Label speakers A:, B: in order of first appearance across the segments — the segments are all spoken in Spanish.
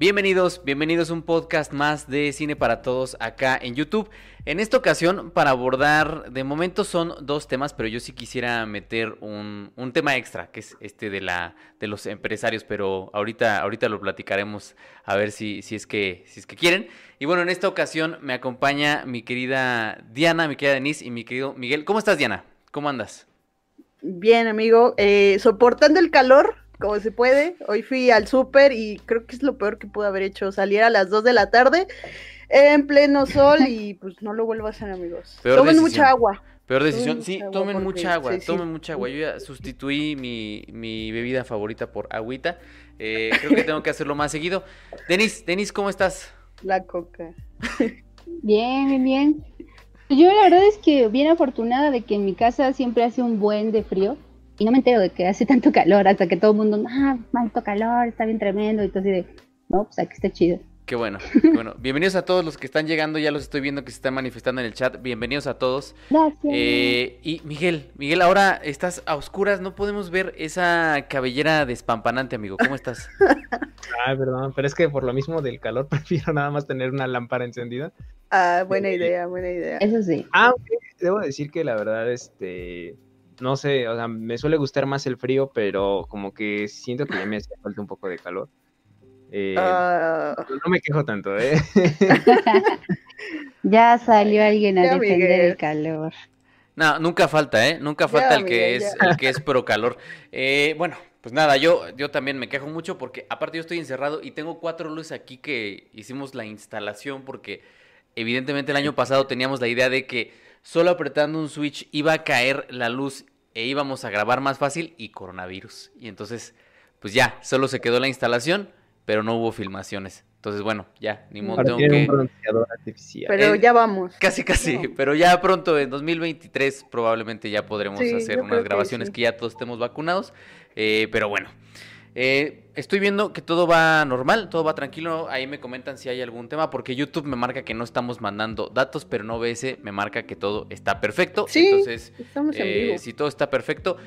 A: Bienvenidos, bienvenidos a un podcast más de Cine para Todos acá en YouTube. En esta ocasión, para abordar, de momento son dos temas, pero yo sí quisiera meter un, un tema extra, que es este de la de los empresarios, pero ahorita, ahorita lo platicaremos a ver si, si, es que, si es que quieren. Y bueno, en esta ocasión me acompaña mi querida Diana, mi querida Denise y mi querido Miguel. ¿Cómo estás, Diana? ¿Cómo andas?
B: Bien, amigo. Eh, soportando el calor, como se puede. Hoy fui al súper y creo que es lo peor que pude haber hecho, salir a las 2 de la tarde en pleno sol y pues no lo vuelvo a hacer, amigos. tomen mucha agua.
A: Peor decisión, sí, tomen mucha agua, tomen mucha agua. Yo ya sustituí mi, mi bebida favorita por agüita. Eh, creo que tengo que hacerlo más seguido. Denis, Denis, ¿cómo estás?
B: La coca.
C: Bien, bien, bien. Yo la verdad es que bien afortunada de que en mi casa siempre hace un buen de frío y no me entero de que hace tanto calor hasta que todo el mundo, ah, malto calor, está bien tremendo, y todo así de, no, pues aquí está chido.
A: Qué bueno, bueno. Bienvenidos a todos los que están llegando, ya los estoy viendo que se están manifestando en el chat. Bienvenidos a todos.
C: Gracias.
A: Eh, y Miguel, Miguel, ahora estás a oscuras, no podemos ver esa cabellera despampanante, amigo. ¿Cómo estás?
D: Ah, perdón, pero es que por lo mismo del calor prefiero nada más tener una lámpara encendida.
B: Ah, buena idea, buena idea.
C: Eso sí.
D: Aunque debo decir que la verdad, este, no sé, o sea, me suele gustar más el frío, pero como que siento que ya me hace falta un poco de calor. Eh, ah. No me quejo tanto, ¿eh?
C: ya salió alguien a defender el calor.
A: No, nunca falta, ¿eh? Nunca falta el, que es, el que es pro calor. Eh, bueno, pues nada, yo, yo también me quejo mucho porque aparte yo estoy encerrado y tengo cuatro luces aquí que hicimos la instalación porque evidentemente el año pasado teníamos la idea de que solo apretando un switch iba a caer la luz e íbamos a grabar más fácil y coronavirus. Y entonces, pues ya, solo se quedó la instalación, pero no hubo filmaciones. Entonces, bueno, ya, ni modo tengo que...
B: Pero ya vamos.
A: Casi, casi, pero ya pronto, en 2023, probablemente ya podremos hacer unas grabaciones que, ya todos estemos vacunados. Eh, pero bueno, eh, estoy viendo que todo va normal, todo va tranquilo. Ahí me comentan si hay algún tema, porque YouTube me marca que no estamos mandando datos, pero no OBS me marca que todo está perfecto.
B: Sí,
A: Entonces,
B: estamos en
A: eh,
B: vivo.
A: si todo está perfecto,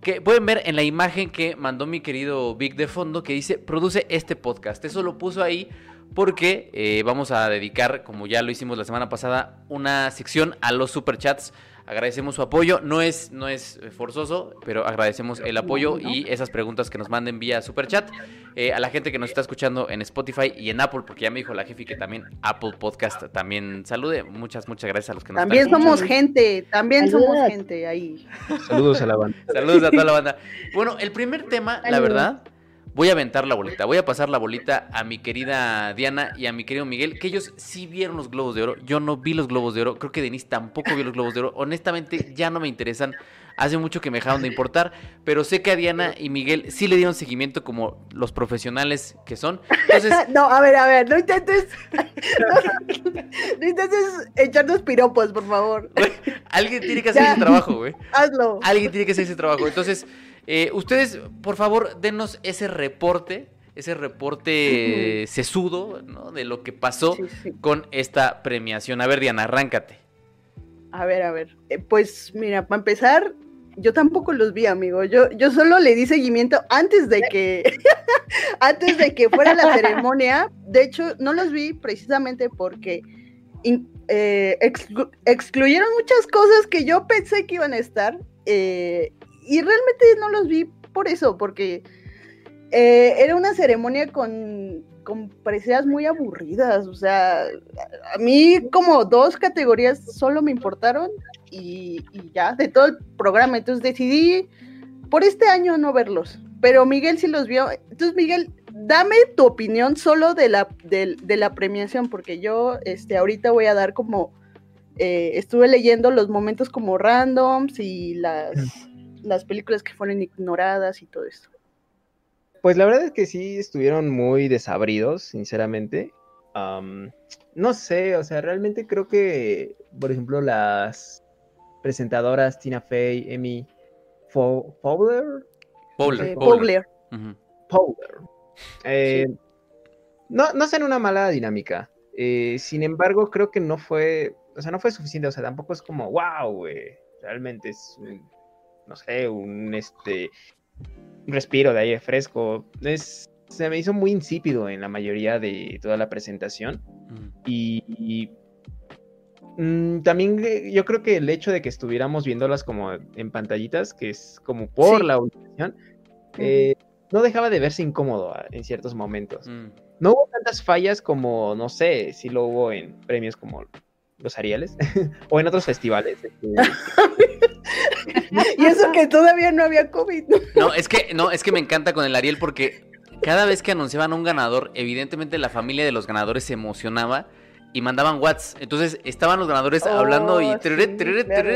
A: que pueden ver en la imagen que mandó mi querido Vic de fondo que dice produce este podcast. Eso lo puso ahí porque eh, vamos a dedicar, como ya lo hicimos la semana pasada, una sección a los superchats agradecemos su apoyo. No es, no es eh, forzoso, pero agradecemos el apoyo y esas preguntas que nos manden vía super chat. Eh, a la gente que nos está escuchando en Spotify y en Apple, porque ya me dijo la jefe que también Apple Podcast también salude. Muchas, muchas gracias a los que nos
B: También somos gente, también somos gente ahí.
D: Saludos a la banda.
A: Saludos a toda la banda. Bueno, el primer tema, la verdad, voy a aventar la bolita, voy a pasar la bolita a mi querida Diana y a mi querido Miguel, que ellos sí vieron los globos de oro. Yo no vi los globos de oro, creo que Denise tampoco vio los globos de oro. Honestamente, ya no me interesan. Hace mucho que me dejaron de importar, pero sé que a Diana y Miguel sí le dieron seguimiento como los profesionales que son. Entonces,
B: no, a ver, a ver, no intentes. No, intentes echarnos piropos, por favor.
A: alguien tiene que hacer ese trabajo, güey.
B: Hazlo.
A: Alguien tiene que hacer ese trabajo. Entonces, eh, ustedes, por favor, denos ese reporte, ese reporte sesudo, ¿no? De lo que pasó
B: Sí, sí.
A: con esta premiación. A ver, Diana, arráncate.
B: A ver, a ver. Eh, pues mira, para empezar, yo tampoco los vi, amigo. Yo, yo solo le di seguimiento antes de que antes de que fuera la ceremonia. De hecho, no los vi precisamente porque in- eh, exclu- excluyeron muchas cosas que yo pensé que iban a estar. eh, y realmente no los vi por eso, porque eh, era una ceremonia con, con parecidas muy aburridas. O sea, a mí como dos categorías solo me importaron y, ya, de todo el programa. Entonces decidí por este año no verlos. Pero Miguel sí los vio. Entonces, Miguel, dame tu opinión solo de la, de, de la premiación, porque yo este, ahorita voy a dar como. eh, estuve leyendo los momentos como randoms y las, las películas que fueron ignoradas y todo eso.
D: Pues la verdad es que sí estuvieron muy desabridos, sinceramente. Am, no sé, o sea, realmente creo que, por ejemplo, las presentadoras Tina Fey, Emmy Fo- Fowler,
A: Bowler,
B: Eh,
A: Bowler.
B: Bowler.
A: Ujú.
D: Powder. Eh, no, no hacen una mala dinámica. Eh, sin embargo, creo que no fue, o sea, no fue suficiente. O sea, tampoco es como, wow, güey. Realmente es, un, no sé, un este un respiro de aire fresco. Es, se me hizo muy insípido en la mayoría de toda la presentación.
A: Mm.
D: Y, y, mm, también eh, yo creo que el hecho de que estuviéramos viéndolas como en pantallitas, que es como por
B: Sí.
D: la ubicación, eh, no dejaba de verse incómodo ah, en ciertos momentos.
A: Mm.
D: No hubo tantas fallas como, no sé, si lo hubo en premios como los Arieles o en otros festivales.
B: Y eso que todavía no había COVID. ¿no?
A: Es que, no, es que me encanta con el Ariel porque cada vez que anunciaban un ganador, evidentemente la familia de los ganadores se emocionaba y mandaban Watts. Entonces estaban los ganadores
B: Oh,
A: hablando y
B: sí, claro.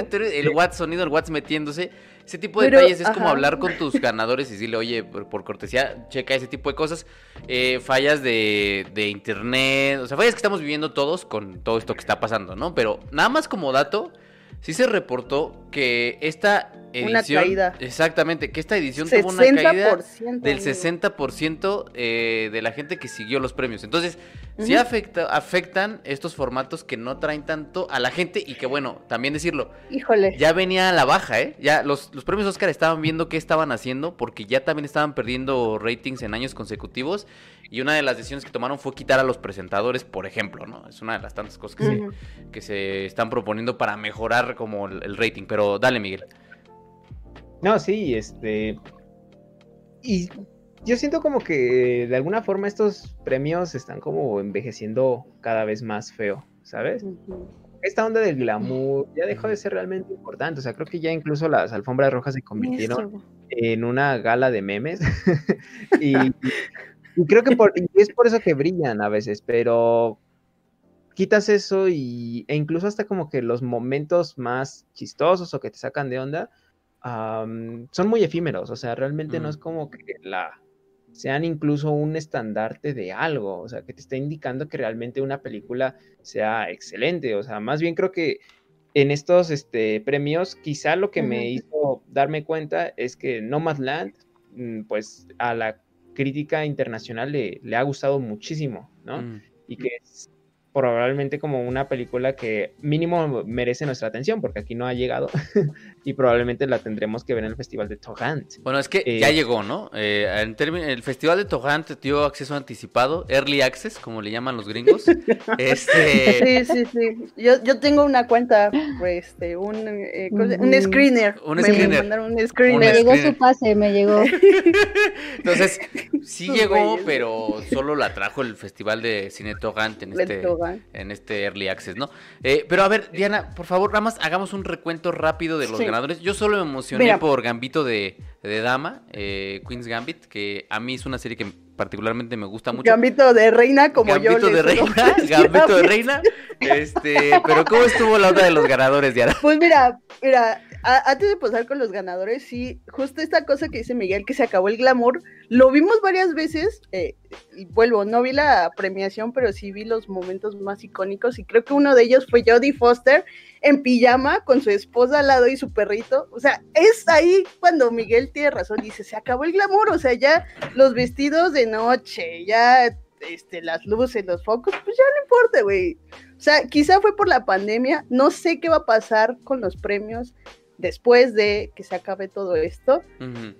A: trurut, el Watts sonido, el Watts metiéndose. Ese tipo de
B: Pero,
A: detalles es como hablar con tus ganadores y decirle, oye, por, por cortesía, checa ese tipo de cosas. Eh, fallas de, de internet, o sea, fallas que estamos viviendo todos con todo esto que está pasando, ¿no? Pero nada más como dato, sí se reportó que esta
B: Una
A: edición...
B: caída.
A: Exactamente, que esta edición tuvo una caída
B: 60%.
A: del
B: amigo.
A: 60% eh, de la gente que siguió los premios. Entonces, sí
B: Ujú.
A: afecta, afectan estos formatos que no traen tanto a la gente y que, bueno, también decirlo,
B: Híjole.
A: ya venía a la baja, ¿eh? Ya los, los premios Oscar estaban viendo qué estaban haciendo porque ya también estaban perdiendo ratings en años consecutivos y una de las decisiones que tomaron fue quitar a los presentadores, por ejemplo, ¿no? Es una de las tantas cosas que, se, que se están proponiendo para mejorar como el, el rating. Pero dale, Miguel.
D: No, sí, este. Y yo siento como que de alguna forma estos premios están como envejeciendo cada vez más feo, ¿sabes? Esta onda del glamour ya dejó de ser realmente importante. O sea, creo que ya incluso las alfombras rojas se convirtieron
B: Eso.
D: en una gala de memes. y, y creo que por, es por eso que brillan a veces, pero quitas eso y, e incluso hasta como que los momentos más chistosos o que te sacan de onda son muy efímeros. O sea, realmente no es como que la sean incluso un estandarte de algo, o sea, que te está indicando que realmente una película sea excelente, o sea, más bien creo que en estos este, premios, quizá lo que me hizo darme cuenta es que Nomadland, mm, pues a la crítica internacional le, le ha gustado muchísimo, ¿no?
A: Mm.
D: Y que es probablemente como una película que mínimo merece nuestra atención, porque aquí no ha llegado y probablemente la tendremos que ver en el Festival de Torrent.
A: Bueno, es que
D: Eh,
A: ya llegó, ¿no? Eh, en el Festival de Torrent dio acceso anticipado, Early Access, como le llaman los gringos. este,
B: Sí, sí, sí. Yo, yo tengo una cuenta, pues, este, un, eh, ¿cómo se- un screener.
A: Un
B: Me
A: screener.
B: mandaron un
C: Me
B: screener.
C: llegó
A: screener.
C: su pase, me llegó.
A: entonces, sí llegó, pero solo la trajo el Festival de Cine Torrent en este, En este Early Access, ¿no? Eh, pero a ver, Diana, por favor, nada más hagamos un recuento rápido de los
B: Sí.
A: ganadores. Yo solo me emocioné
B: Mira.
A: por Gambito de, de Dama, eh, Queen's Gambit, que a mí es una serie que particularmente me gusta mucho.
B: Gambito de reina, como yo.
A: Gambito de
B: les.
A: Reina, Gambito de Reina. Este, pero ¿cómo estuvo la onda de los ganadores, Diana?
B: Pues mira, mira, a- antes de pasar con los ganadores, sí, justo esta cosa que dice Miguel, que se acabó el glamour, lo vimos varias veces, eh, y vuelvo, no vi la premiación, pero sí vi los momentos más icónicos, y creo que uno de ellos fue Jodie Foster en pijama con su esposa al lado y su perrito, o sea, es ahí cuando Miguel tiene razón, dice, se acabó el glamour, o sea, ya los vestidos de noche, ya este, las luces, los focos, pues ya no importa, güey. O sea, quizá fue por la pandemia, no sé qué va a pasar con los premios después de que se acabe todo esto,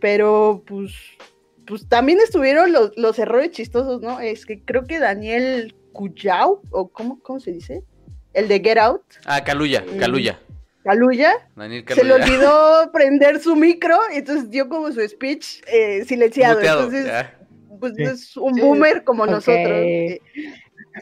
B: pero pues, pues también estuvieron los, los errores chistosos, ¿no? Es que creo que Daniel Cuyao, o cómo, cómo se dice, el de Get Out,
A: Ah, Caluya. Caluya.
B: Caluya,
A: Daniel
B: se le
A: Caluya.
B: olvidó prender su micro, entonces dio como su speech eh, silenciado.
A: Muteado,
B: entonces,
A: ya.
B: pues
D: Sí.
B: es un boomer como nosotros. eh,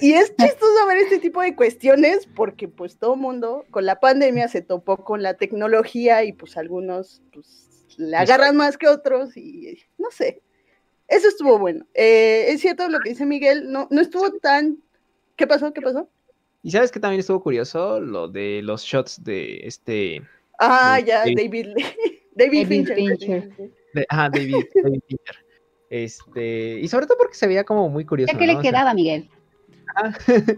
B: Y es chistoso ver este tipo de cuestiones porque pues todo mundo con la pandemia se topó con la tecnología y pues algunos pues le agarran más que otros y no sé. Eso estuvo bueno. Eh, es cierto lo que dice Miguel, no, no estuvo tan... ¿Qué pasó? ¿Qué pasó?
D: Y sabes que también estuvo curioso lo de los shots de este.
B: Ah, ya. David, David,
C: David
B: Fincher.
C: Fincher.
D: de- ajá, David, David Fincher. Este, y sobre todo porque se veía como muy curioso. ¿no?
C: le
D: O sea,
C: quedaba, Miguel.
D: ajá.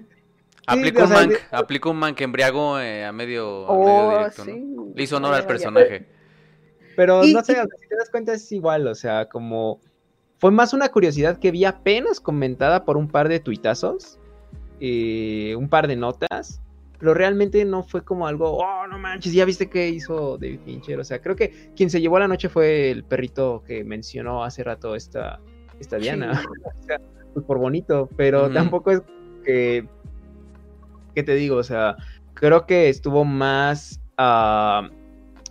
A: Aplicó
D: o
A: un
D: sea,
A: man,
D: de-
A: aplicó un man que embriagó eh, a medio, a medio
B: Oh,
A: directo, ¿no?
B: sí.
A: Le hizo honor al
B: ya.
A: personaje.
D: Pero
B: Y-
D: no sé,
B: y-
D: o si te das cuenta es igual, o sea, como fue más una curiosidad que vi apenas comentada por un par de tuitazos, eh, un par de notas, pero realmente no fue como algo, oh, no manches, ya viste qué hizo David Fincher, o sea, creo que quien se llevó la noche fue el perrito que mencionó hace rato esta esta Diana. o sea, pues por bonito, pero tampoco es que, ¿qué te digo? O sea, creo que estuvo más ah,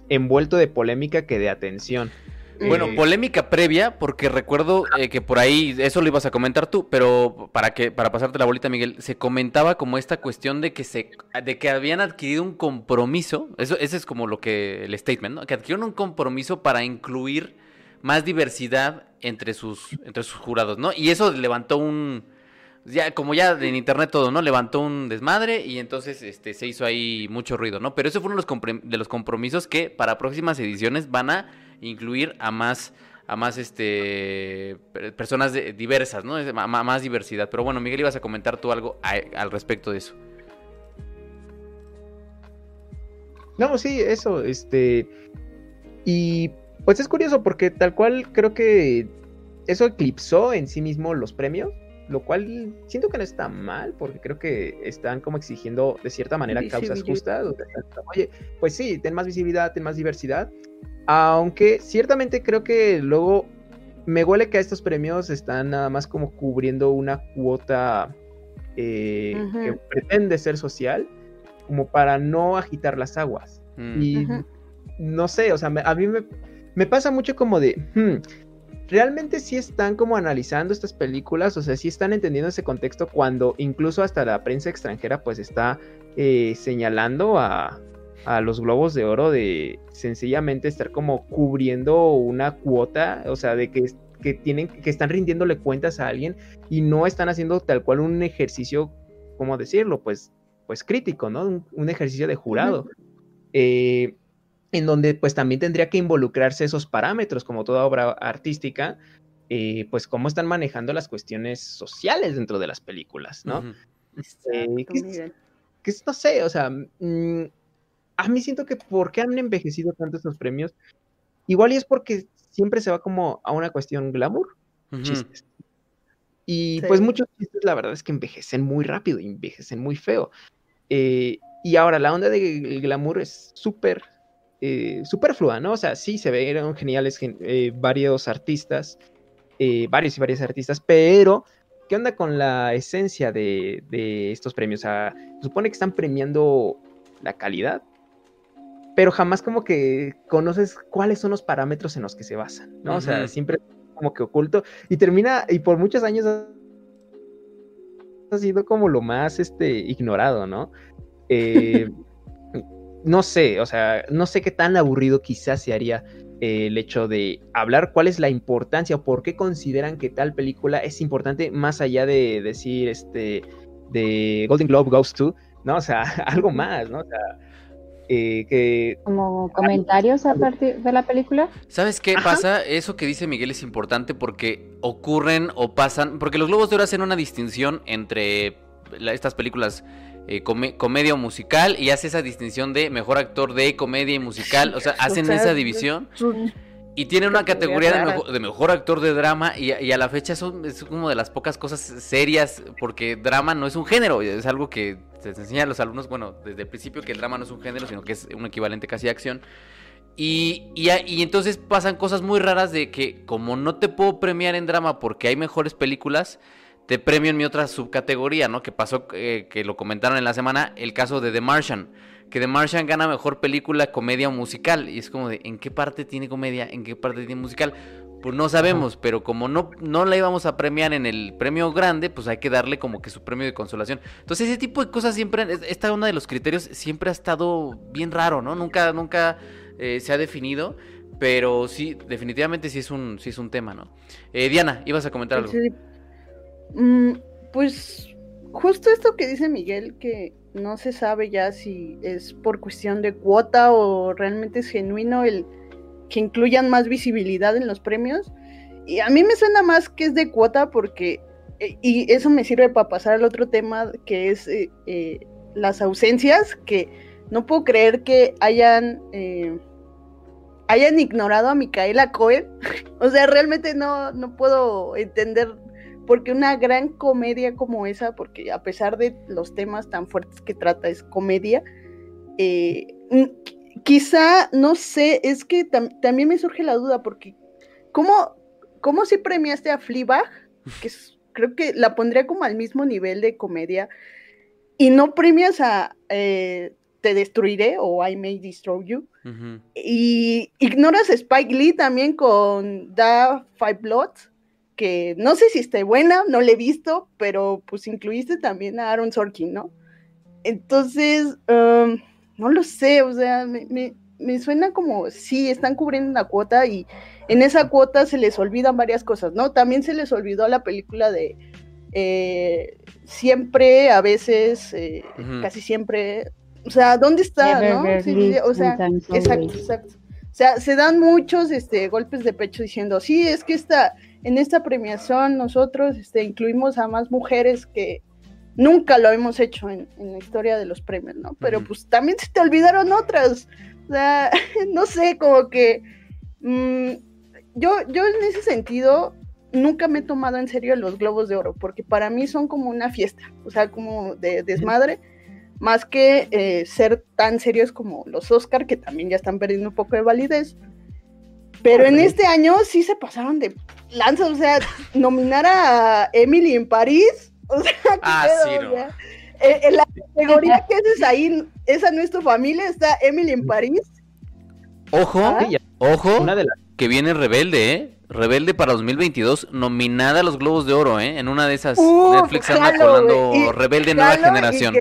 D: envuelto de polémica que de atención.
A: Bueno,
D: Eh,
A: polémica previa, porque recuerdo eh, que por ahí, eso lo ibas a comentar tú, pero para que, para pasarte la bolita, Miguel, se comentaba como esta cuestión de que se, de que habían adquirido un compromiso, eso, ese es como lo que, el statement, ¿no? Que adquirieron un compromiso para incluir más diversidad entre sus, entre sus jurados, ¿no? Y eso levantó un, ya, como ya en internet todo, ¿no? Levantó un desmadre y entonces este, se hizo ahí mucho ruido, ¿no? Pero eso fue uno de los, compromisos que para próximas ediciones van a incluir a más a más este per- personas diversas, ¿no? Ma- más diversidad. Pero bueno, Miguel, ibas a comentar tú algo a- al respecto de eso.
D: No, sí, eso, este. Y pues es curioso porque tal cual creo que eso eclipsó en sí mismo los premios, lo cual siento que no está mal porque creo que están como exigiendo de cierta manera causas justas. Oye, pues sí, ten más visibilidad, ten más diversidad. Aunque ciertamente creo que luego me huele que a estos premios están nada más como cubriendo una cuota eh, que pretende ser social, como para no agitar las aguas.
A: Mm.
D: Y no sé, o sea, me- a mí me, me pasa mucho como de, hmm, realmente sí están como analizando estas películas, o sea, sí están entendiendo ese contexto cuando incluso hasta la prensa extranjera pues está eh, señalando a, a los globos de oro de sencillamente estar como cubriendo una cuota, o sea, de que, que tienen, que están rindiéndole cuentas a alguien y no están haciendo tal cual un ejercicio, ¿cómo decirlo? Pues, pues crítico, ¿no? Un, un ejercicio de jurado. Eh, en donde pues también tendría que involucrarse esos parámetros, como toda obra artística, eh, pues cómo están manejando las cuestiones sociales dentro de las películas, ¿no?
A: Ujú.
B: Exacto,
D: Eh, ¿qué es-
B: Miguel.
D: que es- no sé, o sea, mm, a mí siento que por qué han envejecido tanto estos premios, igual y es porque siempre se va como a una cuestión glamour, chistes. Y
B: Sí.
D: pues muchos chistes, la verdad es que envejecen muy rápido, y envejecen muy feo. Eh, y ahora la onda del glamour es súper eh, superflua, ¿no? O sea, sí se vieron geniales gen- eh, varios artistas, eh, varios y varias artistas, pero ¿qué onda con la esencia de, de estos premios? O sea, se supone que están premiando la calidad, pero jamás como que conoces cuáles son los parámetros en los que se basan, ¿no? O sea, siempre como que oculto y termina, y por muchos años ha- ha sido como lo más este, ignorado, ¿no? Eh, no sé, o sea, no sé qué tan aburrido quizás se haría eh, el hecho de hablar cuál es la importancia o por qué consideran que tal película es importante más allá de decir, este, de Golden Globe Goes to, ¿no? O sea, algo más, ¿no? O sea, eh, que...
C: Como comentarios a partir de la película.
A: ¿Sabes qué
D: Ajá.
A: pasa? Eso que dice Miguel es importante porque ocurren o pasan, porque los Globos de Oro hacen una distinción entre la- estas películas eh, come- comedia o musical y hace esa distinción de mejor actor de comedia y musical, o sea, hacen
B: sea,
A: esa división y tienen una
B: categoría
A: de mejor, de mejor actor de drama y, a- y a la fecha son, es como de las pocas cosas serias porque drama no es un género, es algo que se enseña a los alumnos, bueno, desde el principio que el drama no es un género, sino que es un equivalente casi a acción. Y, y entonces pasan cosas muy raras de que como no te puedo premiar en drama porque hay mejores películas, te premio en mi otra subcategoría, ¿no? Que pasó, eh, que lo comentaron en la semana, el caso de The Martian. Que The Martian gana mejor película, comedia o musical. Y es como de, ¿en qué parte tiene comedia? ¿En qué parte tiene musical? Pues no sabemos, pero como no, no la íbamos a premiar en el premio grande, pues hay que darle como que su premio de consolación. Entonces ese tipo de cosas siempre, es- esta uno de los criterios siempre ha estado bien raro, ¿no? Nunca, nunca eh, se ha definido, pero sí, definitivamente sí es un, sí es un tema, ¿no? Eh, Diana, ibas a comentar algo.
B: Sí. Mm, pues justo esto que dice Miguel, que no se sabe ya si es por cuestión de cuota o realmente es genuino el que incluyan más visibilidad en los premios. Y a mí me suena más que es de cuota porque, eh, y eso me sirve para pasar al otro tema que es eh, eh, las ausencias, que no puedo creer que hayan... hayan ignorado a Micaela Cohen. o sea, realmente no, no puedo entender porque una gran comedia como esa, porque a pesar de los temas tan fuertes que trata, es comedia, eh, quizá, no sé, es que tam- también me surge la duda, porque ¿cómo, ¿cómo si premiaste a Fleabag? Que creo que la pondría como al mismo nivel de comedia. Y no premias a eh, Te Destruiré o I May Destroy You. Y ignoras a Spike Lee también con The Five Bloods, que no sé si esté buena, no la he visto, pero pues incluiste también a Aaron Sorkin, ¿no? Entonces, um, no lo sé, o sea, me, me suena como, sí, están cubriendo una cuota y en esa cuota se les olvidan varias cosas, ¿no? También se les olvidó la película de eh, siempre, a veces, eh, casi siempre, o sea, ¿dónde está, no? o sea, exacto, exacto. O sea, se dan muchos este, golpes de pecho diciendo, sí, es que esta, en esta premiación nosotros este, incluimos a más mujeres que nunca lo hemos hecho en, la historia de los premios, ¿no? Pero pues también se te olvidaron otras. O sea, no sé, como que mm, yo, yo en ese sentido nunca me he tomado en serio los globos de oro, porque para mí son como una fiesta, o sea, como de desmadre, más que eh, ser tan serios como los Oscar, que también ya están perdiendo un poco de validez. Pero en este año sí se pasaron de lanza, o sea, nominar a Emily en París, o sea,
A: ah, sí,
B: eh, en la categoría que haces ahí, esa no es tu familia, está Emily en París.
A: Ojo, ah. ojo, que viene Rebelde, ¿eh? Rebelde para 2022, nominada a los Globos de Oro, ¿eh? En una de esas Netflix anda colando Rebelde Nueva Generación.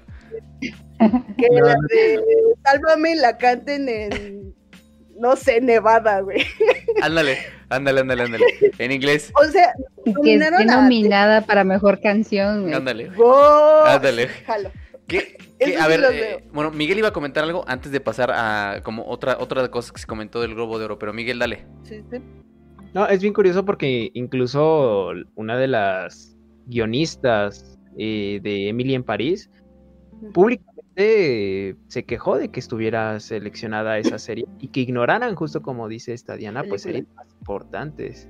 B: Que, la de Sálvame la canten en, no sé, Nevada, güey.
A: Ándale, ándale, ándale, ándale. En inglés.
B: O sea,
C: que esté nominada para mejor canción.
A: Ándale.
B: ándale.
A: a ver, eh, bueno, Miguel iba a comentar algo antes de pasar a como otra otra cosa que se comentó del Globo de Oro, pero Miguel, dale. Sí, sí.
D: No, es bien curioso porque incluso una de las guionistas eh, de Emily en París se quejó de que estuviera seleccionada esa serie y que ignoraran, justo como dice esta Diana, pues series más importantes.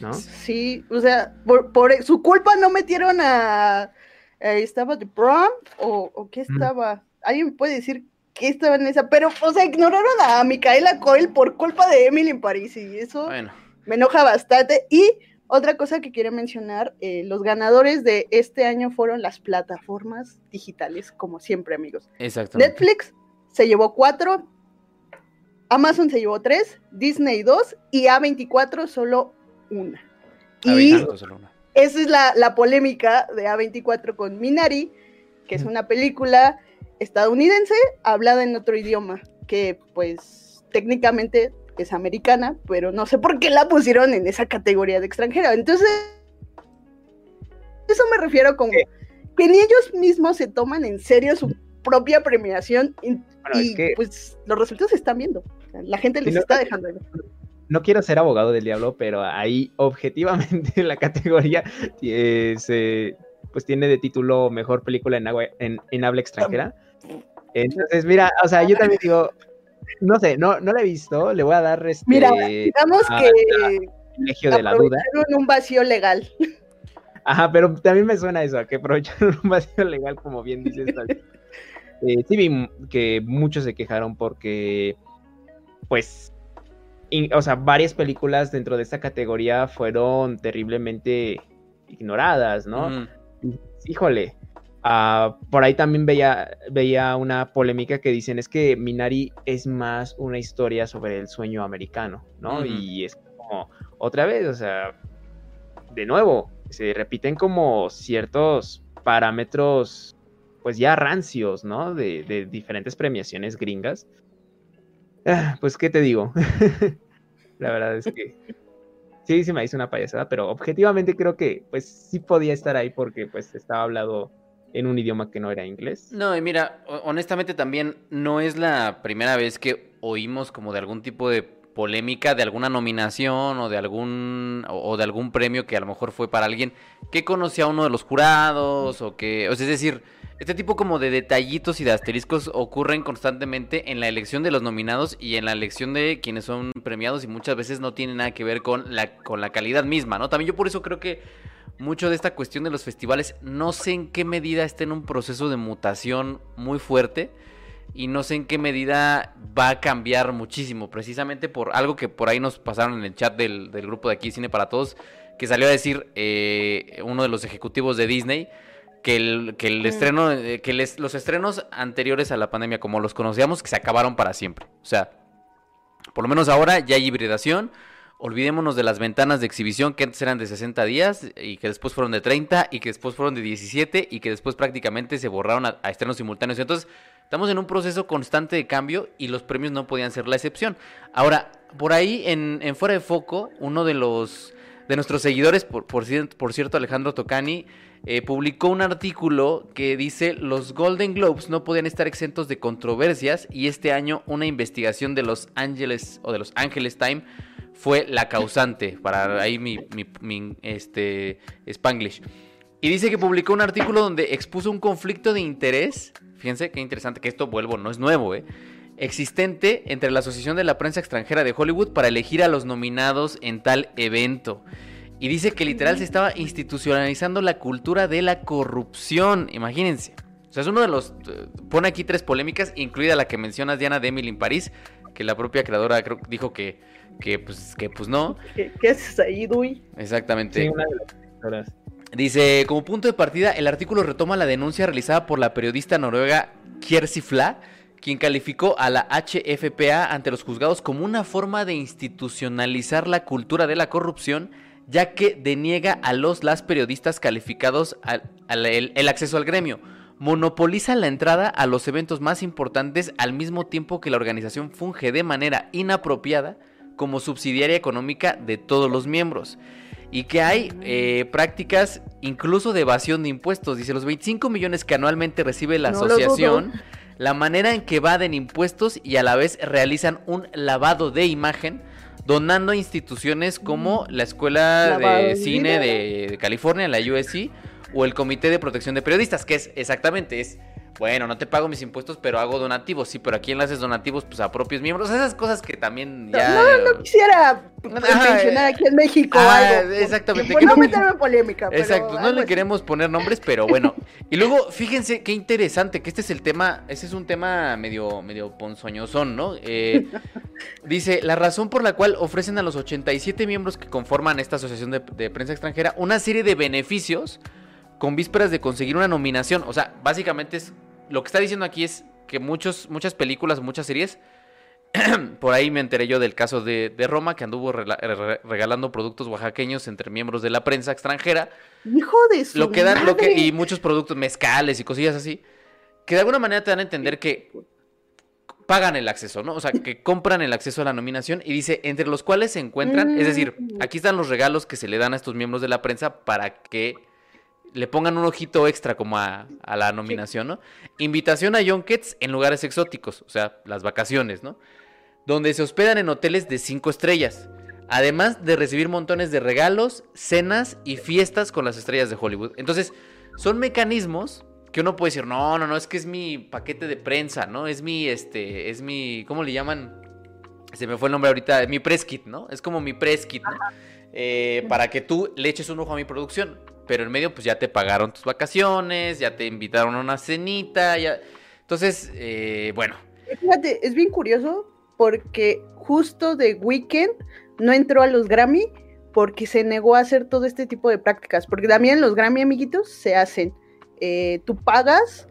D: ¿no?
B: Sí, o sea, por, su culpa no metieron a eh, estaba The Prom o, qué estaba. ¿Alguien puede decir qué estaba en esa? Pero, o sea, ignoraron a Micaela Coel por culpa de Emily en París y eso me enoja bastante. Y otra cosa que quiero mencionar, eh, los ganadores de este año fueron las plataformas digitales, como siempre, amigos. Netflix se llevó cuatro, Amazon se llevó tres, Disney dos y A24 solo una. y solo una esa es la, polémica de A24 con Minari, que es una película estadounidense hablada en otro idioma, que pues técnicamente es americana, pero no sé por qué la pusieron en esa categoría de extranjera. Entonces, eso me refiero con que ni ellos mismos se toman en serio su propia premiación y, pues los resultados se están viendo. La gente les está dejando
D: no quiero ser abogado del diablo, pero ahí objetivamente la categoría pues tiene de título mejor película en, en, habla extranjera. Entonces, mira, o sea, yo también digo, no sé, no, no la he visto, le voy a dar este,
B: Mira, digamos que
D: privilegio de la duda.
B: un vacío legal.
D: Ajá, pero también me suena eso, que aprovecharon un vacío legal, como bien dices. eh, sí vi que muchos se quejaron porque, pues, o sea, varias películas dentro de esta categoría fueron terriblemente ignoradas, ¿no? Híjole. Ah, por ahí también veía, veía una polémica que dicen es que Minari es más una historia sobre el sueño americano, ¿no? Y es como, otra vez, o sea, de nuevo, se repiten como ciertos parámetros, pues ya rancios, ¿no? De, de diferentes premiaciones gringas Ah, pues, ¿qué te digo? la verdad es que sí, sí me hizo una payasada, pero objetivamente creo que, pues, sí podía estar ahí porque, pues, estaba hablado en un idioma que no era inglés.
A: No, y mira, honestamente también no es la primera vez que oímos como de algún tipo de polémica de alguna nominación o de algún o de algún premio que a lo mejor fue para alguien que conocía a uno de los jurados o que, o sea, es decir, este tipo como de detallitos y de asteriscos ocurren constantemente en la elección de los nominados y en la elección de quienes son premiados y muchas veces no tienen nada que ver con la, con la calidad misma, ¿no? También yo por eso creo que mucho de esta cuestión de los festivales no sé en qué medida está en un proceso de mutación muy fuerte. y no sé en qué medida va a cambiar muchísimo, precisamente por algo que por ahí nos pasaron en el chat del, del grupo de aquí Cine para Todos, que salió a decir eh, uno de los ejecutivos de Disney que el, que el estreno, eh, que les- los estrenos anteriores a la pandemia, como los conocíamos, que se acabaron para siempre. O sea, por lo menos ahora ya hay hibridación. Olvidémonos de las ventanas de exhibición que antes eran de 60 días y que después fueron de 30 y que después fueron de 17 y que después prácticamente se borraron a, estrenos simultáneos. Entonces, estamos en un proceso constante de cambio y los premios no podían ser la excepción. Ahora, por ahí en, en Fuera de Foco, uno de los de nuestros seguidores, por, por, por cierto, Alejandro Tocani, eh, publicó un artículo que dice los Golden Globes no podían estar exentos de controversias y este año una investigación de los Ángeles o de los Ángeles Time fue la causante para ahí mi, este Spanglish. Y dice que publicó un artículo donde expuso un conflicto de interés. Fíjense qué interesante que esto vuelvo, no es nuevo, ¿eh? Existente entre la Asociación de la Prensa Extranjera de Hollywood para elegir a los nominados en tal evento. Y dice que literal se estaba institucionalizando la cultura de la corrupción. Imagínense. O sea, es uno de los. eh, Pone aquí tres polémicas, incluida la que mencionas, Diana, de in París, que la propia creadora dijo que, que, pues, que pues no.
B: ¿Qué, qué haces ahí, Dui?
A: Exactamente.
D: Sí, una de las directoras.
A: Dice, como punto de partida, el artículo retoma la denuncia realizada por la periodista noruega Kjersi Fla, quien calificó a la HFPA ante los juzgados como una forma de institucionalizar la cultura de la corrupción, ya que deniega a los las periodistas calificados al, al- el, el acceso al gremio. Monopoliza la entrada a los eventos más importantes al mismo tiempo que la organización funge de manera inapropiada como subsidiaria económica de todos los miembros. Y que hay eh, prácticas incluso de evasión de impuestos. Dice, los 25 millones que anualmente recibe la
B: No
A: asociación, la manera en que evaden impuestos y a la vez realizan un lavado de imagen, donando a instituciones como la Escuela
B: Lavado
A: de Cine de, de California, la USC, o el Comité de Protección de Periodistas, que es exactamente, es... Bueno, no te pago mis impuestos, pero hago donativos. Sí, pero ¿a quién le haces donativos? Pues a propios miembros. Esas cosas que también ya...
B: No, no quisiera
A: Ajá,
B: mencionar aquí en México
A: ah,
B: algo.
A: exactamente,
B: Por
A: que
B: no meterme en polémica. pero
A: Exacto, no le queremos poner nombres, pero bueno. Y luego, fíjense qué interesante, que este es el tema, este es un tema medio, medio ponzoñosón, ¿no? Eh, dice, la razón por la cual ofrecen a los 87 miembros que conforman esta asociación de, de prensa extranjera una serie de beneficios con vísperas de conseguir una nominación. O sea, básicamente es, lo que está diciendo aquí es que muchos, muchas películas, muchas series, por ahí me enteré yo del caso de, de Roma, que anduvo re- regalando productos oaxaqueños entre miembros de la prensa extranjera
B: Hijo de su
A: lo que dan, lo que,
B: madre.
A: y muchos productos mezcales y cosillas así, que de alguna manera te dan a entender que pagan el acceso, ¿no? O sea, que compran el acceso a la nominación y dice, entre los cuales se encuentran, es decir,
B: Mm.
A: aquí están los regalos que se le dan a estos miembros de la prensa para que le pongan un ojito extra como a, a la nominación, ¿no? Invitación a junkets en lugares exóticos, o sea, las vacaciones, ¿no? Donde se hospedan en hoteles de cinco estrellas. Además de recibir montones de regalos, cenas y fiestas con las estrellas de Hollywood. Entonces, son mecanismos que uno puede decir, no, no, no, es que es mi paquete de prensa, ¿no? Es mi, este, es mi, ¿cómo le llaman? Se me fue el nombre ahorita, mi press kit, ¿no? Es como mi press kit, ¿no? Eh, para que tú le eches un ojo a mi producción. Pero en medio, pues ya te pagaron tus vacaciones, ya te invitaron a una cenita, ya... Entonces, eh, bueno,
B: Fíjate, es bien curioso porque justo de Weekend no entró a los Grammy porque se negó a hacer todo este tipo de prácticas. Porque también los Grammy, amiguitos, se hacen. eh, tú pagas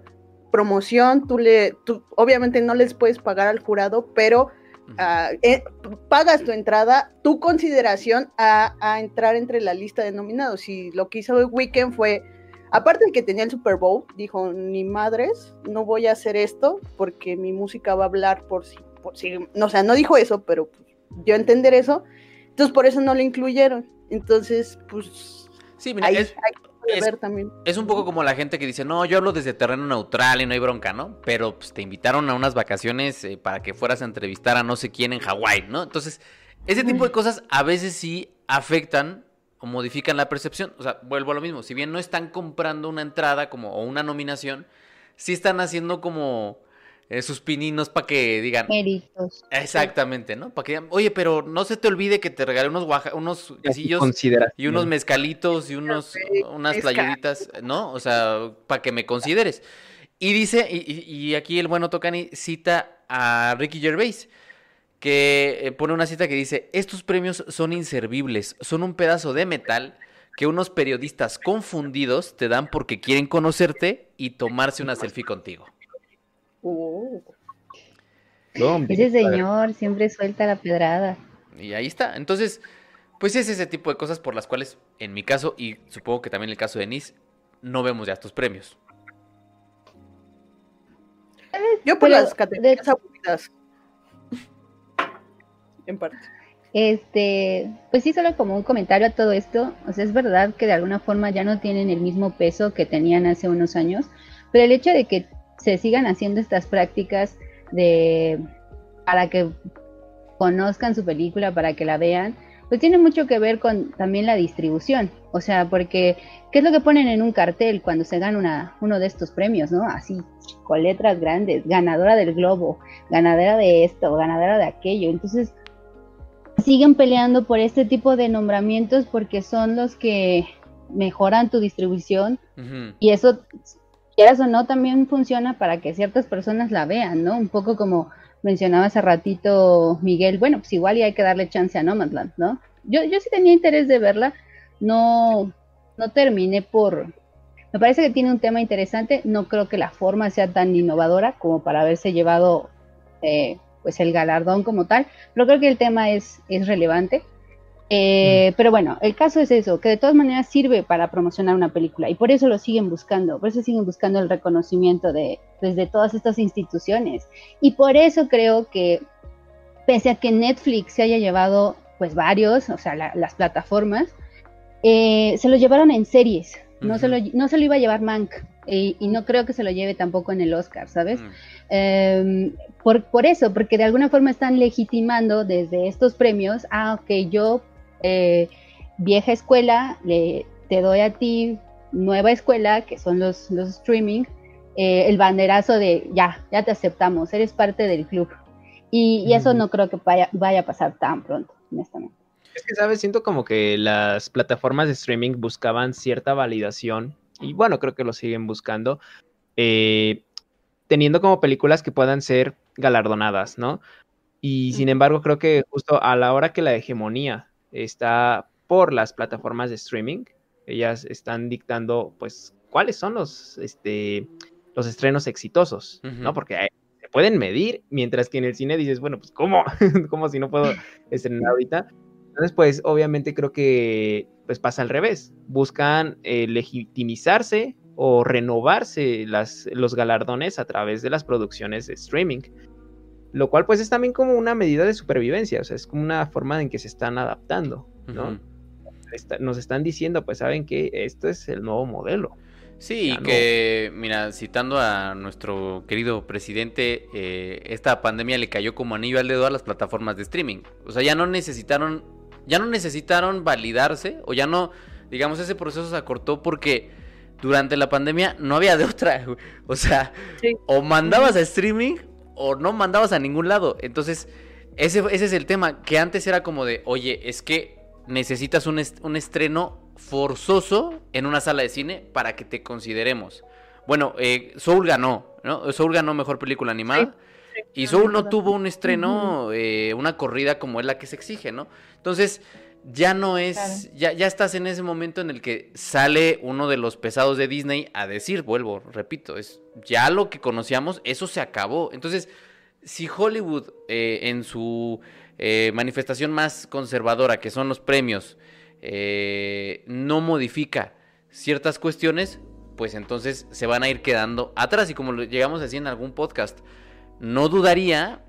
B: promoción, tú le, tú obviamente no les puedes pagar al jurado, pero eh, pagas tu entrada, tu consideración a, a entrar entre la lista de nominados. Y lo que hizo Weekend fue, aparte de que tenía el Super Bowl, dijo, ni madres, no voy a hacer esto porque mi música va a hablar por si, por no, o sea, no dijo eso, pero pues, dio a entender eso. Entonces por eso no lo incluyeron. Entonces, pues
A: sí, mira,
B: ahí
A: es, es-
B: ver también.
A: Es un poco como la gente que dice, no, yo hablo desde terreno neutral y no hay bronca, ¿no? Pero pues, te invitaron a unas vacaciones eh, para que fueras a entrevistar a no sé quién en Hawái, ¿no? Entonces, ese tipo de cosas a veces sí afectan o modifican la percepción. O sea, vuelvo a lo mismo. Si bien no están comprando una entrada como o una nominación, sí están haciendo como eh, sus pininos para que digan,
C: Méritos.
A: exactamente, ¿no? Para que digan, oye, pero no se te olvide que te regalé unos, oaxa- unos quesillos y unos mezcalitos y unos, unas playeritas, ¿no? O sea, para que me consideres. Y dice, y, y aquí el bueno Tocani cita a Ricky Gervais, que eh, pone una cita que dice, estos premios son inservibles, son un pedazo de metal que unos periodistas confundidos te dan porque quieren conocerte y tomarse una selfie contigo.
B: Oh.
C: Ese señor siempre suelta la pedrada.
A: Y ahí está. Entonces, pues es ese tipo de cosas por las cuales, en mi caso, y supongo que también en el caso de Nis, no vemos ya estos premios.
B: Yo por
C: Pero
B: las categorías aburridas. En parte.
C: Este, pues sí, solo como un comentario a todo esto, o sea, es verdad que de alguna forma ya no tienen el mismo peso que tenían hace unos años, pero el hecho de que se sigan haciendo estas prácticas de para que conozcan su película, para que la vean, pues tiene mucho que ver con también la distribución, o sea, porque ¿qué es lo que ponen en un cartel cuando se gana una, uno de estos premios, no? Así, con letras grandes, ganadora del globo, ganadora de esto, ganadora de aquello, entonces siguen peleando por este tipo de nombramientos porque son los que mejoran tu distribución y eso, quieras o no, también funciona para que ciertas personas la vean, ¿no? Un poco como mencionaba hace ratito Miguel, bueno, pues igual y hay que darle chance a Nomadland, ¿no? Yo, yo sí tenía interés de verla, no, no terminé por... Me parece que tiene un tema interesante, no creo que la forma sea tan innovadora como para haberse llevado eh, pues el galardón como tal, pero creo que el tema es, es relevante. Eh, Pero bueno, el caso es eso, que de todas maneras sirve para promocionar una película y por eso lo siguen buscando, por eso siguen buscando el reconocimiento de, pues, de todas estas instituciones. Y por eso creo que pese a que Netflix se haya llevado pues varios, o sea, la- las plataformas, eh, se lo llevaron en series, no, se lo, no se lo iba a llevar Mank y, y no creo que se lo lleve tampoco en el Oscar, ¿sabes?
A: Mm.
C: Eh, por, por eso, porque de alguna forma están legitimando desde estos premios, ah, ok, yo, eh, vieja escuela, le, te doy a ti nueva escuela, que son los, los streaming, eh, el banderazo de ya, ya te aceptamos, eres parte del club. Y, y eso
D: Ujú.
C: no creo que vaya, vaya a pasar tan pronto, honestamente.
D: Es que, ¿sabes? Siento como que las plataformas de streaming buscaban cierta validación, y bueno, creo que lo siguen buscando, eh, teniendo como películas que puedan ser galardonadas, ¿no? Y sin embargo, creo que justo a la hora que la hegemonía está por las plataformas de streaming, ellas están dictando, pues, cuáles son los, este, los estrenos exitosos, ¿no? Porque eh, se pueden medir, mientras que en el cine dices, bueno, pues, ¿cómo? ¿Cómo si no puedo estrenar ahorita? Entonces, pues, obviamente creo que pues pasa al revés. Buscan eh, legitimizarse o renovarse las, los galardones a través de las producciones de streaming. Lo cual, pues, es también como una medida de supervivencia. O sea, es como una forma en que se están adaptando, ¿no? Está- nos están diciendo, pues, saben que esto es el nuevo modelo.
A: Sí,
D: Ya
A: y
D: no.
A: que, mira, citando a nuestro querido presidente, eh, esta pandemia le cayó como anillo al dedo a las plataformas de streaming. O sea, ya no necesitaron, ya no necesitaron validarse, o ya no, digamos, ese proceso se acortó porque durante la pandemia no había de otra. O sea,
B: Sí.
A: o mandabas a streaming o no mandabas a ningún lado. Entonces, ese, ese es el tema, que antes era como de, oye, es que necesitas un, est- un estreno forzoso en una sala de cine para que te consideremos. Bueno, eh, Soul ganó, ¿no? Soul ganó mejor película animada. Y Soul no tuvo un estreno, eh, una corrida como es la que se exige, ¿no? Entonces, ya no es, ya, ya estás en ese momento en el que sale uno de los pesados de Disney a decir, vuelvo, repito, es ya lo que conocíamos, eso se acabó. Entonces, si Hollywood eh, en su eh, manifestación más conservadora, que son los premios, eh, no modifica ciertas cuestiones, pues entonces se van a ir quedando atrás. Y como lo llegamos a decir en algún podcast, no dudaría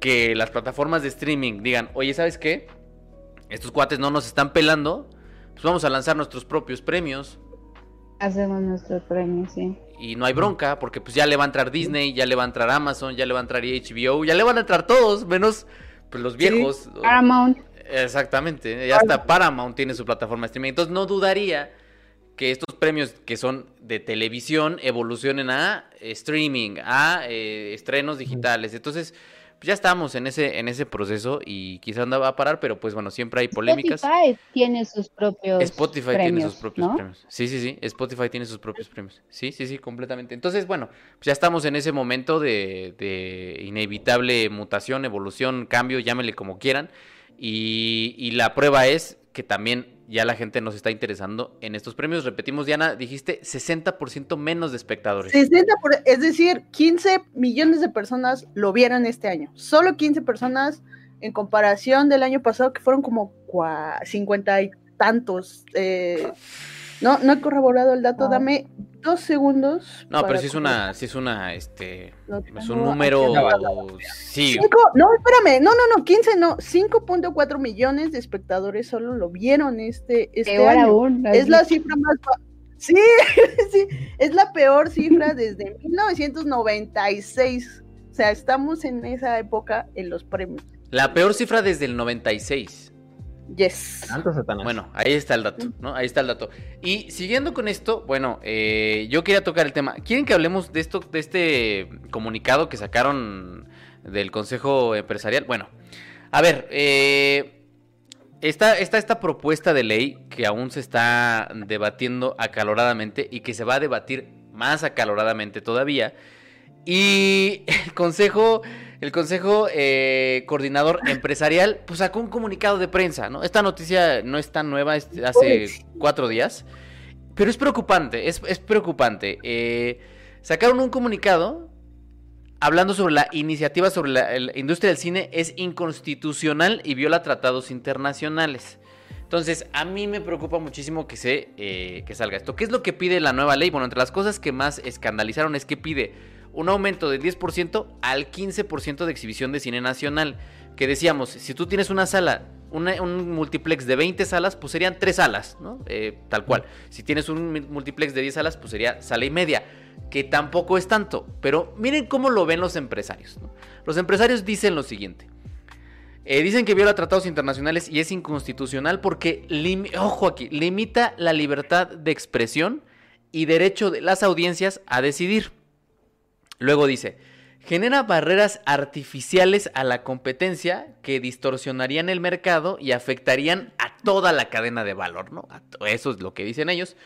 A: que las plataformas de streaming digan, oye, ¿sabes qué? Estos cuates no nos están pelando, pues vamos a lanzar nuestros propios premios.
C: Hacemos nuestros premios, sí.
A: Y no hay bronca, porque pues ya le va a entrar Disney, ya le va a entrar Amazon, ya le va a entrar HBO, ya le van a entrar todos, menos pues los viejos.
C: Paramount.
A: Exactamente, ya hasta Paramount tiene su plataforma de streaming. Entonces no dudaría que estos premios que son de televisión evolucionen a eh, streaming, a eh, estrenos digitales. Entonces, ya estamos en ese, en ese proceso y quizá anda va a parar, pero pues bueno, siempre hay polémicas.
C: Spotify tiene sus propios
A: Spotify
C: premios,
A: tiene sus propios
C: ¿no?
A: premios. Sí, sí, sí. Spotify tiene sus propios premios. Sí, sí, sí, completamente. Entonces, bueno, pues ya estamos en ese momento de, de inevitable mutación, evolución, cambio, llámele como quieran. Y, y la prueba es que también ya la gente nos está interesando en estos premios. Repetimos, Diana, dijiste 60% menos de espectadores.
B: 60 por- es decir, 15 millones de personas lo vieron este año. Solo 15 personas en comparación del año pasado, que fueron como cua- 50 y tantos. eh, no, no he corroborado el dato,
C: Wow.
B: dame dos segundos.
A: No, pero sí es una, sí es una, este, es
B: tengo
A: un número, sí,
B: Cinco- no, espérame, no, no, no, 15 no, 5.4 millones de espectadores solo lo vieron este, este
C: Peor
B: año.
C: aún. ¿no?
B: Es la cifra más Sí, sí, es la peor cifra desde 1996. O sea, estamos en esa época en los premios.
A: la peor cifra desde el 96.
B: Yes.
D: Satanás.
A: Bueno, ahí está el dato, ¿no? Ahí está el dato. Y siguiendo con esto, bueno, eh, yo quería tocar el tema. ¿Quieren que hablemos de esto, de este comunicado que sacaron del Consejo Empresarial? Bueno, a ver, eh, está, está esta propuesta de ley que aún se está debatiendo acaloradamente y que se va a debatir más acaloradamente todavía. Y el Consejo, el Consejo eh, Coordinador Empresarial, pues sacó un comunicado de prensa, ¿no? Esta noticia no es tan nueva, es hace
B: Pues.
A: cuatro días, pero es preocupante, es, es preocupante. Eh, sacaron un comunicado hablando sobre la iniciativa sobre la, la industria del cine es inconstitucional y viola tratados internacionales. Entonces, a mí me preocupa muchísimo que se eh, que salga esto. ¿Qué es lo que pide la nueva ley? Bueno, entre las cosas que más escandalizaron es que pide un aumento del 10% al 15% de exhibición de cine nacional. Que decíamos, si tú tienes una sala, una- un multiplex de 20 salas, pues serían 3 salas, ¿no? Eh, tal cual. Si tienes un multiplex de 10 salas, pues sería sala y media. Que tampoco es tanto. Pero miren cómo lo ven los empresarios. ¿no? Los empresarios dicen lo siguiente. Eh, dicen que viola tratados internacionales y es inconstitucional porque, ojo aquí, limita la libertad de expresión y derecho de las audiencias a decidir. Luego dice, genera barreras artificiales a la competencia que distorsionarían el mercado y afectarían a toda la cadena de valor, ¿no? Eso es lo que dicen ellos.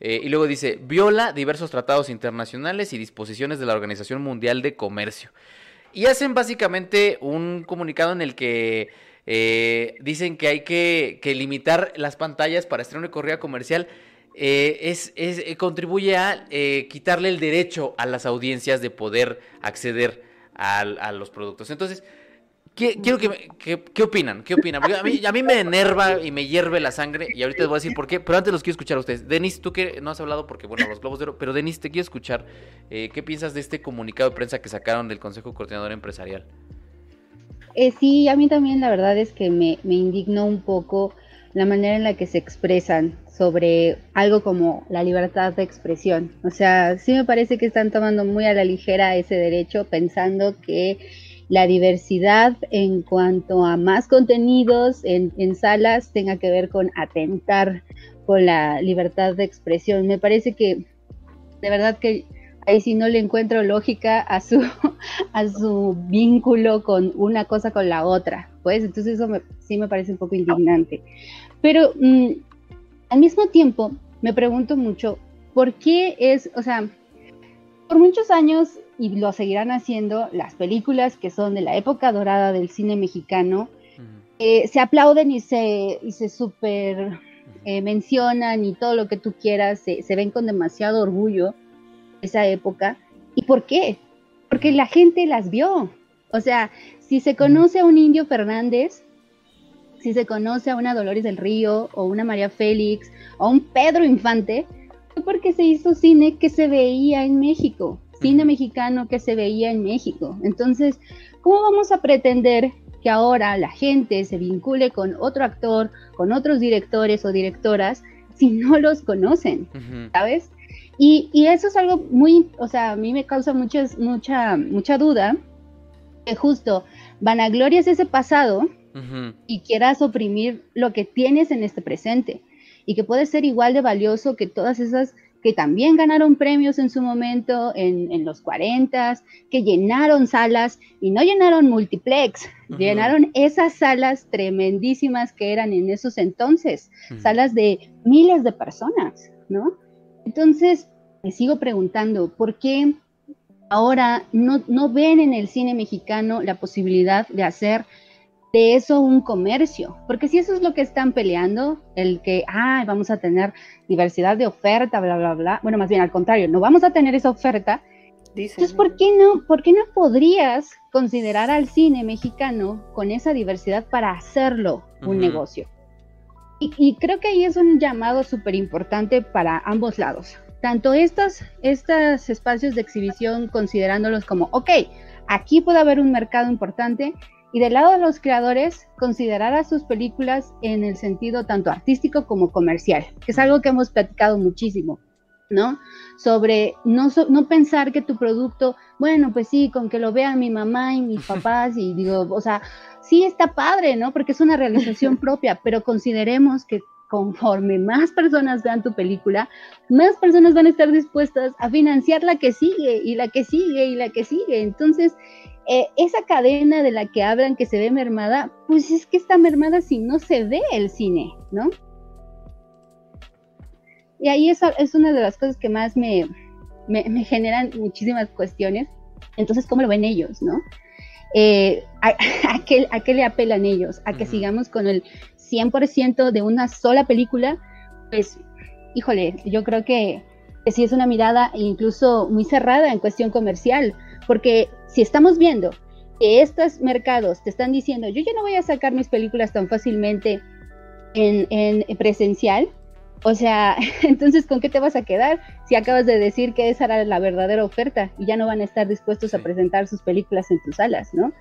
A: Eh, y luego dice, viola diversos tratados internacionales y disposiciones de la Organización Mundial de Comercio. Y hacen básicamente un comunicado en el que eh, dicen que hay que, que limitar las pantallas para estreno y corrida comercial. Eh, es, es- eh, contribuye a eh, quitarle el derecho a las audiencias de poder acceder al- a, los productos. Entonces, ¿qué- quiero que, me- ¿qué opinan? ¿Qué opinan? Porque a mí, a mí me enerva y me hierve la sangre y ahorita les voy a decir por qué, pero antes los quiero escuchar a ustedes. Denis, tú que no has hablado porque, bueno, los globos de oro, pero Denis, te quiero escuchar. eh, ¿Qué piensas de este comunicado de prensa que sacaron del Consejo Coordinador Empresarial?
C: Eh, sí, a mí también la verdad es que me, me indignó un poco la manera en la que se expresan sobre algo como la libertad de expresión. O sea, sí me parece que están tomando muy a la ligera ese derecho, pensando que la diversidad en cuanto a más contenidos en, en salas tenga que ver con atentar con la libertad de expresión. Me parece que de verdad que ahí sí no le encuentro lógica a su a su vínculo con una cosa con la otra, pues entonces eso me- sí me parece un poco indignante. Pero mm, al mismo tiempo me pregunto mucho por qué es, o sea, por muchos años y lo seguirán haciendo las películas que son de la época dorada del cine mexicano, eh, se aplauden y se, y se super eh, mencionan y todo lo que tú quieras, se, se ven con demasiado orgullo esa época. ¿Y por qué? Porque la gente las vio. O sea, si se conoce a un Indio Fernández, si se conoce a una Dolores del Río o una María Félix o un Pedro Infante, fue porque se hizo cine que se veía en México, cine mexicano que se veía en México. Entonces, ¿cómo vamos a pretender que ahora la gente se vincule con otro actor, con otros directores o directoras, si no los conocen? ¿sabes? Y, y eso es algo muy, o sea, a mí me causa muchas, mucha, mucha duda, que justo vanaglorias ese pasado Y quieras oprimir lo que tienes en este presente. Y que puede ser igual de valioso que todas esas que también ganaron premios en su momento, en, los 40, que llenaron salas y no llenaron multiplex, llenaron esas salas tremendísimas que eran en esos entonces, salas de miles de personas, ¿no? Entonces, me sigo preguntando, ¿por qué ahora no, no ven en el cine mexicano la posibilidad de hacer de eso un comercio, porque si eso es lo que están peleando, el que, ah, vamos a tener diversidad de oferta, bla, bla, bla, bueno, más bien al contrario, no vamos a tener esa oferta, entonces, ¿por qué, no, ¿por qué no podrías considerar al cine mexicano con esa diversidad para hacerlo un negocio? Y, y, creo que ahí es un llamado súper importante para ambos lados. Tanto estos, estos espacios de exhibición, considerándolos como, ok, aquí puede haber un mercado importante, y del lado de los creadores, considerar a sus películas en el sentido tanto artístico como comercial, que es algo que hemos platicado muchísimo, ¿no? Sobre no, no pensar que tu producto, bueno, pues sí, con que lo vean mi mamá y mis papás, y digo, o sea, sí está padre, ¿no? Porque es una realización propia, pero consideremos que conforme más personas vean tu película, más personas van a estar dispuestas a financiar la que sigue y la que sigue y la que sigue. Entonces, eh, esa cadena de la que hablan que se ve mermada, pues es que está mermada si no se ve el cine, ¿no? Y ahí eso es una de las cosas que más me, generan muchísimas cuestiones. Entonces, ¿cómo lo ven ellos, no? Eh, a, qué, ¿A, qué, le apelan ellos? ¿A que sigamos con el 100% de una sola película? Pues, híjole, yo creo que, que sí es una mirada incluso muy cerrada en cuestión comercial porque si estamos viendo que estos mercados te están diciendo, yo ya no voy a sacar mis películas tan fácilmente en, presencial, o sea, entonces, ¿con qué te vas a quedar si acabas de decir que esa era la verdadera oferta y ya no van a estar dispuestos a presentar sus películas en tus salas, ¿no?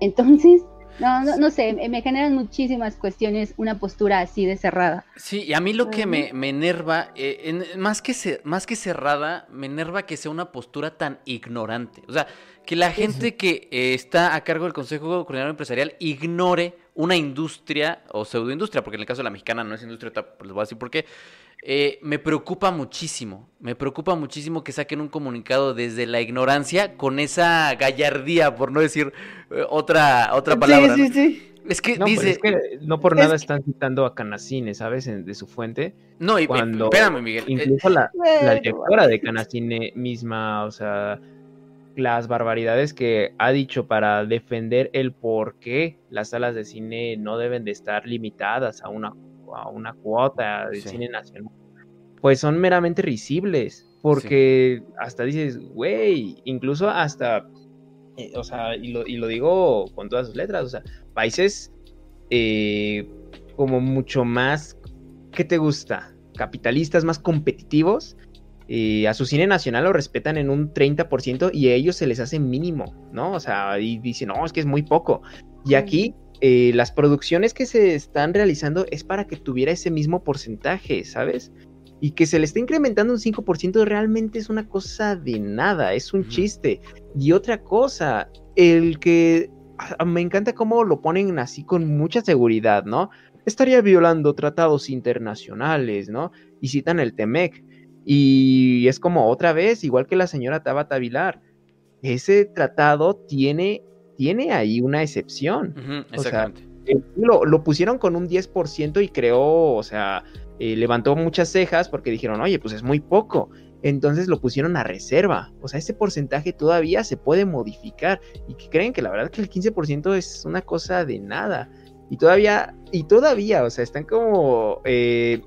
C: Entonces, no, no, no, sé, me generan muchísimas cuestiones una postura así de cerrada.
A: Sí, y a mí lo que me, me enerva, eh, más, que más que cerrada, me enerva que sea una postura tan ignorante. O sea, que la gente que eh, está a cargo del Consejo Coordinador Empresarial ignore una industria o pseudoindustria, porque en el caso de la mexicana no es industria, pues les voy a decir por qué. Eh, me preocupa muchísimo, me preocupa muchísimo que saquen un comunicado desde la ignorancia con esa gallardía, por no decir eh, otra, otra palabra. Sí, sí, sí. Es que
D: no,
A: dice.
D: no por nada están citando a Canacine, ¿sabes? de su fuente.
A: No, y cuando espérame, Miguel.
D: Incluso la, la directora de Canacine misma, o sea, las barbaridades que ha dicho para defender el por qué las salas de cine no deben de estar limitadas a una a una cuota de cine nacional, pues son meramente risibles, porque hasta dices, güey, incluso hasta, eh, o sea, y lo, y lo, digo con todas sus letras, o sea, países eh, como mucho más, ¿qué te gusta? Capitalistas más competitivos, eh, a su cine nacional lo respetan en un 30% y a ellos se les hace mínimo, ¿no? O sea, y dicen, no, es que es muy poco. Y aquí eh, las producciones que se están realizando es para que tuviera ese mismo porcentaje, ¿sabes? Y que se le esté incrementando un 5% realmente es una cosa de nada, es un chiste. Y otra cosa, el que ah, me encanta cómo lo ponen así con mucha seguridad, ¿no? Estaría violando tratados internacionales, ¿no? Y citan el TEMEC. Y es como otra vez, igual que la señora Tabata Vilar, ese tratado tiene tiene ahí una excepción. Eh, lo, pusieron con un 10% y creó, o sea, eh, levantó muchas cejas porque dijeron, oye, pues es muy poco. Entonces lo pusieron a reserva. O sea, ese porcentaje todavía se puede modificar. Y que creen que la verdad que el 15% es una cosa de nada. Y todavía, y todavía, o sea, están como... Eh,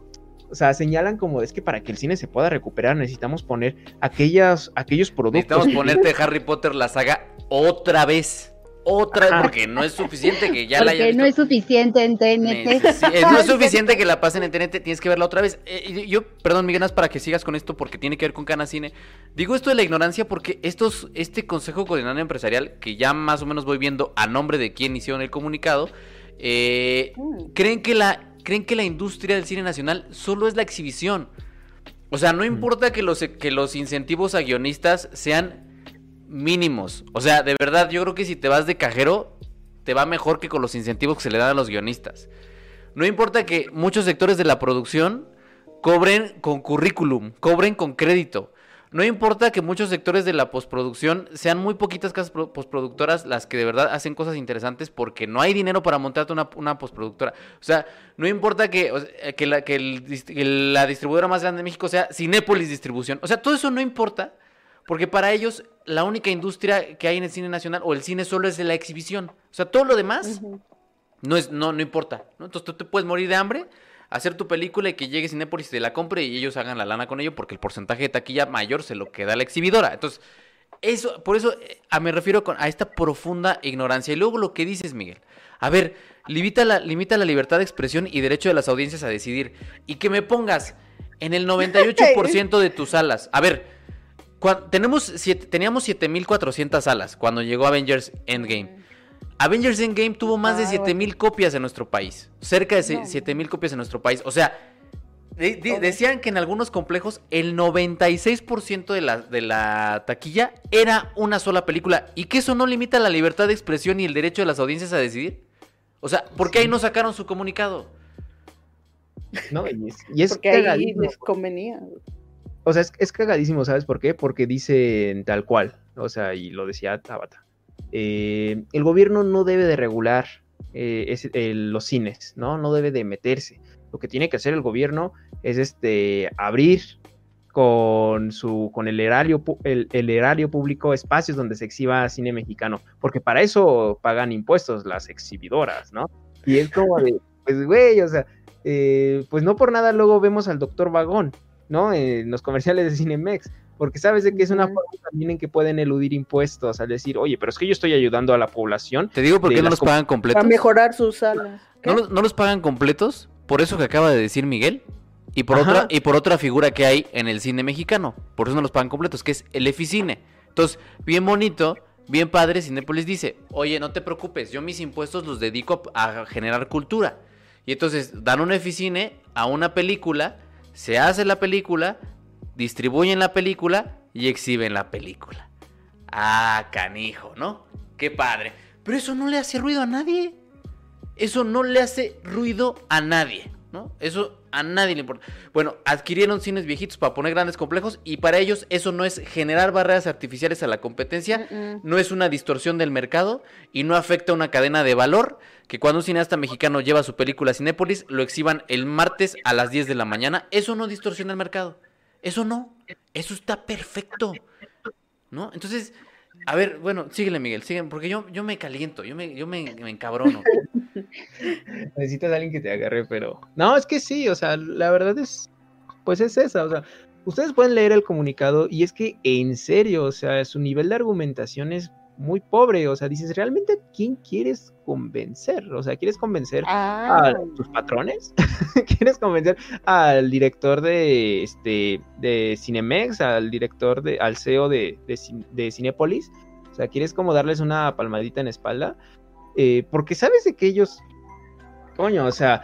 D: o sea, señalan como es que para que el cine se pueda recuperar necesitamos poner aquellas, aquellos productos.
A: Necesitamos ponerte Harry Potter la saga otra vez otra, porque no es suficiente que ya la
C: haya no es suficiente en TNT.
A: no es suficiente que la pasen en TNT, tienes que verla otra vez. Eh, yo, perdón, Miguel, para que sigas con esto porque tiene que ver con Canacine. Digo esto de la ignorancia porque estos, este Consejo Coordinador Empresarial, que ya más o menos voy viendo a nombre de quién hicieron el comunicado, eh, mm. creen, que la, creen que la industria del cine nacional solo es la exhibición. O sea, no mm. importa que los, que los incentivos a guionistas sean mínimos. O sea, de verdad, yo creo que si te vas de cajero, te va mejor que con los incentivos que se le dan a los guionistas. No importa que muchos sectores de la producción cobren con currículum, cobren con crédito. No importa que muchos sectores de la postproducción sean muy poquitas casas postproductoras las que de verdad hacen cosas interesantes porque no hay dinero para montarte una, una postproductora. O sea, no importa que, que, la, que, la distribuidora más grande de México sea Cinépolis Distribución. O sea, todo eso no importa porque para ellos la única industria que hay en el cine nacional o el cine solo es de la exhibición. O sea, todo lo demás no, es, no, no importa. ¿no? Entonces tú te puedes morir de hambre hacer tu película y que llegue Cinépolis y te la compre y ellos hagan la lana con ello porque el porcentaje de taquilla mayor se lo queda la exhibidora. Entonces, eso, por eso eh, a, me refiero con, a esta profunda ignorancia. Y luego lo que dices, Miguel. A ver, limita la, limita la libertad de expresión y derecho de las audiencias a decidir. Y que me pongas en el 98% de tus salas. A ver, tenemos siete, teníamos 7400 salas cuando llegó Avengers Endgame. Avengers Endgame tuvo más de 7000 ah, copias en nuestro país. Cerca de 7000 copias en nuestro país. O sea, decían que en algunos complejos el 96% de la, de la taquilla era una sola película. Y que eso no limita la libertad de expresión y el derecho de las audiencias a decidir. O sea, ¿por qué ahí no sacaron su comunicado?
D: No, y es,
B: Porque ahí les convenía.
D: O sea, es, es cagadísimo, ¿sabes por qué? Porque dicen tal cual. O sea, y lo decía Tabata eh, el gobierno no debe de regular eh, los cines, ¿no? No debe de meterse. Lo que tiene que hacer el gobierno es este, abrir con, su, con el, erario, el, erario público espacios donde se exhiba cine mexicano, porque para eso pagan impuestos las exhibidoras, ¿no? Y es como de, pues güey, o sea, eh, pues no por nada luego vemos al doctor Vagón, ¿no? En los comerciales de Cinemex, porque sabes de que es una forma también en que pueden eludir impuestos, al decir, oye, pero es que yo estoy ayudando a la población.
A: Te digo por qué no los pagan completos.
B: Para mejorar sus salas.
A: ¿No los, pagan completos? Por eso que acaba de decir Miguel. Y por, otra, y por otra figura que hay en el cine mexicano. Por eso no los pagan completos, que es el Eficine. Entonces, bien bonito, bien padre, Cinepolis dice, oye, no te preocupes, yo mis impuestos los dedico a, a generar cultura. Y entonces dan un Eficine a una película, se hace la película, distribuyen la película y exhiben la película. Ah, canijo, ¿no? Qué padre. Pero eso no le hace ruido a nadie. Eso no le hace ruido a nadie, ¿no? Eso a nadie le importa. Bueno, adquirieron cines viejitos para poner grandes complejos y para ellos eso no es generar barreras artificiales a la competencia, no es una distorsión del mercado y no afecta a una cadena de valor que cuando un cineasta mexicano lleva su película a Cinépolis lo exhiban el martes a las 10 de la mañana, eso no distorsiona el mercado. Eso no, eso está perfecto. ¿No? Entonces, a ver, bueno, síguele, Miguel, síguele, porque yo, yo me caliento, yo me, yo me, me encabrono.
D: Necesitas a alguien que te agarre, pero. No, es que sí, o sea, la verdad es. Pues es esa, o sea, ustedes pueden leer el comunicado y es que en serio, o sea, su nivel de argumentación es muy pobre. O sea, dices, ¿realmente quién quieres convencer? O sea, ¿quieres convencer a ah. tus patrones? ¿Quieres convencer al director de este de Cinemex, al director de, al CEO de, de, Cinepolis? O sea, ¿quieres como darles una palmadita en espalda? Eh, porque sabes de que ellos. Coño, o sea.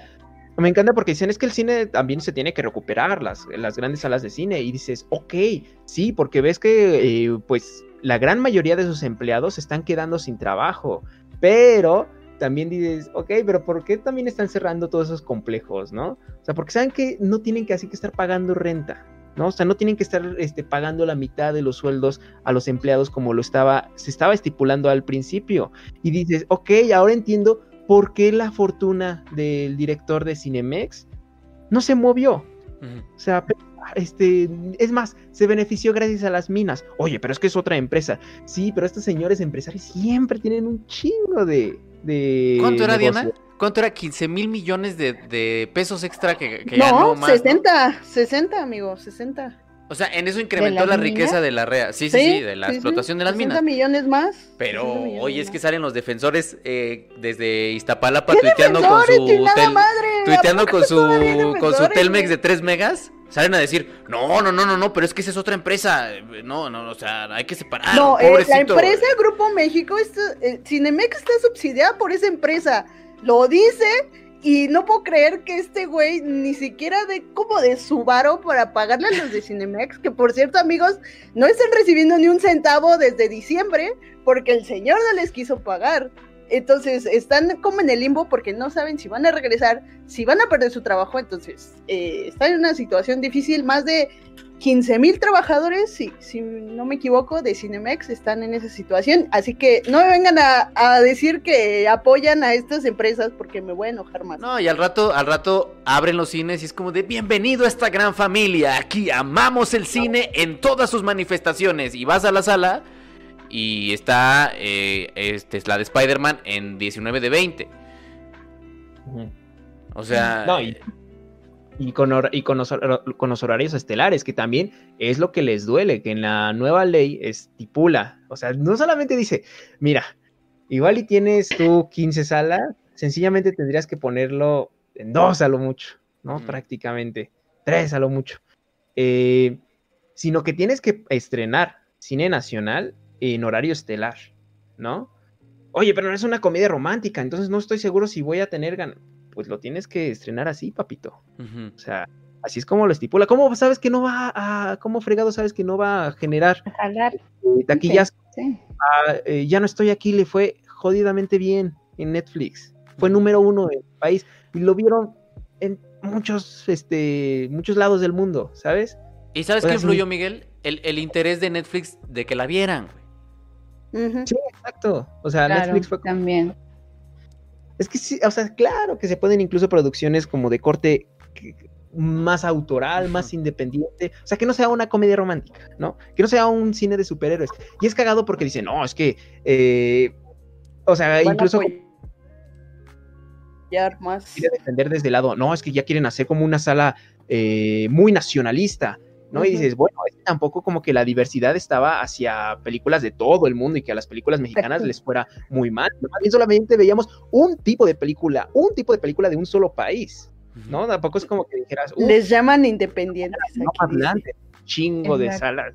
D: Me encanta porque dicen es que el cine también se tiene que recuperar, las, las grandes salas de cine. Y dices, ok, sí, porque ves que eh, pues la gran mayoría de sus empleados están quedando sin trabajo, pero también dices, ok, pero ¿por qué también están cerrando todos esos complejos, no? O sea, porque saben que no tienen que así que estar pagando renta, ¿no? O sea, no tienen que estar este, pagando la mitad de los sueldos a los empleados como lo estaba, se estaba estipulando al principio. Y dices, ok, ahora entiendo por qué la fortuna del director de Cinemex no se movió. O sea, este, es más, se benefició gracias a las minas. Oye, pero es que es otra empresa. Sí, pero estos señores empresarios siempre tienen un chingo de. de
A: ¿Cuánto era, Diana? ¿Cuánto era? 15 mil millones de, pesos extra que, que
B: no, ganó más. 60, 60, amigo, 60.
A: O sea, en eso incrementó la riqueza de la REA. Sí, sí, sí, de la explotación de las 60
B: minas. millones más.
A: Pero hoy es que salen los defensores eh, desde Iztapalapa tuiteando con su tuiteando con su con su Telmex de 3 megas. Salen a decir, no, no, no, no, no, pero es que esa es otra empresa. No, no, o sea, hay que separar.
B: No, eh, la empresa Grupo México, eh, Cinemex está subsidiada por esa empresa. Lo dice y no puedo creer que este güey ni siquiera de como de su varo para pagarle a los de Cinemex, que por cierto, amigos, no están recibiendo ni un centavo desde diciembre porque el señor no les quiso pagar. Entonces están como en el limbo porque no saben si van a regresar, si van a perder su trabajo. Entonces eh, están en una situación difícil. Más de 15 mil trabajadores, si, si no me equivoco, de Cinemex están en esa situación. Así que no me vengan a, a, decir que apoyan a estas empresas porque me voy a enojar más.
A: No, y al rato, al rato abren los cines y es como de bienvenido a esta gran familia. Aquí amamos el cine en todas sus manifestaciones. Y vas a la sala y está eh, este, es la de Spider-Man en 19 de 20. O sea...
D: No, y, y, con, y con, los, con, los, horarios estelares, que también es lo que les duele, que en la nueva ley estipula, o sea, no solamente dice, mira, igual y tienes tú 15 salas, sencillamente tendrías que ponerlo en dos a lo mucho, ¿no? Mm. Prácticamente, tres a lo mucho. Eh, sino que tienes que estrenar cine nacional en horario estelar, ¿no? Oye, pero no es una comedia romántica, entonces no estoy seguro si voy a tener gan Pues lo tienes que estrenar así, papito. Uh -huh. O sea, así es como lo estipula. ¿Cómo sabes que no va a, cómo fregado sabes que no va a generar
C: jalar
D: eh, taquillas? Sí. Ah, eh, ya no estoy aquí, le fue jodidamente bien en Netflix. Fue número uno en el país y lo vieron en muchos, este, muchos lados del mundo, ¿sabes?
A: ¿Y sabes qué influyó. Miguel? El, el, interés de Netflix de que la vieran, güey.
D: Uh -huh. Sí, exacto. O sea,
C: claro,
D: Netflix fue.
C: También.
D: Es que sí, o sea, claro que se pueden incluso producciones como de corte más autoral, más independiente, o sea, que no sea una comedia romántica, ¿no? Que no sea un cine de superhéroes. Y es cagado porque dicen, no, es que, eh, o sea, bueno, incluso...
B: Más.
D: Quiere defender desde el lado, no, es que ya quieren hacer como una sala eh, muy nacionalista, ¿no? Uh -huh. Y dices, bueno, es que tampoco como que la diversidad estaba hacia películas de todo el mundo y que a las películas mexicanas les fuera muy mal. Más bien solamente veíamos un tipo de película, un tipo de película de un solo país, ¿no? Tampoco es como que dijeras...
B: Les llaman independientes.
D: No, adelante, chingo Exacto. de salas.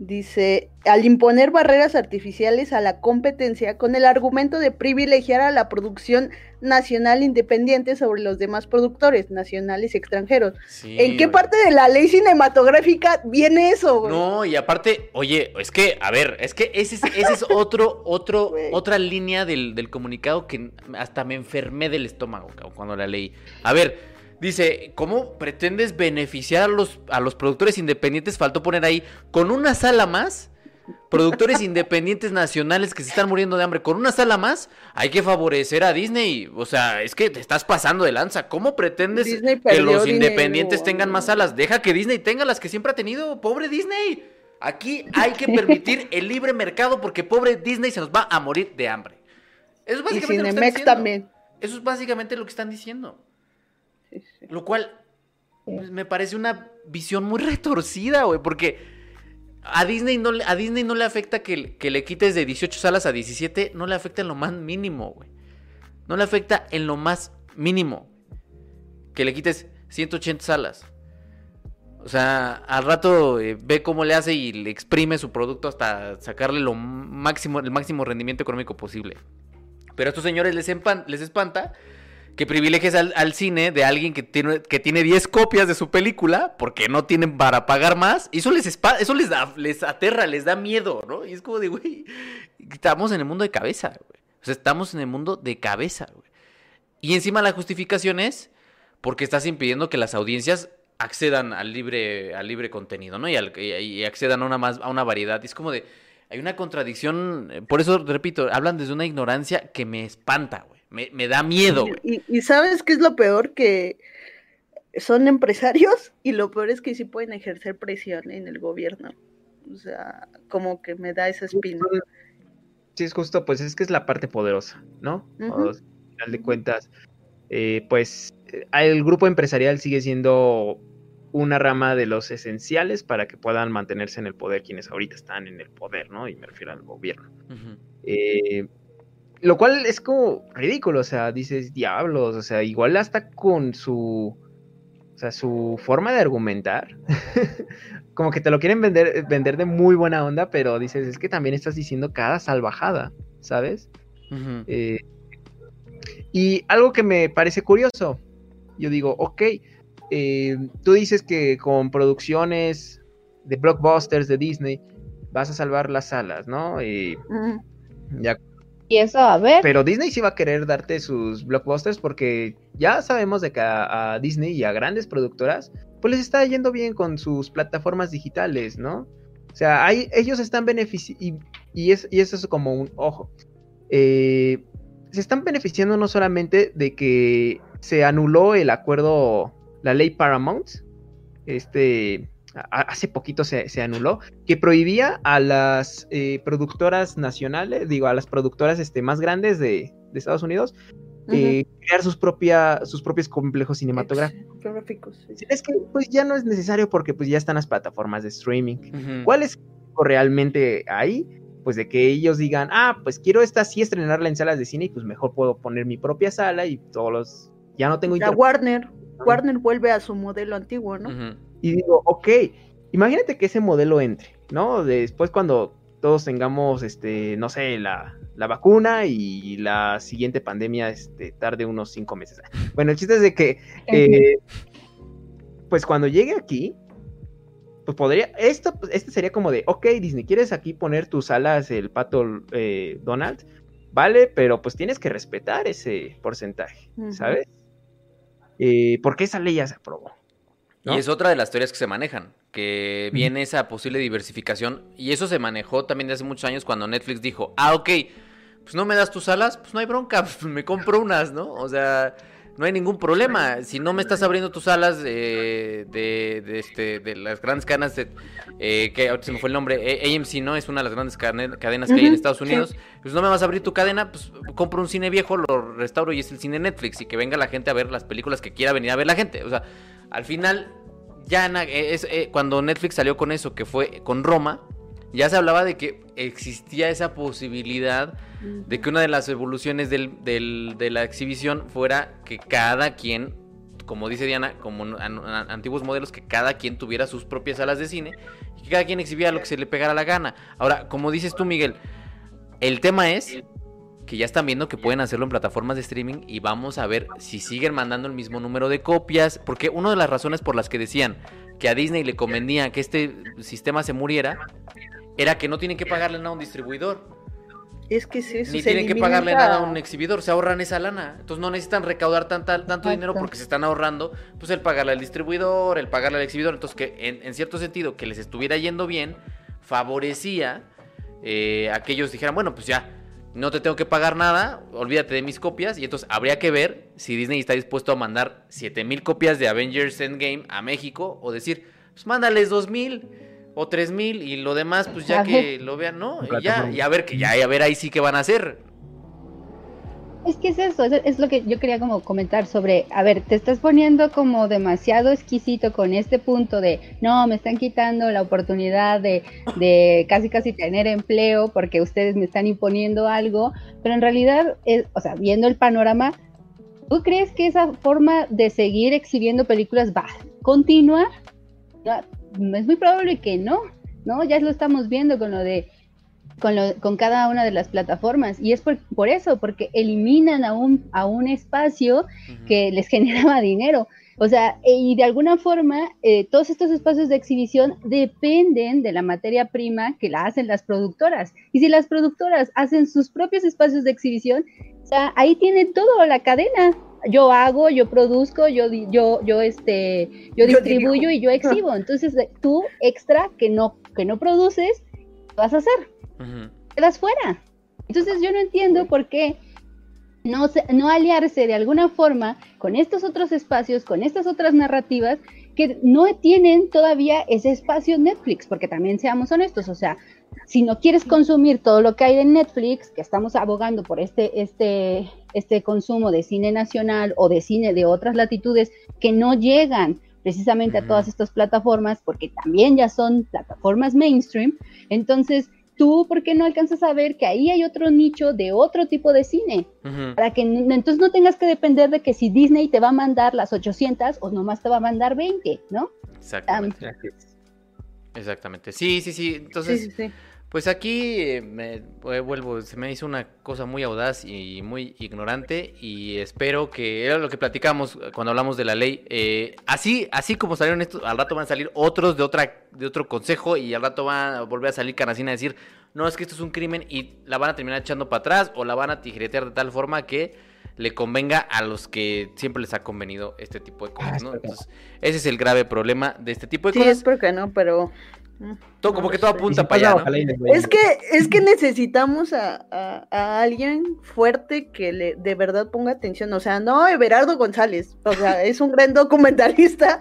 B: Dice, al imponer barreras artificiales a la competencia con el argumento de privilegiar a la producción nacional independiente sobre los demás productores nacionales y extranjeros. Sí, ¿En qué parte de la ley cinematográfica viene eso? Güey?
A: No, y aparte, oye, es que, a ver, es que ese es, ese es otro, otro, otra línea del, del comunicado que hasta me enfermé del estómago cuando la leí. A ver, Dice, ¿cómo pretendes beneficiar a los, a los productores independientes? Faltó poner ahí, con una sala más, productores independientes nacionales que se están muriendo de hambre, con una sala más, hay que favorecer a Disney. O sea, es que te estás pasando de lanza. ¿Cómo pretendes que los independientes dinero, tengan más salas? Deja que Disney tenga las que siempre ha tenido. Pobre Disney. Aquí hay que permitir el libre mercado porque pobre Disney se nos va a morir de hambre. Eso es básicamente
B: y
A: lo que
B: están diciendo. también.
A: Eso es básicamente lo que están diciendo. Sí, sí. Lo cual pues, me parece una visión muy retorcida, güey, porque a Disney no, a Disney no le afecta que, que, le quites de 18 salas a 17, no le afecta en lo más mínimo, güey. No le afecta en lo más mínimo que le quites 180 salas. O sea, al rato eh, ve cómo le hace y le exprime su producto hasta sacarle lo máximo, el máximo rendimiento económico posible. Pero a estos señores les, les espanta que privilegies al, cine de alguien que tiene, que tiene 10 copias de su película porque no tienen para pagar más. Y eso les, eso les, da, les aterra, les da miedo, ¿no? Y es como de, güey, estamos en el mundo de cabeza, güey. O sea, estamos en el mundo de cabeza, güey. Y encima la justificación es porque estás impidiendo que las audiencias accedan al libre, al libre contenido, ¿no? Y, accedan a una, más, a una variedad. Y es como de, hay una contradicción, por eso, repito, hablan desde una ignorancia que me espanta, güey. Me, me da miedo.
B: Y, y, sabes qué es lo peor que son empresarios y lo peor es que sí pueden ejercer presión en el gobierno. O sea, como que me da esa espina.
D: Sí, es justo, pues es que es la parte poderosa, ¿no? Uh -huh. Al final de cuentas, eh, pues el grupo empresarial sigue siendo una rama de los esenciales para que puedan mantenerse en el poder quienes ahorita están en el poder, ¿no? Y me refiero al gobierno. Uh -huh. eh, lo cual es como ridículo, o sea, dices, diablos, o sea, igual hasta con su, o sea, su forma de argumentar, como que te lo quieren vender, vender de muy buena onda, pero dices, es que también estás diciendo cada salvajada, ¿sabes? Uh -huh. eh, y algo que me parece curioso, yo digo, ok, eh, tú dices que con producciones de blockbusters de Disney vas a salvar las salas, ¿no? Y uh -huh. ya Pero Disney sí va a querer darte sus blockbusters porque ya sabemos de que a, Disney y a grandes productoras pues les está yendo bien con sus plataformas digitales, ¿no? O sea, hay, ellos están beneficiando, y, y, es, y eso es como un ojo. Eh, se están beneficiando no solamente de que se anuló el acuerdo, la ley Paramount, este, hace poquito se, se anuló, que prohibía a las eh, productoras nacionales, digo, a las productoras este, más grandes de, de Estados Unidos, eh, crear sus, propia, sus propios complejos cinematográficos.
B: Sí.
D: Es que pues ya no es necesario porque pues ya están las plataformas de streaming.
A: Ujú.
D: ¿Cuál es realmente ahí? Pues de que ellos digan, ah, pues quiero esta sí estrenarla en salas de cine y pues mejor puedo poner mi propia sala y todos los... Ya no tengo
B: La. Warner, Warner vuelve a su modelo antiguo, ¿no?
D: Y digo, ok, imagínate que ese modelo entre, ¿no? Después cuando todos tengamos, este, no sé, la, la vacuna y la siguiente pandemia este, tarde unos cinco meses. Bueno, el chiste es de que, eh, pues cuando llegue aquí, pues podría, esto, pues, este sería como de, ok, Disney, ¿quieres aquí poner tus salas el pato eh, Donald? Vale, pero pues tienes que respetar ese porcentaje. ¿sabes? Eh, porque esa ley ya se aprobó. ¿No?
A: Y es otra de las teorías que se manejan, que viene esa posible diversificación, y eso se manejó también de hace muchos años cuando Netflix dijo, ah, ok, pues no me das tus salas, pues no hay bronca, pues me compro unas, ¿no? O sea, no hay ningún problema. Si no me estás abriendo tus salas eh, de, de, este, de las grandes cadenas, de, eh, que ahorita se me fue el nombre, eh, AMC, ¿no? Es una de las grandes cadena- cadenas que hay en Estados. Unidos. Pues no me vas a abrir tu cadena, pues compro un cine viejo, lo restauro y es el cine Netflix y que venga la gente a ver las películas que quiera venir a ver la gente. O sea, al final, ya eh, es, eh, cuando Netflix salió con eso, que fue con Roma, ya se hablaba de que existía esa posibilidad de que una de las evoluciones del- del- de la exhibición fuera que cada quien, como dice Diana, como en an- an- antiguos modelos, que cada quien tuviera sus propias salas de cine y que cada quien exhibía lo que se le pegara la gana. Ahora, como dices tú, Miguel, el tema es que ya están viendo que pueden hacerlo en plataformas de streaming y vamos a ver si siguen mandando el mismo número de copias, porque una de las razones por las que decían que a Disney le convenía que este sistema se muriera era que no tienen que pagarle nada a un distribuidor,
B: Es que sí, eso
A: ni
B: se
A: tienen que pagarle nada a un exhibidor, se ahorran esa lana, entonces no necesitan recaudar tanta, tanto dinero porque se están ahorrando, pues el pagarle al distribuidor, el pagarle al exhibidor, entonces que en, en cierto sentido que les estuviera yendo bien, favorecía eh, a que ellos dijeran, bueno, pues ya, no te tengo que pagar nada, olvídate de mis copias, y entonces habría que ver si Disney está dispuesto a mandar 7000 copias de Avengers Endgame a México, o decir, pues mándales 2000 o 3000 y lo demás, pues ya
C: A
A: que lo vean, ¿no? Y ya, y a ver que ya, y a ver ahí sí que van a hacer.
C: Es que es eso, es, es lo que yo quería como comentar sobre, a ver, te estás poniendo como demasiado exquisito con este punto de, no, me están quitando la oportunidad de, de casi casi tener empleo porque ustedes me están imponiendo algo, pero en realidad, es, o sea, viendo el panorama, ¿tú crees que esa forma de seguir exhibiendo películas va a continuar? Es muy probable que no, ¿no? Ya lo estamos viendo con lo de con, lo- con cada una de las plataformas. Y es por, por eso, porque eliminan a un, a un espacio que les generaba dinero. O sea, e- y de alguna forma, eh, todos estos espacios de exhibición dependen de la materia prima que la hacen las productoras. Y si las productoras hacen sus propios espacios de exhibición, o sea, ahí tienen toda la cadena. Yo hago, yo produzco, yo, yo, yo, este, yo
B: Yo
C: distribuyo
B: dirijo.
C: y yo exhibo. Entonces, tú extra que no, que no produces, ¿qué vas a hacer? Quedas fuera. Entonces yo no entiendo por qué no, se- no aliarse de alguna forma con estos otros espacios, con estas otras narrativas que no tienen todavía ese espacio en Netflix, porque también seamos honestos, o sea, si no quieres consumir todo lo que hay en Netflix, que estamos abogando por este, este, este consumo de cine nacional o de cine de otras latitudes que no llegan precisamente a todas estas plataformas, porque también ya son plataformas mainstream, entonces tú, ¿por qué no alcanzas a ver que ahí hay otro nicho de otro tipo de cine? Para que entonces no tengas que depender de que si Disney te va a mandar las 800 o nomás te va a mandar 20, ¿no?
A: Exactamente. Exactamente. Sí, sí, sí. Entonces,
B: Sí, sí, sí.
A: Pues aquí eh, me eh, vuelvo, se me hizo una cosa muy audaz y muy ignorante y espero que era lo que platicamos cuando hablamos de la ley. eh, así, así como salieron estos, al rato van a salir otros de otra, de otro consejo y al rato va a volver a salir Canacina a decir, no es que esto es un crimen y la van a terminar echando para atrás o la van a tijeretear de tal forma que le convenga a los que siempre les ha convenido este tipo de cosas,
D: Ah,
A: ¿no? Entonces, ese es el grave problema de este tipo de
B: Sí,
A: cosas.
B: espero que no, pero. mm,
A: Todo- como que todo apunta para allá, ¿no?
B: Es que, es que necesitamos a, a- a alguien fuerte que le de verdad ponga atención. O sea, no Everardo González. O sea, es un gran documentalista,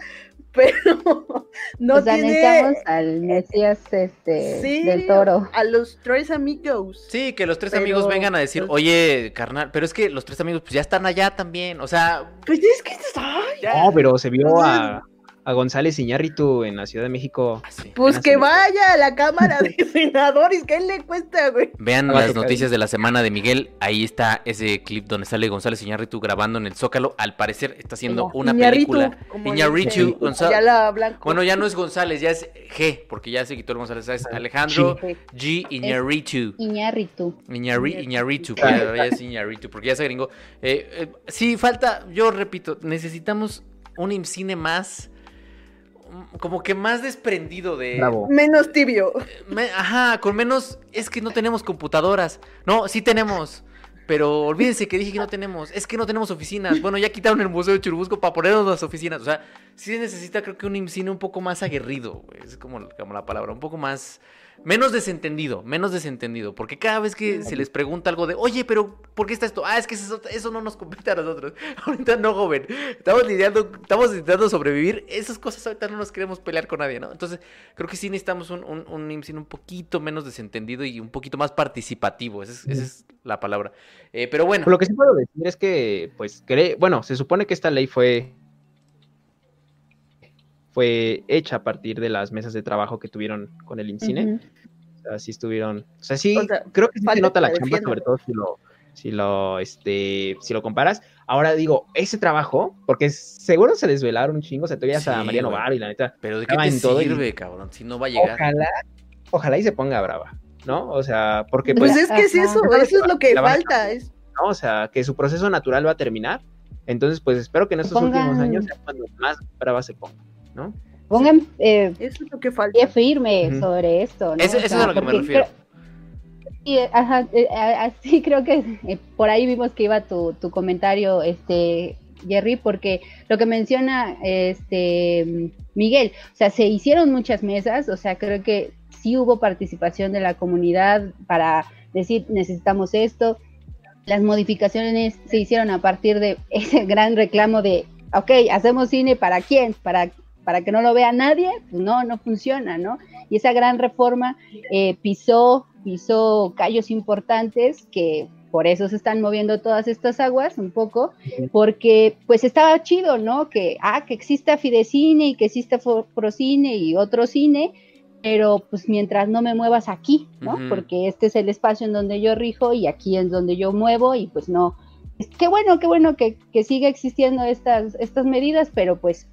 B: pero no
C: o sea,
B: tiene
C: necesitamos al Mesías este,
B: sí,
C: del toro.
B: a los tres amigos.
A: Sí, que los tres
B: Pero,
A: amigos vengan a decir, oye, carnal, pero es que los tres amigos pues ya están allá también, o sea,
B: Pues es que ay,
A: ya.
D: No, pero se vio a, a González Iñárritu en la Ciudad de México.
A: Ah, sí.
B: pues que vaya a la Cámara de Senadores, ¿qué le cuesta, güey?
A: Vean
D: Ah,
A: las noticias de la semana de Miguel. Ahí está ese clip donde sale González Iñárritu grabando en el Zócalo. Al parecer está haciendo una
B: Iñárritu,
A: película. Iñárritu
B: dice
A: González. Bueno, ya no es González, ya es G, porque ya se quitó el González. Es Alejandro
B: Sí.
A: G. Iñárritu.
C: Iñárritu.
A: Iñárritu, que ya, es Iñárritu, porque ya se gringo. Eh, eh, sí, falta, yo repito, necesitamos un cine más, como que más desprendido de...
D: Bravo.
B: Menos tibio.
A: Me- ajá, con menos. Es que no tenemos computadoras. No, sí tenemos. Pero olvídense que dije que no tenemos. Es que no tenemos oficinas. Bueno, ya quitaron el Museo de Churubusco para ponernos las oficinas. O sea, sí se necesita, creo que un IMCINE un poco más aguerrido. güey. Es como, como la palabra. Un poco más. Menos desentendido. Menos desentendido. Porque cada vez que se les pregunta algo de, oye, pero ¿por qué está esto? Ah, es que eso, eso no nos compete a nosotros. Ahorita no, joven. Estamos lidiando, estamos intentando sobrevivir. Esas cosas ahorita no nos queremos pelear con nadie, ¿no? Entonces, creo que sí necesitamos un, un, un un poquito menos desentendido y un poquito más participativo. Esa es, esa es la palabra. Eh, pero bueno.
D: Lo que sí puedo decir es que, pues, cre- bueno, se supone que esta ley fue fue hecha a partir de las mesas de trabajo que tuvieron con el INCINE.
C: Ujú.
D: O sea, sí estuvieron, o sea, sí,
B: O sea,
D: creo que sí se nota la chamba, sobre todo si lo, si lo, este, si lo comparas. Ahora digo, ese trabajo, porque seguro se desvelaron un chingo, o sea, tú veías
A: Sí,
D: a María
A: güey.
D: Novaro y la neta,
A: Pero ¿de qué te
D: todo y-
A: sirve, cabrón? Si no va a llegar.
D: ojalá, ojalá y se ponga brava, ¿no? O sea, porque
B: Pues
D: pues,
B: es que es eso,
D: Sabes
B: eso es lo que falta. Es,
D: ¿no? O sea, que su proceso natural va a terminar. Entonces, pues espero que en estos
C: Pongan-
D: últimos años sea cuando más brava se ponga, ¿no?
C: Pongan eh,
B: eso es lo que falta.
C: pie firme sobre esto, ¿no?
A: Eso-
C: O
A: eso
C: sea,
A: es a lo que me refiero.
C: creo- sí, eh, ajá, eh, a- así creo que eh, por ahí vimos que iba tu, tu comentario, este Jerry, porque lo que menciona este Miguel, o sea, se hicieron muchas mesas, o sea, creo que sí hubo participación de la comunidad para decir necesitamos esto. Las modificaciones se hicieron a partir de ese gran reclamo de, ok, hacemos cine para quién, para para que no lo vea nadie, pues no, no funciona, ¿no? Y esa gran reforma eh, pisó, pisó callos importantes que por eso se están moviendo todas estas aguas un poco, porque pues estaba chido, ¿no? Que, ah, que exista Fidecine y que exista Procine y otro cine, pero pues mientras no me muevas aquí, ¿no? Porque este es el espacio en donde yo rijo y aquí es donde yo muevo y pues no. Qué bueno, qué bueno que, que siga existiendo estas, estas medidas, pero pues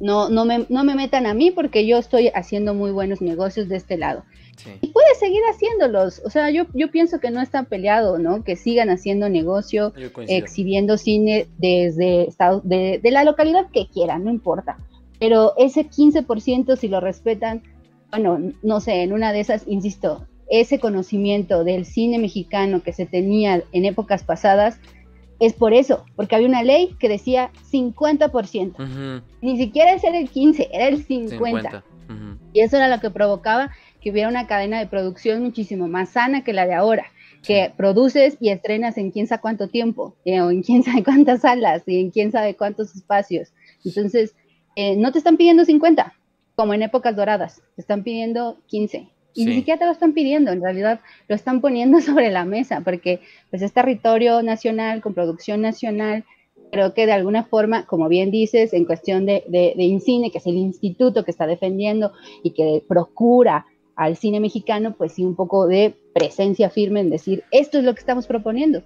C: no, no, me, no me metan a mí porque yo estoy haciendo muy buenos negocios de este lado.
A: Sí.
C: Y puedes seguir haciéndolos. O sea, yo, yo pienso que no está peleado, ¿no? Que sigan haciendo negocio, exhibiendo cine desde de, de la localidad que quieran, no importa. Pero ese 15%, si lo respetan, bueno, no sé, en una de esas, insisto, ese conocimiento del cine mexicano que se tenía en épocas pasadas, es por eso, porque había una ley que decía 50%.
A: Ujú,
C: Ni siquiera ese era el 15, era el 50.
A: 50. Ujú.
C: Y eso era lo que provocaba que hubiera una cadena de producción muchísimo más sana que la de ahora, que produces y estrenas en quién sabe cuánto tiempo, eh, o en quién sabe cuántas salas, y en quién sabe cuántos espacios. Entonces, eh, no te están pidiendo 50, como en épocas doradas, te están pidiendo 15. Y ni siquiera te lo están pidiendo, en realidad lo están poniendo sobre la mesa, porque pues es territorio nacional, con producción nacional, creo que de alguna forma, como bien dices, en cuestión de, de, de INCINE, que es el instituto que está defendiendo y que procura al cine mexicano, pues sí, un poco de presencia firme en decir, esto es lo que estamos proponiendo.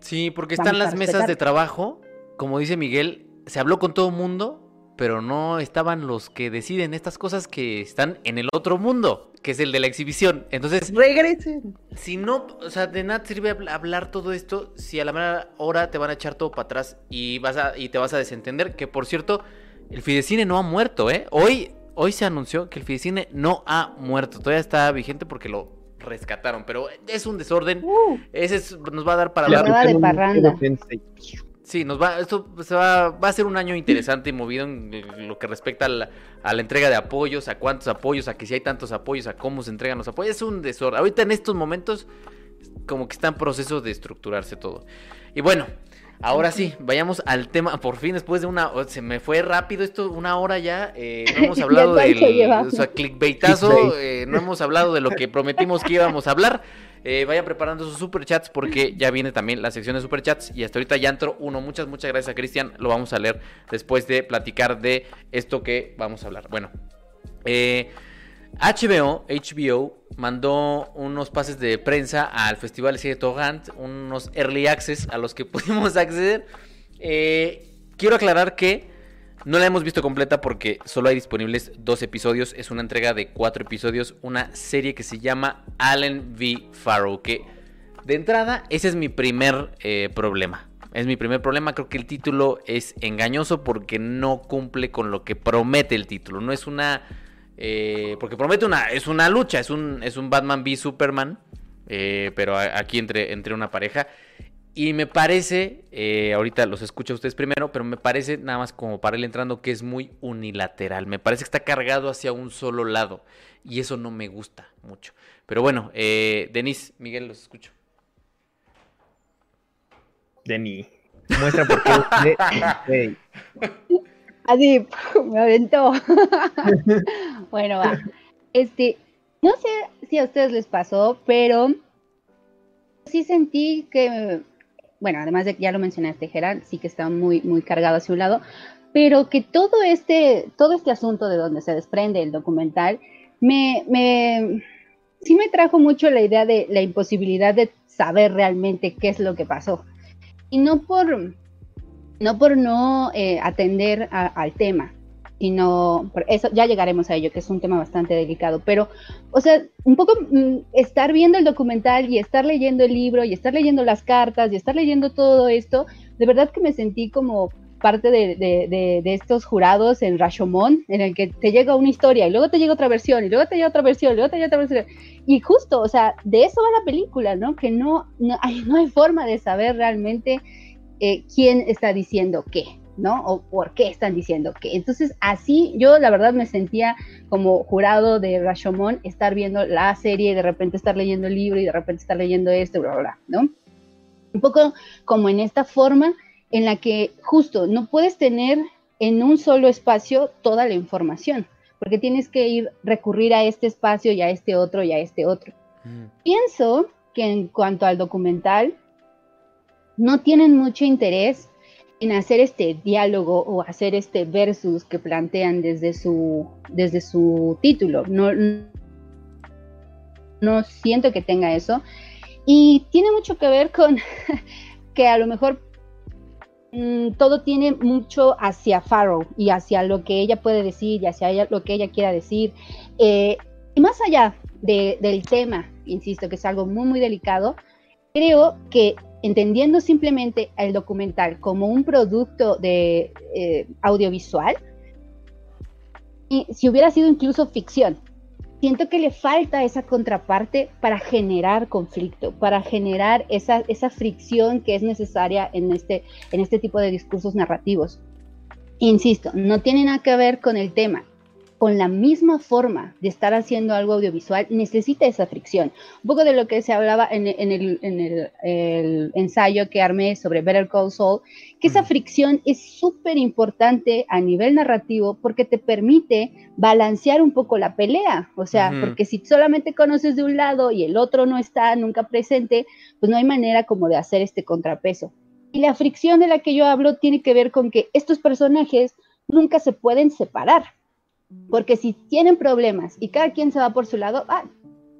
A: Sí, porque
C: Vamos
A: están las mesas de trabajo, como dice Miguel, se habló con todo mundo, pero no estaban los que deciden estas cosas que están en el otro mundo, que es el de la exhibición. Entonces,
B: Regresen.
A: si no, o sea, de nada sirve habl- hablar todo esto si a la mera hora te van a echar todo para atrás y vas a y te vas a desentender que por cierto, el Fidecine no ha muerto, ¿eh? Hoy hoy se anunció que el Fidecine no ha muerto, todavía está vigente porque lo rescataron, pero es un desorden.
C: Uh,
A: Ese es- nos va a dar para
C: La
A: hablar.
C: de parranda.
A: Sí, nos va, esto se va, va a ser un año interesante y movido en lo que respecta a la, a la entrega de apoyos, a cuántos apoyos, a que si hay tantos apoyos, a cómo se entregan los apoyos. Es un desorden. Ahorita en estos momentos como que está en proceso de estructurarse todo. Y bueno, ahora sí, vayamos al tema. Por fin, después de una... Se me fue rápido esto, una hora ya. eh, no hemos hablado del... O sea, clickbaitazo. Eh, no hemos hablado de lo que prometimos que íbamos a hablar. Eh, vayan preparando sus superchats porque ya viene también la sección de superchats y hasta ahorita ya entró uno. Muchas, muchas gracias a Cristian. Lo vamos a leer después de platicar de esto que vamos a hablar. Bueno, eh, HBO, HBO mandó unos pases de prensa al Festival de Torrent, unos early access a los que pudimos acceder. Eh, quiero aclarar que no la hemos visto completa porque solo hay disponibles dos episodios. Es una entrega de cuatro episodios, una serie que se llama Allen v. Farrow. Que de entrada, ese es mi primer eh, problema. Es mi primer problema. Creo que el título es engañoso porque no cumple con lo que promete el título. No es una. eh, porque promete una. Es una lucha. Es un, es un Batman v Superman. eh, pero aquí entre, entre una pareja. Y me parece, eh, ahorita los escucho a ustedes primero, pero me parece nada más como para ir entrando que es muy unilateral. Me parece que está cargado hacia un solo lado. Y eso no me gusta mucho. Pero bueno, eh, Denise, Miguel, los escucho.
D: Denny. Muestra por qué. de- Ey,
C: así, me aventó. bueno, va. Este, no sé si a ustedes les pasó, pero sí sentí que, bueno, además de que ya lo mencionaste, Gerard, sí que está muy, muy cargado hacia un lado, pero que todo este, todo este asunto de donde se desprende el documental, me, me, sí me trajo mucho la idea de la imposibilidad de saber realmente qué es lo que pasó. Y no por, no por no eh, atender al tema, sino, por eso ya llegaremos a ello, que es un tema bastante delicado, pero, o sea, un poco mm, estar viendo el documental y estar leyendo el libro y estar leyendo las cartas y estar leyendo todo esto, de verdad que me sentí como parte de, de- de- de estos jurados en Rashomon, en el que te llega una historia y luego te llega otra versión y luego te llega otra versión y luego te llega otra versión. Y justo, o sea, de eso va la película, ¿no? Que no, no, hay, no hay forma de saber realmente eh, quién está diciendo qué, ¿no? O por qué están diciendo qué. Entonces, así yo la verdad me sentía como jurado de Rashomon, estar viendo la serie y de repente estar leyendo el libro y de repente estar leyendo esto, bla, bla, bla, ¿no? Un poco como en esta forma en la que justo no puedes tener en un solo espacio toda la información, porque tienes que ir recurrir a este espacio y a este otro y a este otro. Pienso que en cuanto al documental, no tienen mucho interés en hacer este diálogo o hacer este versus que plantean desde su, desde su título. No, no siento que tenga eso. Y tiene mucho que ver con que a lo mejor mm, todo tiene mucho hacia Farrow y hacia lo que ella puede decir y hacia ella, lo que ella quiera decir. Eh, y más allá de- del tema, insisto, que es algo muy, muy delicado, creo que entendiendo simplemente el documental como un producto de eh, audiovisual, y si hubiera sido incluso ficción, siento que le falta esa contraparte para generar conflicto, para generar esa, esa fricción que es necesaria en este, en este tipo de discursos narrativos. Insisto, no tiene nada que ver con el tema. Con la misma forma de estar haciendo algo audiovisual, necesita esa fricción. Un poco de lo que se hablaba en, en el, en el- el ensayo que armé sobre Better Call Saul, que esa fricción es súper importante a nivel narrativo porque te permite balancear un poco la pelea. O sea, porque si solamente conoces de un lado y el otro no está nunca presente, pues no hay manera como de hacer este contrapeso. Y la fricción de la que yo hablo tiene que ver con que estos personajes nunca se pueden separar. Porque si tienen problemas y cada quien se va por su lado, ah,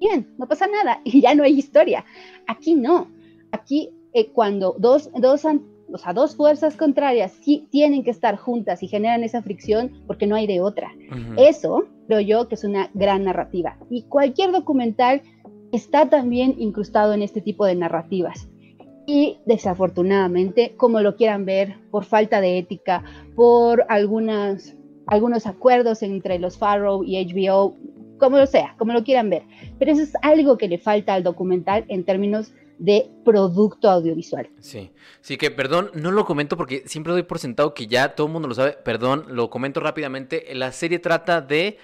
C: bien, no pasa nada y ya no hay historia. Aquí no. Aquí eh, cuando dos, dos, o sea, dos fuerzas contrarias sí tienen que estar juntas y generan esa fricción porque no hay de otra.
A: Ujú.
C: Eso creo yo que es una gran narrativa. Y cualquier documental está también incrustado en este tipo de narrativas. Y desafortunadamente, como lo quieran ver, por falta de ética, por algunas, algunos acuerdos entre los Farrow y HBO, como sea, como lo quieran ver. Pero eso es algo que le falta al documental en términos de producto audiovisual.
A: Sí, sí que perdón, no lo comento porque siempre doy por sentado que ya todo el mundo lo sabe, perdón, lo comento rápidamente, la serie trata de...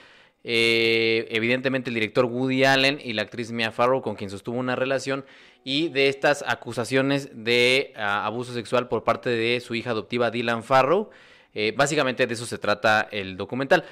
A: Eh, evidentemente el director Woody Allen y la actriz Mia Farrow con quien sostuvo una relación y de estas acusaciones de ah, abuso sexual por parte de su hija adoptiva Dylan Farrow. Eh, básicamente de eso se trata el documental.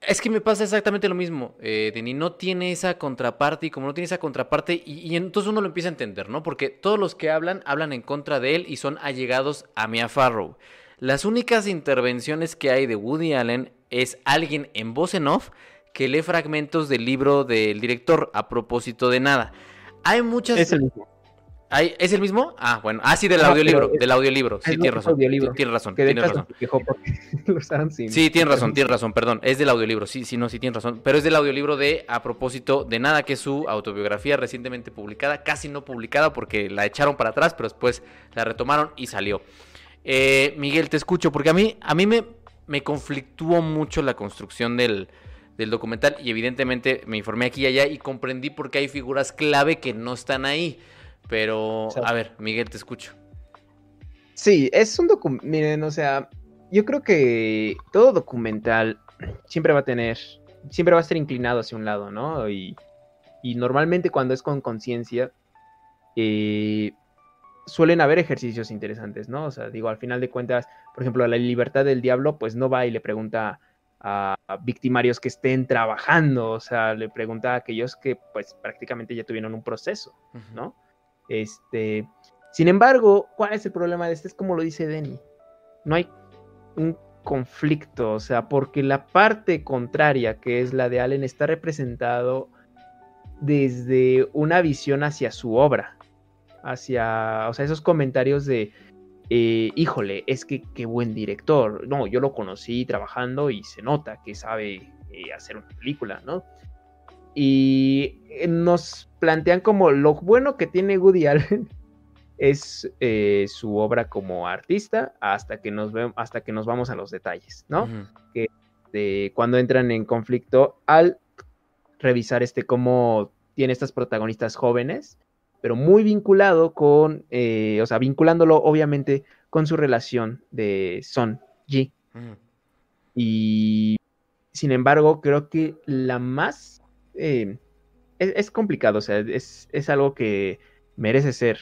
A: Es que me pasa exactamente lo mismo, eh, Denny. No tiene esa contraparte y como no tiene esa contraparte, y, entonces uno lo empieza a entender, ¿no? Porque todos los que hablan, hablan en contra de él y son allegados a Mia Farrow. Las únicas intervenciones que hay de Woody Allen es alguien en voz en off que lee fragmentos del libro del director a propósito de nada. Hay muchas.
D: Es el mismo.
A: ¿Es el mismo? Ah, bueno. Ah, sí, del audiolibro. Del audiolibro. Sí, tienes razón. Tienes razón. Tienes razón. Sí, tienes razón, tienes razón, perdón. Es del audiolibro. Sí, sí, no, sí, tienes razón. Pero es del audiolibro de A propósito de nada, que es su autobiografía recientemente publicada. Casi no publicada porque la echaron para atrás, pero después la retomaron y salió. Eh, Miguel, te escucho, porque a mí, a mí me, me conflictuó mucho la construcción del, del documental y evidentemente me informé aquí y allá y comprendí por qué hay figuras clave que no están ahí. Pero, a ver, Miguel, te escucho.
D: Sí, es un documental, miren, o sea, yo creo que todo documental siempre va a tener, siempre va a estar inclinado hacia un lado, ¿no? Y, normalmente cuando es con conciencia, eh, suelen haber ejercicios interesantes, ¿no? O sea, digo, al final de cuentas, por ejemplo, la libertad del diablo, pues no va y le pregunta a, victimarios que estén trabajando, o sea, le pregunta a aquellos que pues prácticamente ya tuvieron un proceso, ¿no? Este, sin embargo, ¿cuál es el problema de este? Es como lo dice Denny, no hay un conflicto, o sea, porque la parte contraria, que es la de Allen, está representado desde una visión hacia su obra, hacia, o sea, esos comentarios de, eh, híjole, es que qué buen director. No, yo lo conocí trabajando y se nota que sabe eh, hacer una película, ¿no? Y eh, nos plantean como lo bueno que tiene Woody Allen es su obra como artista hasta que nos hasta que nos vamos a los detalles, ¿no? Que cuando entran en conflicto al revisar este cómo tiene estas protagonistas jóvenes pero muy vinculado con, eh, o sea, vinculándolo obviamente con su relación de Son Ji. Y sin embargo, creo que la más... Eh, es, complicado, o sea, es, algo que merece ser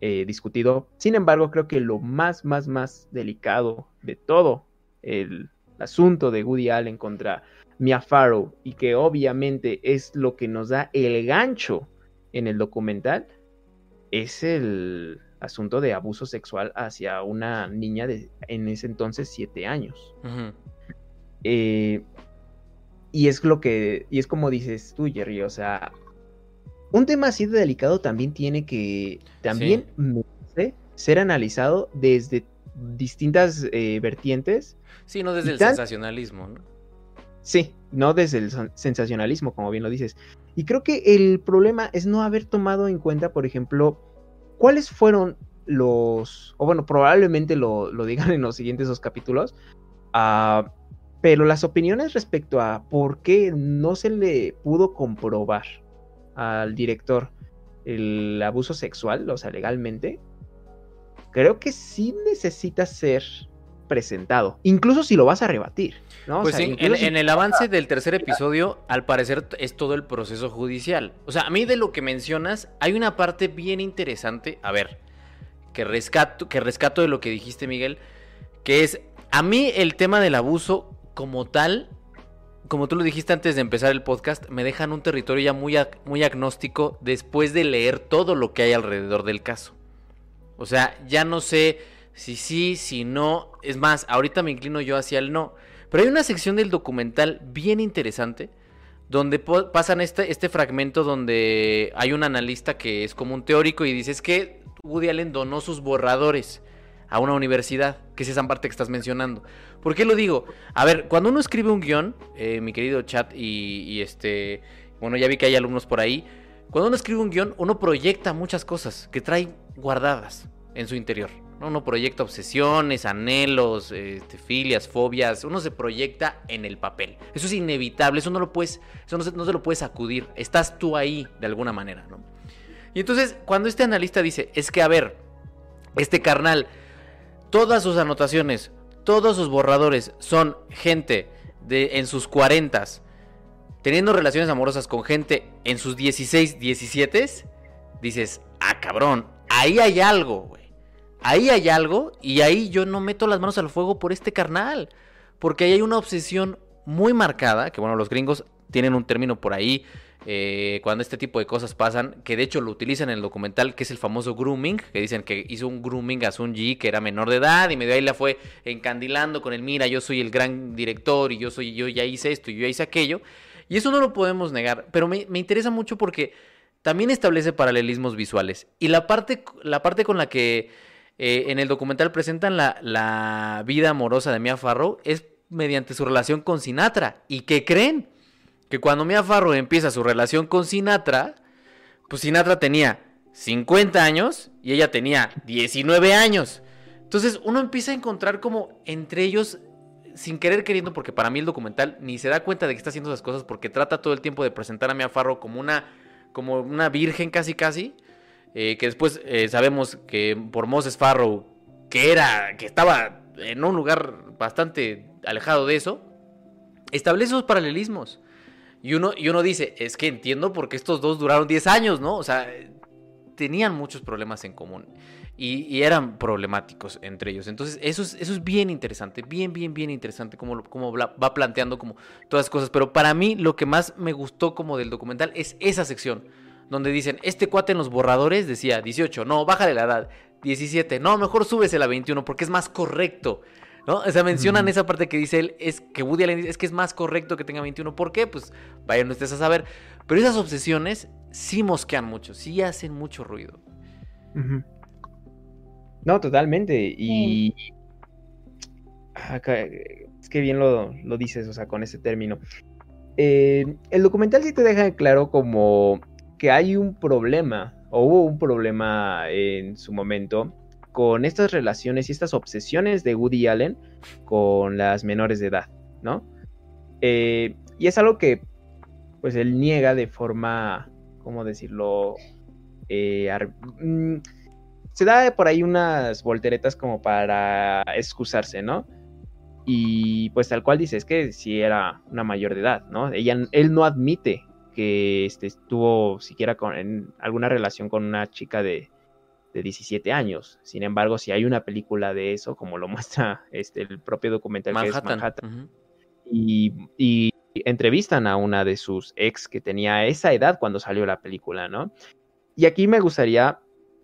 D: eh, discutido. Sin embargo, creo que lo más, más, más delicado de todo el asunto de Woody Allen contra Mia Farrow y que obviamente es lo que nos da el gancho en el documental es el asunto de abuso sexual hacia una niña de en ese entonces siete años. Eh, y es lo que, y es como dices tú, Jerry, o sea, un tema así de delicado también tiene que, también ser analizado desde distintas eh, vertientes.
A: Sí, no desde el sensacionalismo, ¿no?
D: Sí, no desde el sensacionalismo, como bien lo dices. Y creo que el problema es no haber tomado en cuenta, por ejemplo, cuáles fueron los, o bueno, probablemente lo, digan en los siguientes dos capítulos, ah, pero las opiniones respecto a por qué no se le pudo comprobar al director el abuso sexual, o sea, legalmente, creo que sí necesita ser presentado, incluso si lo vas a rebatir.
A: Pues en, el avance del tercer episodio, al parecer es todo el proceso judicial. O sea, a mí de lo que mencionas, hay una parte bien interesante. A ver, que rescato, que rescato de lo que dijiste, Miguel, que es, a mí el tema del abuso como tal, como tú lo dijiste antes de empezar el podcast, me deja en un territorio ya muy, muy agnóstico después de leer todo lo que hay alrededor del caso. O sea, ya no sé si sí, si no. Es más, ahorita me inclino yo hacia el no. Pero hay una sección del documental bien interesante donde pasan este, este fragmento donde hay un analista que es como un teórico y dice es que Woody Allen donó sus borradores a una universidad, que es esa parte que estás mencionando. ¿Por qué lo digo? A ver, cuando uno escribe un guion, eh, mi querido chat y, este, bueno, ya vi que hay alumnos por ahí, cuando uno escribe un guion, uno proyecta muchas cosas que trae guardadas en su interior. ¿no? Uno proyecta obsesiones, anhelos, este, filias, fobias. Uno se proyecta en el papel. Eso es inevitable, eso no lo puedes, eso no se, no se lo puedes sacudir. Estás tú ahí de alguna manera, ¿no? Y entonces, cuando este analista dice, es que a ver, este carnal, todas sus anotaciones, todos sus borradores son gente de en sus cuarentas teniendo relaciones amorosas con gente en sus 16, 17, dices, ah, cabrón, ahí hay algo, güey. Ahí hay algo y ahí yo no meto las manos al fuego por este carnal. Porque ahí hay una obsesión muy marcada, que bueno, los gringos tienen un término por ahí eh, cuando este tipo de cosas pasan, que de hecho lo utilizan en el documental, que es el famoso grooming, que dicen que hizo un grooming a Sun Ji, que era menor de edad, y medio ahí la fue encandilando con el, mira, yo soy el gran director, y yo soy, yo ya hice esto, y yo ya hice aquello, y eso no lo podemos negar, pero me, me interesa mucho porque también establece paralelismos visuales, y la parte, la parte con la que eh, en el documental presentan la, la vida amorosa de Mia Farrow es mediante su relación con Sinatra, ¿y qué creen? Que cuando Mia Farrow empieza su relación con Sinatra, pues Sinatra tenía 50 años y ella tenía 19 años. Entonces uno empieza a encontrar como entre ellos, sin querer queriendo, porque para mí el documental ni se da cuenta de que está haciendo esas cosas, porque trata todo el tiempo de presentar a Mia Farrow como una, como una virgen casi casi, eh, que después eh, sabemos que por Moses Farrow, que era, que estaba en un lugar bastante alejado de eso, establece esos paralelismos. Y uno, y uno dice, es que entiendo porque estos dos duraron 10 años, ¿no? O sea, tenían muchos problemas en común y, eran problemáticos entre ellos. Entonces, eso es, eso es bien interesante, bien, bien, bien interesante cómo, cómo va planteando como todas las cosas. Pero para mí lo que más me gustó como del documental es esa sección, donde dicen, este cuate en los borradores decía 18, no, bájale la edad, 17, no, mejor súbese a 21 porque es más correcto. ¿No? O sea, mencionan esa parte que dice él, es que Woody Allen dice, es que es más correcto que tenga 21. ¿Por qué? Pues vayan ustedes a saber. Pero esas obsesiones sí mosquean mucho, sí hacen mucho ruido.
D: No, totalmente. Y... Es que bien lo, dices, o sea, con ese término. Eh, el documental sí te deja claro como que hay un problema, o hubo un problema en su momento, con estas relaciones y estas obsesiones de Woody Allen con las menores de edad, ¿no? Eh, y es algo que, pues, él niega de forma, ¿cómo decirlo? Eh, mm, se da por ahí unas volteretas como para excusarse, ¿no? Y pues tal cual dice, es que si era una mayor de edad, ¿no? Ella, él no admite que este, estuvo siquiera con, en alguna relación con una chica de, de 17 años. Sin embargo, si hay una película de eso, como lo muestra este, el propio documental que es Manhattan, y, entrevistan a una de sus ex que tenía esa edad cuando salió la película, ¿no? Y aquí me gustaría,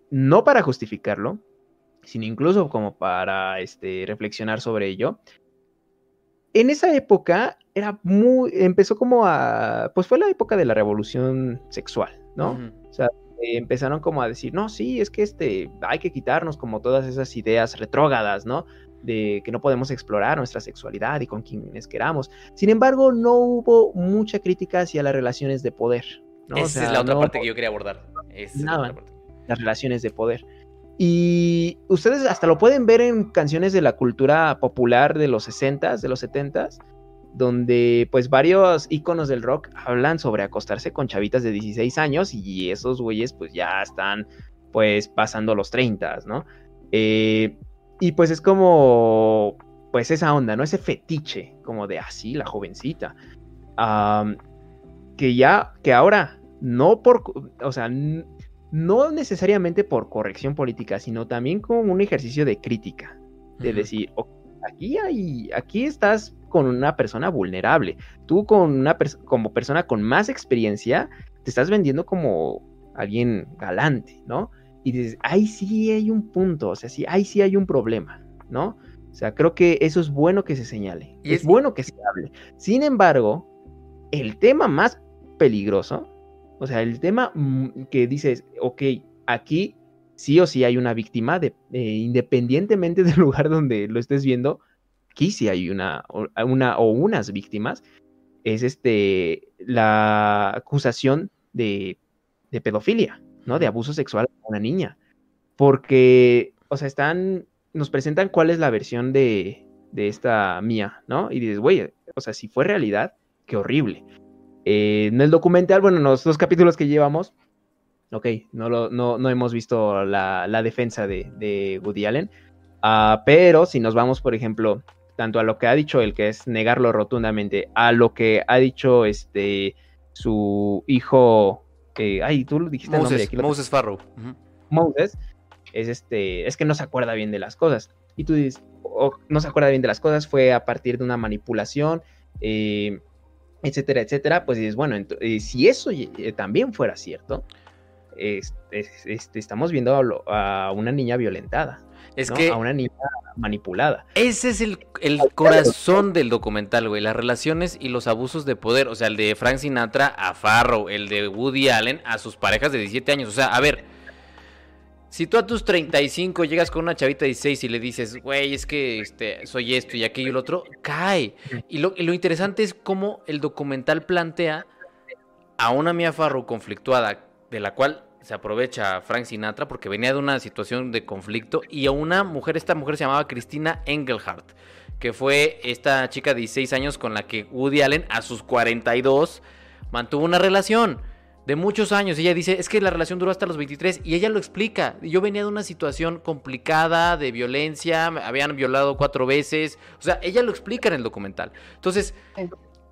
D: no para justificarlo, sino incluso como para este, reflexionar sobre ello. En esa época era muy, empezó como a, pues fue la época de la revolución sexual, ¿no? O sea, eh, empezaron como a decir, no, sí, es que este, hay que quitarnos como todas esas ideas retrógadas, ¿no? De que no podemos explorar nuestra sexualidad y con quienes queramos. Sin embargo, no hubo mucha crítica hacia las relaciones de poder. ¿no?
A: Esa es la otra parte que yo quería abordar.
D: nada, las relaciones de poder. Y ustedes hasta lo pueden ver en canciones de la cultura popular de los 60s, de los 70s, donde pues varios íconos del rock hablan sobre acostarse con chavitas de 16 años y esos güeyes pues ya están pues pasando los 30, ¿no? Eh, y pues es como pues esa onda, ¿no? Ese fetiche como de así, ah, la jovencita. que ya, que ahora, no por, o sea, no necesariamente por corrección política, sino también como un ejercicio de crítica, de decir, aquí hay, aquí estás con una persona vulnerable. Tú con una como persona con más experiencia te estás vendiendo como alguien galante, ¿no? Y dices, ahí sí hay un punto, o sea, sí, ahí sí hay un problema, ¿no? O sea, creo que eso es bueno que se señale, y es, bueno que se hable. Sin embargo, el tema más peligroso, o sea, el tema mm, que dices, ok, aquí sí o sí hay una víctima, de, eh, independientemente del lugar donde lo estés viendo, aquí sí hay una, una o unas víctimas, es este, la acusación de, de pedofilia, ¿no? De abuso sexual a una niña. Porque o sea, están, nos presentan cuál es la versión de, de esta mía, ¿no? Y dices, güey, o sea, si fue realidad, qué horrible. Eh, en el documental, bueno, en los dos capítulos que llevamos, ok, no, lo, no, no hemos visto la, la defensa de, de, Woody Allen, uh, pero si nos vamos, por ejemplo, tanto a lo que ha dicho él, que es negarlo rotundamente, a lo que ha dicho este su hijo, eh, ay, tú lo dijiste
A: Moses,
D: el nombre, aquí
A: Moses Farrow. Uh -huh.
D: Moses, es este, es que no se acuerda bien de las cosas. Y tú dices, oh, no se acuerda bien de las cosas, fue a partir de una manipulación, eh, etcétera, etcétera. Pues dices, bueno, eh, si eso eh, también fuera cierto, es, es, este, estamos viendo a, a, una niña violentada.
A: Es
D: ¿no?
A: que
D: a una niña manipulada.
A: Ese es el, el corazón del documental, güey. Las relaciones y los abusos de poder. O sea, el de Frank Sinatra a Farrow, el de Woody Allen a sus parejas de 17 años. O sea, a ver, si tú a tus 35 llegas con una chavita de 16 y le dices, güey, es que este, soy esto y aquello y lo otro, cae. Y lo, y lo interesante es cómo el documental plantea a una Mia Farrow conflictuada, de la cual se aprovecha Frank Sinatra porque venía de una situación de conflicto y a una mujer, esta mujer se llamaba Cristina Engelhardt, que fue esta chica de 16 años con la que Woody Allen a sus 42 mantuvo una relación de muchos años. Ella dice, es que la relación duró hasta los 23 y ella lo explica. Yo venía de una situación complicada, de violencia, me habían violado cuatro veces. O sea, ella lo explica en el documental. Entonces,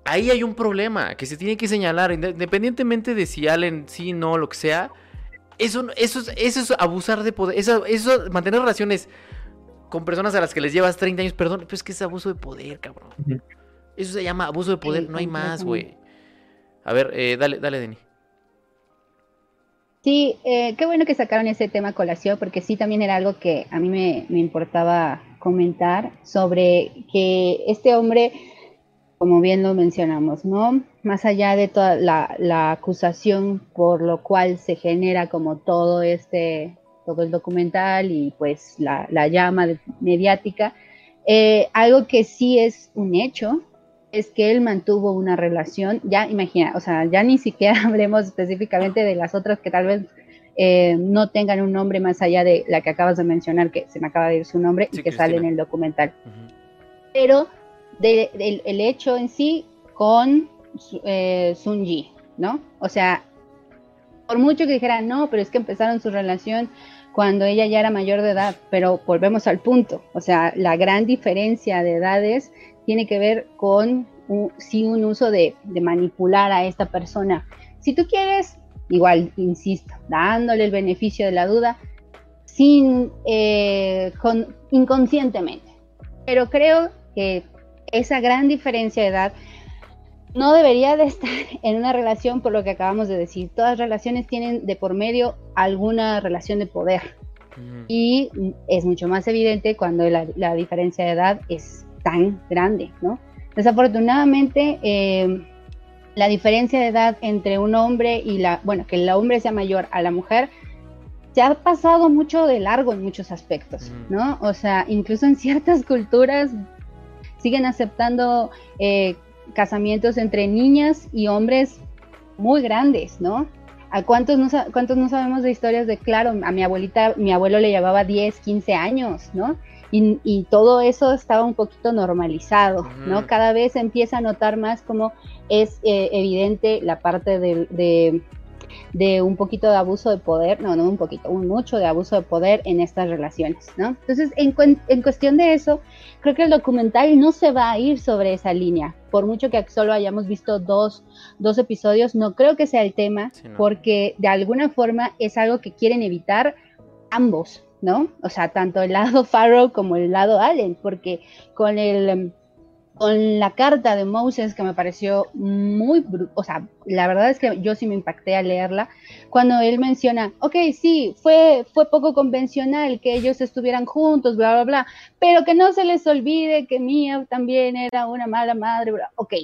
A: ahí hay un problema que se tiene que señalar, independientemente de si Allen sí, no, lo que sea. Eso, eso, es, eso es abusar de poder. Eso, eso, mantener relaciones con personas a las que les llevas 30 años, perdón, pero es que es abuso de poder, cabrón. Eso se llama abuso de poder, no hay más, güey. A ver, eh, dale, dale, Denny.
C: Sí, eh, qué bueno que sacaron ese tema colación, porque sí también era algo que a mí me, me importaba comentar sobre que este hombre, como bien lo mencionamos, ¿no? Más allá de toda la, la acusación por lo cual se genera como todo este, todo el documental y pues la, la llama mediática, eh, algo que sí es un hecho es que él mantuvo una relación, ya imagina, o sea, ya ni siquiera hablemos específicamente de las otras que tal vez eh, no tengan un nombre más allá de la que acabas de mencionar, que se me acaba de ir su nombre sí, y que Cristina. sale en el documental. Uh -huh. Pero de, de, el hecho en sí con eh, Sunji, ¿no? O sea, por mucho que dijeran, no, pero es que empezaron su relación cuando ella ya era mayor de edad, pero volvemos al punto, o sea, la gran diferencia de edades tiene que ver con sí un uso de, manipular a esta persona. Si tú quieres, igual, insisto, dándole el beneficio de la duda, sin, eh, con, inconscientemente. Pero creo que esa gran diferencia de edad no debería de estar en una relación por lo que acabamos de decir. Todas relaciones tienen de por medio alguna relación de poder. Mm. Y es mucho más evidente cuando la, la diferencia de edad es tan grande, ¿no? Desafortunadamente, eh, la diferencia de edad entre un hombre y la, bueno, que el hombre sea mayor a la mujer, se ha pasado mucho de largo en muchos aspectos, ¿no? O sea, incluso en ciertas culturas siguen aceptando eh, casamientos entre niñas y hombres muy grandes, ¿no? ¿A cuántos no, cuántos no sabemos de historias de, claro, a mi abuelita, mi abuelo le llevaba 10, 15 años, ¿no? Y, y, todo eso estaba un poquito normalizado. ¿no? Cada vez empieza a notar más como es eh, evidente la parte de, de, de, un poquito de abuso de poder, no, no un poquito, un mucho de abuso de poder en estas relaciones, ¿no? Entonces, en, en cuestión de eso, creo que el documental no se va a ir sobre esa línea, por mucho que solo hayamos visto dos, dos episodios, no creo que sea el tema, sí, no. porque de alguna forma es algo que quieren evitar ambos, ¿no? O sea, tanto el lado Farrow como el lado Allen, porque con el con la carta de Moses que me pareció muy, o sea, la verdad es que yo sí me impacté al leerla, cuando él menciona, ok, sí, fue, fue poco convencional que ellos estuvieran juntos, bla, bla, bla, pero que no se les olvide que Mia también era una mala madre, bla, ok,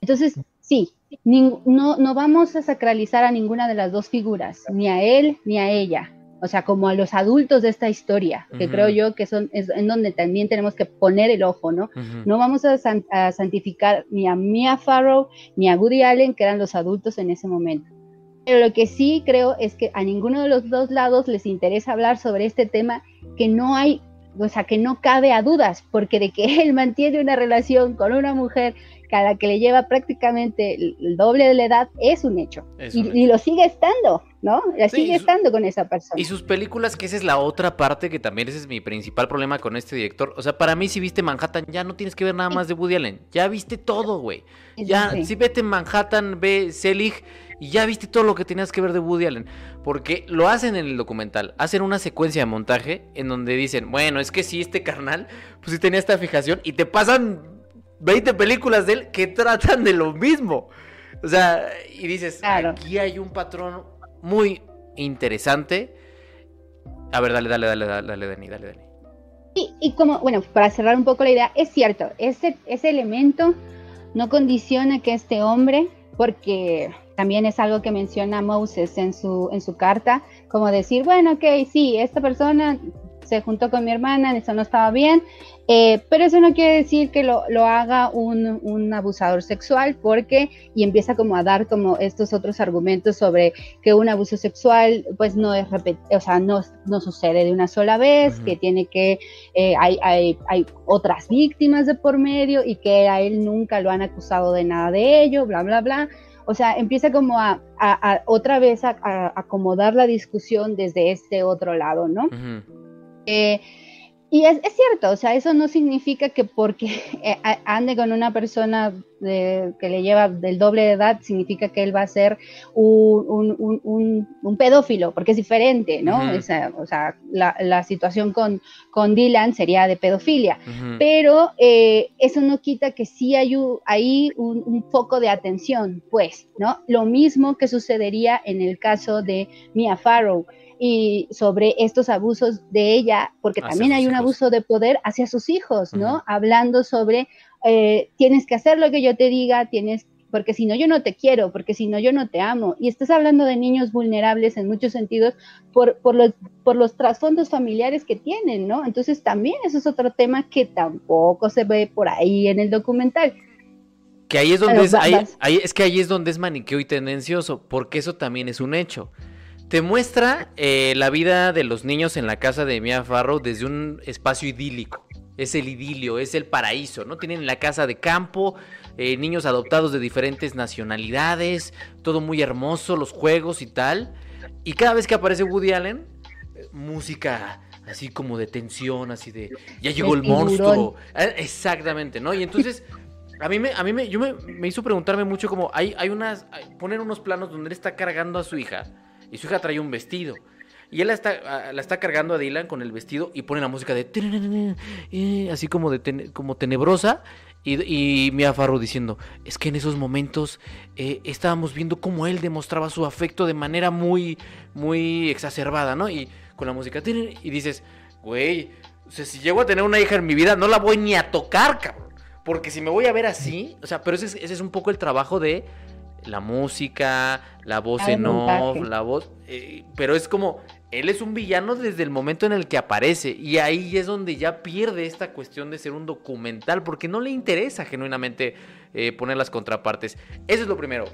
C: entonces, sí, no, no vamos a sacralizar a ninguna de las dos figuras, ni a él ni a ella, o sea, como a los adultos de esta historia, que uh -huh. creo yo que son es en donde también tenemos que poner el ojo, ¿no? Uh -huh. No vamos a, san a, santificar ni a Mia Farrow ni a Woody Allen, que eran los adultos en ese momento. Pero lo que sí creo es que a ninguno de los dos lados les interesa hablar sobre este tema que no hay, o sea, que no cabe a dudas, porque de que él mantiene una relación con una mujer a la que le lleva prácticamente el, doble de la edad es un hecho. y, lo sigue estando, ¿no? La sigue estando con esa persona.
A: Y sus películas, que esa es la otra parte que también ese es mi principal problema con este director. O sea, para mí si viste Manhattan ya no tienes que ver nada más de Woody Allen. Ya viste todo, güey. Ya, si vete Manhattan, ve Selig y ya viste todo lo que tenías que ver de Woody Allen. Porque lo hacen en el documental. Hacen una secuencia de montaje en donde dicen, bueno, es que si este carnal, pues sí tenía esta fijación y te pasan 20 películas de él que tratan de lo mismo. O sea, y dices, aquí hay un patrón muy interesante. A ver, dale, dale, dale, dale, dale, Dani, dale, Dani.
C: Y, y como, bueno, para cerrar un poco la idea, es cierto, ese, ese elemento no condiciona que este hombre, porque también es algo que menciona Moses en su, en su carta, como decir, bueno, ok, sí, esta persona se juntó con mi hermana, eso no estaba bien, eh, pero eso no quiere decir que lo, haga un, abusador sexual, porque, y empieza como a dar como estos otros argumentos sobre que un abuso sexual, pues no es, o sea, no, no sucede de una sola vez, que tiene que, eh, hay, hay, hay otras víctimas de por medio y que a él nunca lo han acusado de nada de ello, bla, bla, bla. O sea, empieza como a, otra vez a, acomodar la discusión desde este otro lado, ¿no? Y es, cierto, o sea, eso no significa que porque eh, ande con una persona que le lleva del doble de edad, significa que él va a ser un, pedófilo, porque es diferente, ¿no? o sea, la, situación con, con, Dylan sería de pedofilia, pero eh, eso no quita que sí hay ahí un, foco de atención, pues, ¿no? Lo mismo que sucedería en el caso de Mia Farrow y sobre estos abusos de ella, porque también hay un abuso de poder hacia sus hijos, ¿no? Hablando sobre, eh, tienes que hacer lo que yo te diga, tienes porque si no yo no te quiero, porque si no yo no te amo. Y estás hablando de niños vulnerables en muchos sentidos por, por, los, por los trasfondos familiares que tienen, ¿no? Entonces también eso es otro tema que tampoco se ve por ahí en el documental.
A: Que ahí es donde es, ahí, es que ahí es donde es maniqueo y tendencioso, porque eso también es un hecho. Te muestra eh, la vida de los niños en la casa de Mia Farrow desde un espacio idílico. Es el idilio, es el paraíso, ¿no? Tienen la casa de campo, eh, niños adoptados de diferentes nacionalidades, todo muy hermoso, los juegos y tal. Y cada vez que aparece Woody Allen, música así como de tensión, así de ya llegó el, monstruo. Exactamente, ¿no? Y entonces a mí me, a mí me, yo me, hizo preguntarme mucho como hay, hay unas, ponen unos planos donde él está cargando a su hija y su hija trae un vestido. Y él la está, la está cargando a Dylan con el vestido y pone la música de... Así como, de como tenebrosa. Y, y Mia diciendo, es que en esos momentos eh, estábamos viendo cómo él demostraba su afecto de manera muy, muy exacerbada, ¿no? Y con la música... Y dices, güey, si llego a tener una hija en mi vida, no la voy ni a tocar, cabrón. Porque si me voy a ver así, o sea, pero ese es un poco el trabajo de la música, la voz en off, la voz, eh, pero es como, él es un villano desde el momento en el que aparece y ahí es donde ya pierde esta cuestión de ser un documental porque no le interesa genuinamente eh, poner las contrapartes. Eso es lo primero.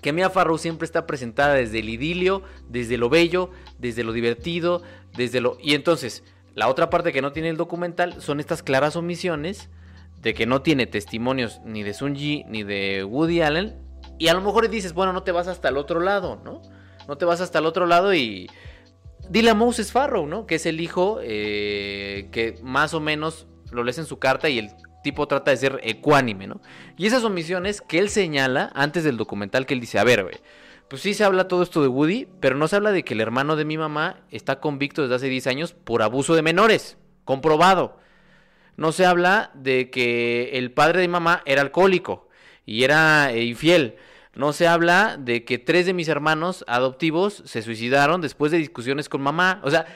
A: Que Mia Farrow siempre está presentada desde el idilio, desde lo bello, desde lo divertido, desde lo... Y entonces, la otra parte que no tiene el documental son estas claras omisiones de que no tiene testimonios ni de Sun Ji ni de Woody Allen y a lo mejor dices, bueno, no te vas hasta el otro lado, ¿no? No te vas hasta el otro lado y... Dile a Moses Farrow, ¿no? Que es el hijo eh, que más o menos lo lees en su carta y el tipo trata de ser ecuánime, ¿no? Y esas omisiones que él señala antes del documental que él dice, a ver, güey, pues sí se habla todo esto de Woody, pero no se habla de que el hermano de mi mamá está convicto desde hace 10 años por abuso de menores, comprobado. No se habla de que el padre de mi mamá era alcohólico y era eh, infiel. No se habla de que tres de mis hermanos adoptivos se suicidaron después de discusiones con mamá. O sea,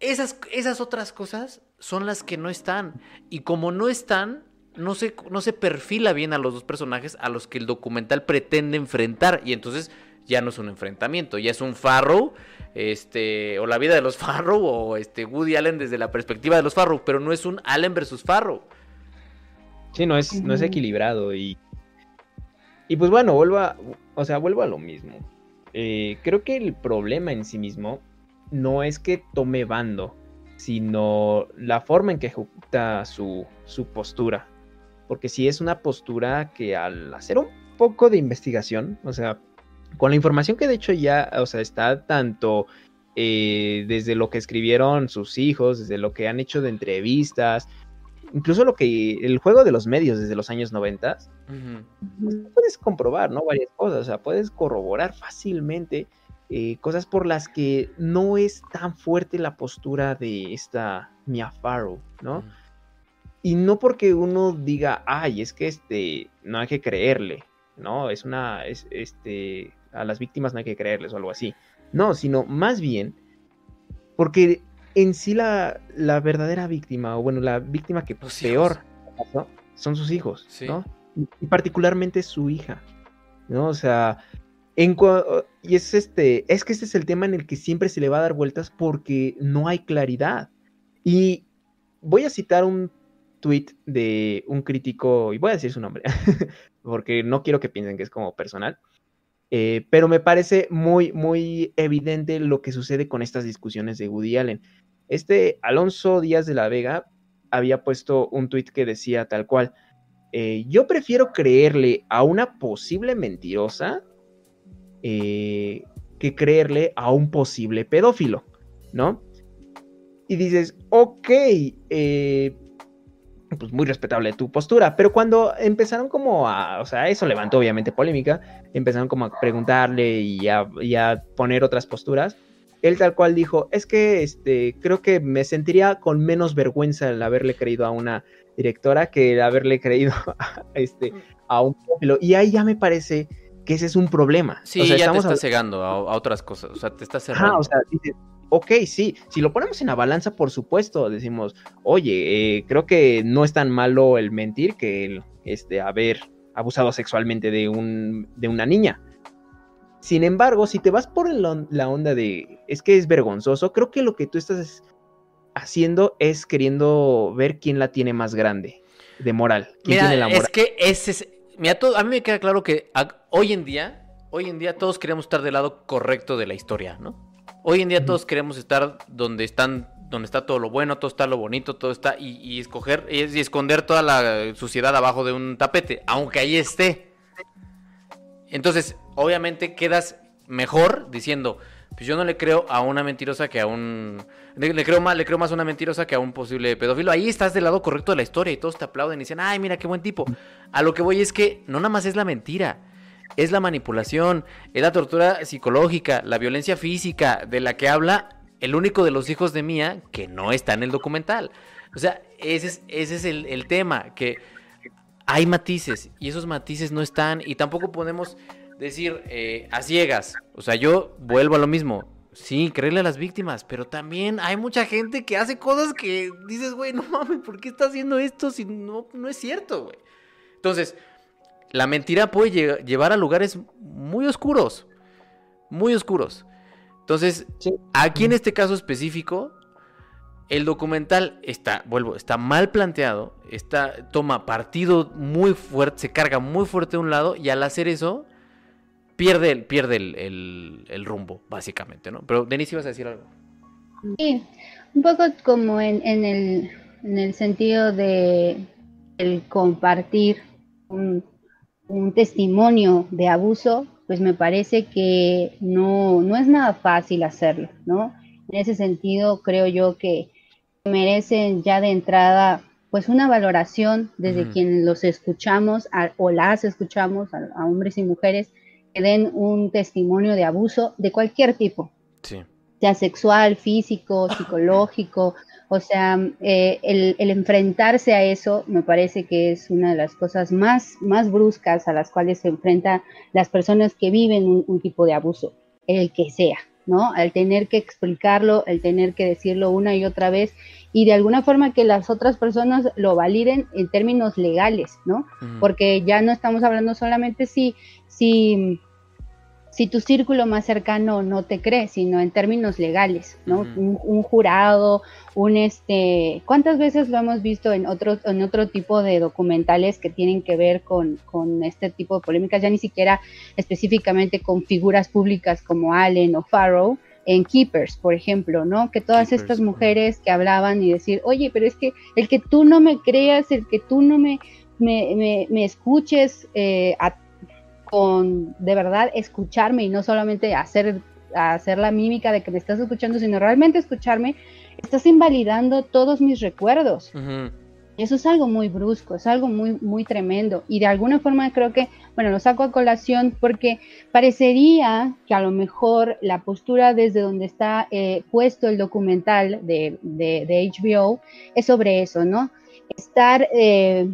A: esas, esas otras cosas son las que no están. Y como no están, no se, no se perfila bien a los dos personajes a los que el documental pretende enfrentar. Y entonces ya no es un enfrentamiento, ya es un Farrow, este, o la vida de los Farrow, o este Woody Allen desde la perspectiva de los Farrow, pero no es un Allen versus Farrow.
D: Sí, no es, no es equilibrado y y pues bueno, vuelvo a, o sea, vuelvo a lo mismo. eh, creo que el problema en sí mismo no es que tome bando, sino la forma en que ejecuta su, su postura. Porque si es una postura que al hacer un poco de investigación, o sea, con la información que de hecho ya, o sea, está tanto eh, desde lo que escribieron sus hijos, desde lo que han hecho de entrevistas, incluso lo que el juego de los medios desde los años 90, pues, puedes comprobar, ¿no? Varias cosas, o sea, puedes corroborar fácilmente eh, cosas por las que no es tan fuerte la postura de esta Mia Farrow, ¿no? Y no porque uno diga, ay, es que este, no hay que creerle, ¿no? Es una, es, este, a las víctimas no hay que creerles o algo así. No, sino más bien porque en sí la, la verdadera víctima, o bueno, la víctima que peor son sus hijos, ¿no? Y particularmente su hija, ¿no? O sea, en y es este, es que este es el tema en el que siempre se le va a dar vueltas porque no hay claridad. Y voy a citar un tweet de un crítico, y voy a decir su nombre, porque no quiero que piensen que es como personal, eh, pero me parece muy, muy evidente lo que sucede con estas discusiones de Woody Allen. Este Alonso Díaz de la Vega había puesto un tuit que decía tal cual, eh, yo prefiero creerle a una posible mentirosa eh, que creerle a un posible pedófilo, ¿no? Y dices, ok, pues muy respetable tu postura, pero cuando empezaron como a, o sea, eso levantó obviamente polémica, empezaron como a preguntarle y a, poner otras posturas, él tal cual dijo, es que este, creo que me sentiría con menos vergüenza el haberle creído a una directora que el haberle creído a, este, a un pueblo. Y ahí ya me parece que ese es un problema.
A: Sí, o sea, ya te está cegando a, otras cosas, o sea, te está cerrando.
D: o sea, ok, sí, si lo ponemos en la balanza, por supuesto, decimos, oye, eh, creo que no es tan malo el mentir que el este, haber abusado sexualmente de, un, de una niña. Sin embargo, si te vas por la onda de es que es vergonzoso, creo que lo que tú estás haciendo es queriendo ver quién la tiene más grande de moral. ¿Quién
A: tiene la moral? Es que ese es. Mira, a mí me queda claro que hoy en día, hoy en día todos queremos estar del lado correcto de la historia, ¿no? Hoy en día todos queremos estar donde están, donde está todo lo bueno, todo está lo bonito, todo está, y, escoger, y, esconder toda la suciedad abajo de un tapete, aunque ahí esté. Entonces, obviamente quedas mejor diciendo, pues yo no le creo a una mentirosa que a un. Le, creo más, le creo más a una mentirosa que a un posible pedófilo. Ahí estás del lado correcto de la historia y todos te aplauden y dicen, ay, mira qué buen tipo. A lo que voy es que no nada más es la mentira es la manipulación, es la tortura psicológica, la violencia física de la que habla el único de los hijos de Mía que no está en el documental. O sea, ese es, ese es el, tema, que hay matices y esos matices no están y tampoco podemos decir eh, a ciegas. O sea, yo vuelvo a lo mismo. Sí, creerle a las víctimas, pero también hay mucha gente que hace cosas que dices, güey, no mames, ¿por qué está haciendo esto si no, no es cierto, güey? Entonces, la mentira puede llevar a lugares muy oscuros, muy oscuros. Entonces, aquí en este caso específico, el documental está, vuelvo, está mal planteado, está, toma partido muy fuerte, se carga muy fuerte de un lado y al hacer eso pierde, el, pierde el, rumbo, básicamente, ¿no? Pero Denise, ibas a decir algo.
C: Sí, un poco como en, el, en el sentido de el compartir un, un testimonio de abuso, pues me parece que no, no es nada fácil hacerlo, ¿no? En ese sentido, creo yo que merecen ya de entrada pues una valoración desde quien los escuchamos o las escuchamos a, hombres y mujeres que den un testimonio de abuso de cualquier tipo, sea sexual, físico, psicológico, o sea, eh, el, enfrentarse a eso me parece que es una de las cosas más, más bruscas a las cuales se enfrentan las personas que viven un, tipo de abuso, el que sea, ¿no? Al tener que explicarlo, el tener que decirlo una y otra vez y de alguna forma que las otras personas lo validen en términos legales, ¿no? Porque ya no estamos hablando solamente si, si si tu círculo más cercano no te cree, sino en términos legales, ¿no? un, jurado, un este, ¿cuántas veces lo hemos visto en otro, en otro tipo de documentales que tienen que ver con, con este tipo de polémicas, ya ni siquiera específicamente con figuras públicas como Allen o Farrow, en Keepers, por ejemplo, ¿no? Que todas estas mujeres que hablaban y decir, oye, pero es que el que tú no me creas, el que tú no me, me, me, escuches eh, a con de verdad escucharme y no solamente hacer, hacer la mímica de que me estás escuchando, sino realmente escucharme, estás invalidando todos mis recuerdos. Eso es algo muy brusco, es algo muy, muy tremendo. Y de alguna forma creo que, bueno, lo saco a colación porque parecería que a lo mejor la postura desde donde está eh, puesto el documental de, de, HBO es sobre eso, ¿no? Estar eh,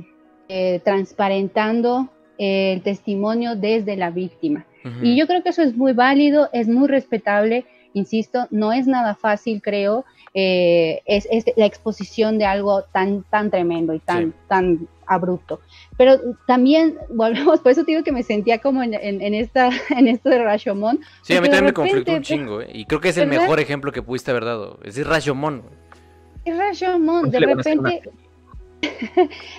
C: eh, transparentando el testimonio desde la víctima. Y yo creo que eso es muy válido, es muy respetable, insisto, no es nada fácil, creo, eh, es, la exposición de algo tan, tan tremendo y tan, tan abrupto. Pero también, volvemos, por eso digo que me sentía como en, esta, en esto de Rashomon.
A: Sí, a mí también me conflictó un chingo, ¿eh? y creo que es el mejor ejemplo que pudiste haber dado, es decir, Rashomon.
C: Es Rashomon, de repente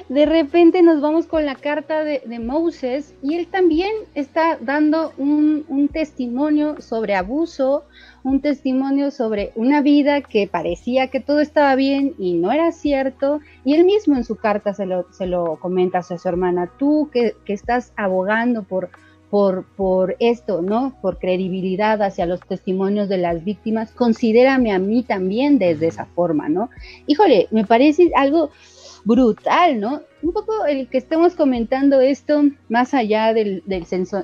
C: de repente nos vamos con la carta de, Moses y él también está dando un, testimonio sobre abuso, un testimonio sobre una vida que parecía que todo estaba bien y no era cierto. Y él mismo en su carta se lo, se comenta a su hermana, tú que, estás abogando por, por, por, esto, ¿no? Por credibilidad hacia los testimonios de las víctimas, considérame a mí también desde esa forma, ¿no? Híjole, me parece algo brutal, ¿no? Un poco el que estemos comentando esto, más allá del,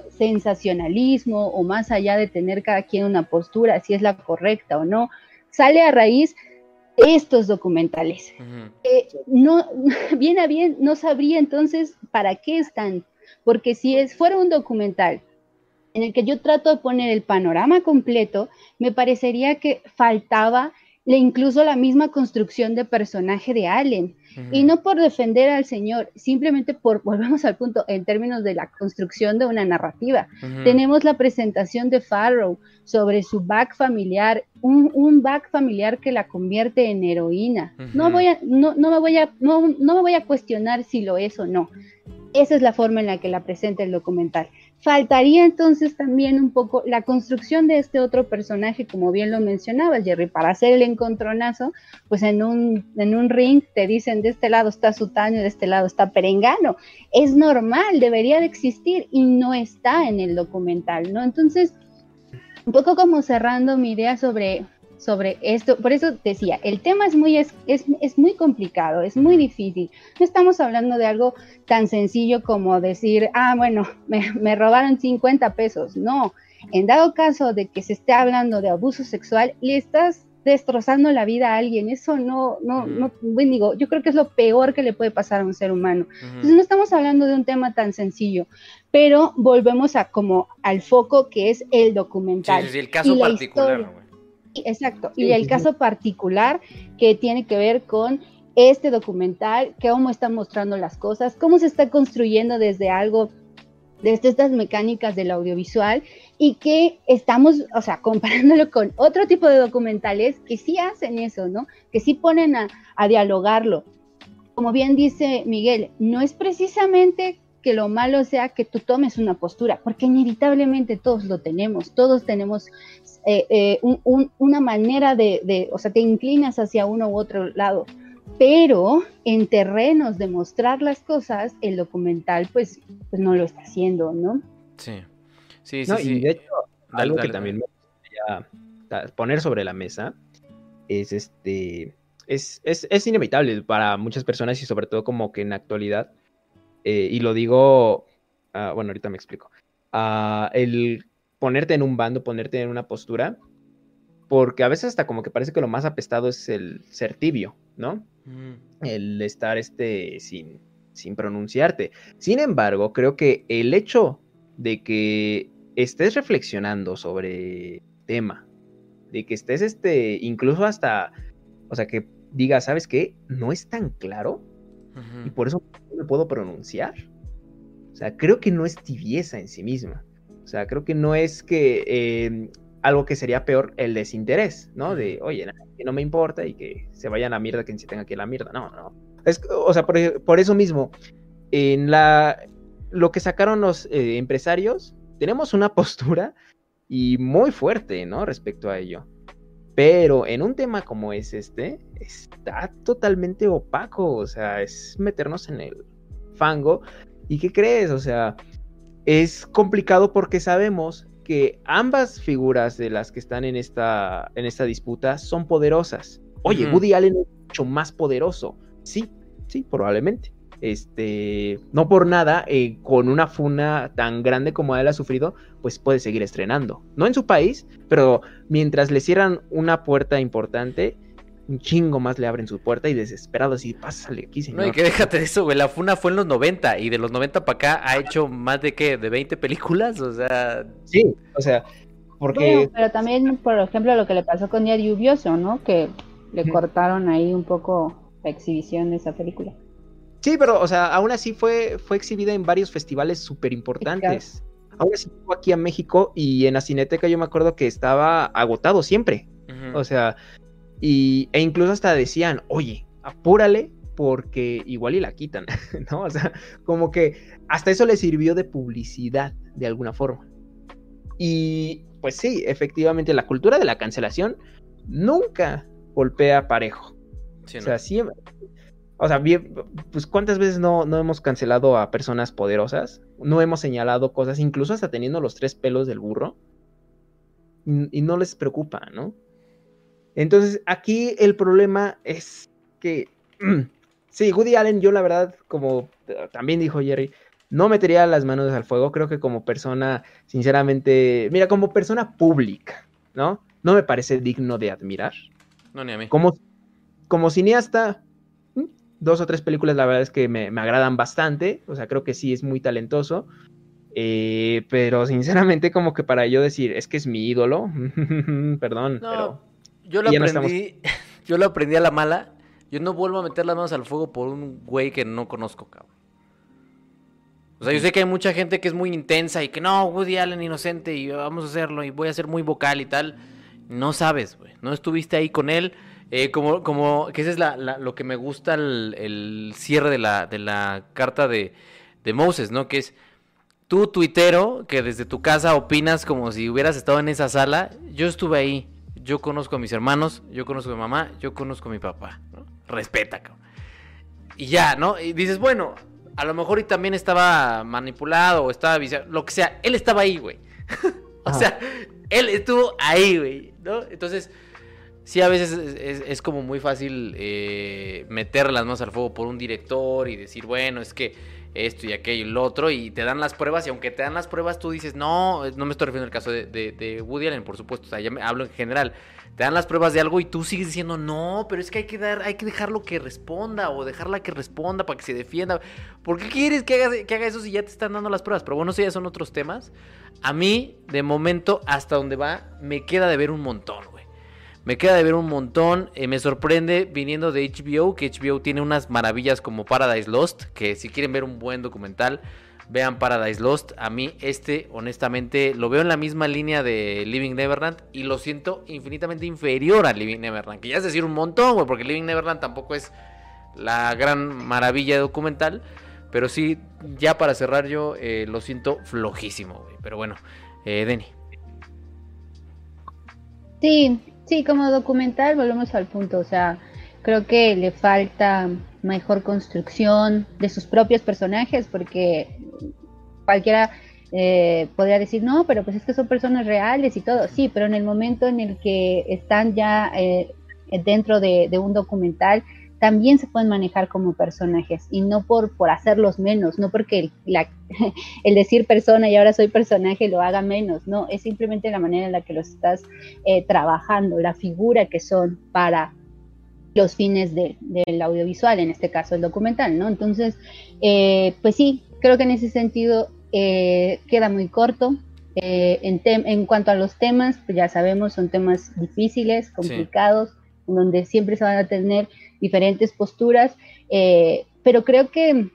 C: sensacionalismo o más allá de tener cada quien una postura, si es la correcta o no, sale a raíz de estos documentales. Eh, no, bien a bien, no sabría entonces para qué están, porque si es, fuera un documental en el que yo trato de poner el panorama completo, me parecería que faltaba incluso la misma construcción de personaje de Allen. Y no por defender al Señor, simplemente por, volvemos al punto, en términos de la construcción de una narrativa. Tenemos la presentación de Farrow sobre su back familiar, un, un back familiar que la convierte en heroína. No, voy a, no, no, me voy a, no, no me voy a cuestionar si lo es o no. Esa es la forma en la que la presenta el documental. Faltaría entonces también un poco la construcción de este otro personaje, como bien lo mencionaba Jerry, para hacer el encontronazo, pues en un, en un ring te dicen de este lado está Sutaño, de este lado está Perengano. Es normal, debería de existir y no está en el documental, ¿no? Entonces, un poco como cerrando mi idea sobre sobre esto. Por eso decía, el tema es muy, es, es, muy complicado, es muy difícil. No estamos hablando de algo tan sencillo como decir, ah, bueno, me, me robaron 50 pesos. No, en dado caso de que se esté hablando de abuso sexual, le estás destrozando la vida a alguien. Eso no, no, no, bueno, digo, yo creo que es lo peor que le puede pasar a un ser humano. Entonces no estamos hablando de un tema tan sencillo, pero volvemos a como al foco que es el documental.
A: Sí, sí, el caso particular
C: exacto. y el caso particular que tiene que ver con este documental, cómo está mostrando las cosas, cómo se está construyendo desde algo, desde estas mecánicas del audiovisual y que estamos, o sea, comparándolo con otro tipo de documentales que sí hacen eso, ¿no? Que sí ponen a, a dialogarlo. Como bien dice Miguel, no es precisamente que lo malo sea que tú tomes una postura, porque inevitablemente todos lo tenemos, todos tenemos eh, eh, una manera de, o sea, te inclinas hacia uno u otro lado, pero en terrenos de mostrar las cosas, el documental pues, pues no lo está haciendo, ¿no?
A: Sí, sí, sí. Y
D: de hecho, algo que también me gustaría poner sobre la mesa es este, es, es, es, inevitable para muchas personas y sobre todo como que en la actualidad, eh, y lo digo, ah, bueno, ahorita me explico, uh, el ponerte en un bando, ponerte en una postura, porque a veces hasta como que parece que lo más apestado es el ser tibio, ¿no? Mm. El estar este sin, sin pronunciarte. Sin embargo, creo que el hecho de que estés reflexionando sobre tema, de que estés este, incluso hasta, o sea, que digas, ¿sabes qué? No es tan claro y por eso no me puedo pronunciar. O sea, creo que no es tibieza en sí misma O sea, creo que no es que eh, algo que sería peor el desinterés, ¿no? De, oye, que no me importa y que se vayan a la mierda quien se tenga que ir a la mierda. No, no. Es, o sea, por, por, eso mismo, en la lo que sacaron los eh, empresarios, tenemos una postura y muy fuerte, ¿no? Respecto a ello. Pero en un tema como es este, está totalmente opaco, o sea, es meternos en el fango. ¿Y qué crees? O sea, es complicado porque sabemos que ambas figuras de las que están en esta, en esta disputa son poderosas. Oye, Woody Allen es mucho más poderoso. Sí, sí, probablemente. Este, no por nada, eh, con una funa tan grande como él ha sufrido, pues puede seguir estrenando. No en su país, pero mientras le cierran una puerta importante, un chingo más le abren su puerta y desesperado así, pásale aquí, señor.
A: No, y que déjate de eso, güey. La Funa fue en los 90 y de los 90 para acá ha hecho más de qué, de 20 películas, o sea.
D: Sí, o sea, porque.
C: pero también, por ejemplo, lo que le pasó con Día Lluvioso, ¿no? Que le cortaron ahí un poco la exhibición de esa película.
D: Sí, pero, o sea, aún así fue, fue exhibida en varios festivales súper importantes. Aún así llegó aquí a México y en la Cineteca yo me acuerdo que estaba agotado siempre. O sea, y, e incluso hasta decían, oye, apúrale porque igual y la quitan, ¿no? O sea, como que hasta eso le sirvió de publicidad de alguna forma. Y pues sí, efectivamente la cultura de la cancelación nunca golpea parejo. O sea, siempre... O sea, bien, pues cuántas veces no, no hemos cancelado a personas poderosas, no hemos señalado cosas, incluso hasta teniendo los tres pelos del burro, y no les preocupa, ¿no? Entonces, aquí el problema es que, sí, Woody Allen, yo la verdad, como también dijo Jerry, no metería las manos al fuego. Creo que como persona, sinceramente, mira, como persona pública, ¿no? No me parece digno de admirar.
A: No, ni a mí.
D: Como, como cineasta, mm, dos o tres películas, la verdad es que me, agradan bastante. O sea, creo que sí es muy talentoso. Eh, pero sinceramente, como que para yo decir, es que es mi ídolo, perdón, pero
A: yo lo aprendí, yo lo aprendí a la mala. Yo no vuelvo a meter las manos al fuego por un güey que no conozco, cabrón. O sea, yo sé que hay mucha gente que es muy intensa y que no, Woody Allen inocente y vamos a hacerlo y voy a ser muy vocal y tal. No sabes, güey. No estuviste ahí con él. Eh, como, como, que ese es la, lo que me gusta el, cierre de la, de la carta de, de Moses, ¿no? Que es tú, tuitero, que desde tu casa opinas como si hubieras estado en esa sala. Yo estuve ahí yo conozco a mis hermanos, yo conozco a mi mamá, yo conozco a mi papá. Respeta, cabrón. Y ya, ¿no? Y dices, bueno, a lo mejor y también estaba manipulado o estaba viciado, lo que sea, él estaba ahí, güey. o sea, él estuvo ahí, güey, ¿no? Entonces, sí, a veces es, como muy fácil eh, meter las manos al fuego por un director y decir, bueno, es que esto y aquello y lo otro, y te dan las pruebas, y aunque te dan las pruebas, tú dices, no, no me estoy refiriendo al caso de, Woody Allen, por supuesto, o sea, ya me hablo en general, te dan las pruebas de algo y tú sigues diciendo, no, pero es que hay que dar, hay que dejarlo que responda, o dejarla que responda para que se defienda, ¿por qué quieres que haga, que haga eso si ya te están dando las pruebas? Pero bueno, eso ya son otros temas. A mí, de momento, hasta donde va, me queda de ver un montón, me queda de ver un montón. Eh, me sorprende viniendo de HBO, que HBO tiene unas maravillas como Paradise Lost, que si quieren ver un buen documental, vean Paradise Lost. A mí este, honestamente, lo veo en la misma línea de Living Neverland y lo siento infinitamente inferior a Living Neverland. Que ya es decir un montón, güey, porque Living Neverland tampoco es la gran maravilla documental. Pero sí, ya para cerrar yo, eh, lo siento flojísimo, güey. Pero bueno, eh, Denny.
C: Sí, Sí, como documental volvemos al punto, o sea, creo que le falta mejor construcción de sus propios personajes, porque cualquiera eh, podría decir, no, pero pues es que son personas reales y todo, sí, pero en el momento en el que están ya eh, dentro de, un documental, también se pueden manejar como personajes y no por, por hacerlos menos, no porque el, el, decir persona y ahora soy personaje lo haga menos, no, es simplemente la manera en la que los estás eh, trabajando, la figura que son para los fines del audiovisual, en este caso el documental, ¿no? Entonces, eh, pues sí, creo que en ese sentido eh, queda muy corto. En, en, cuanto a los temas, pues ya sabemos, son temas difíciles, complicados, donde siempre se van a tener diferentes posturas, eh, pero creo que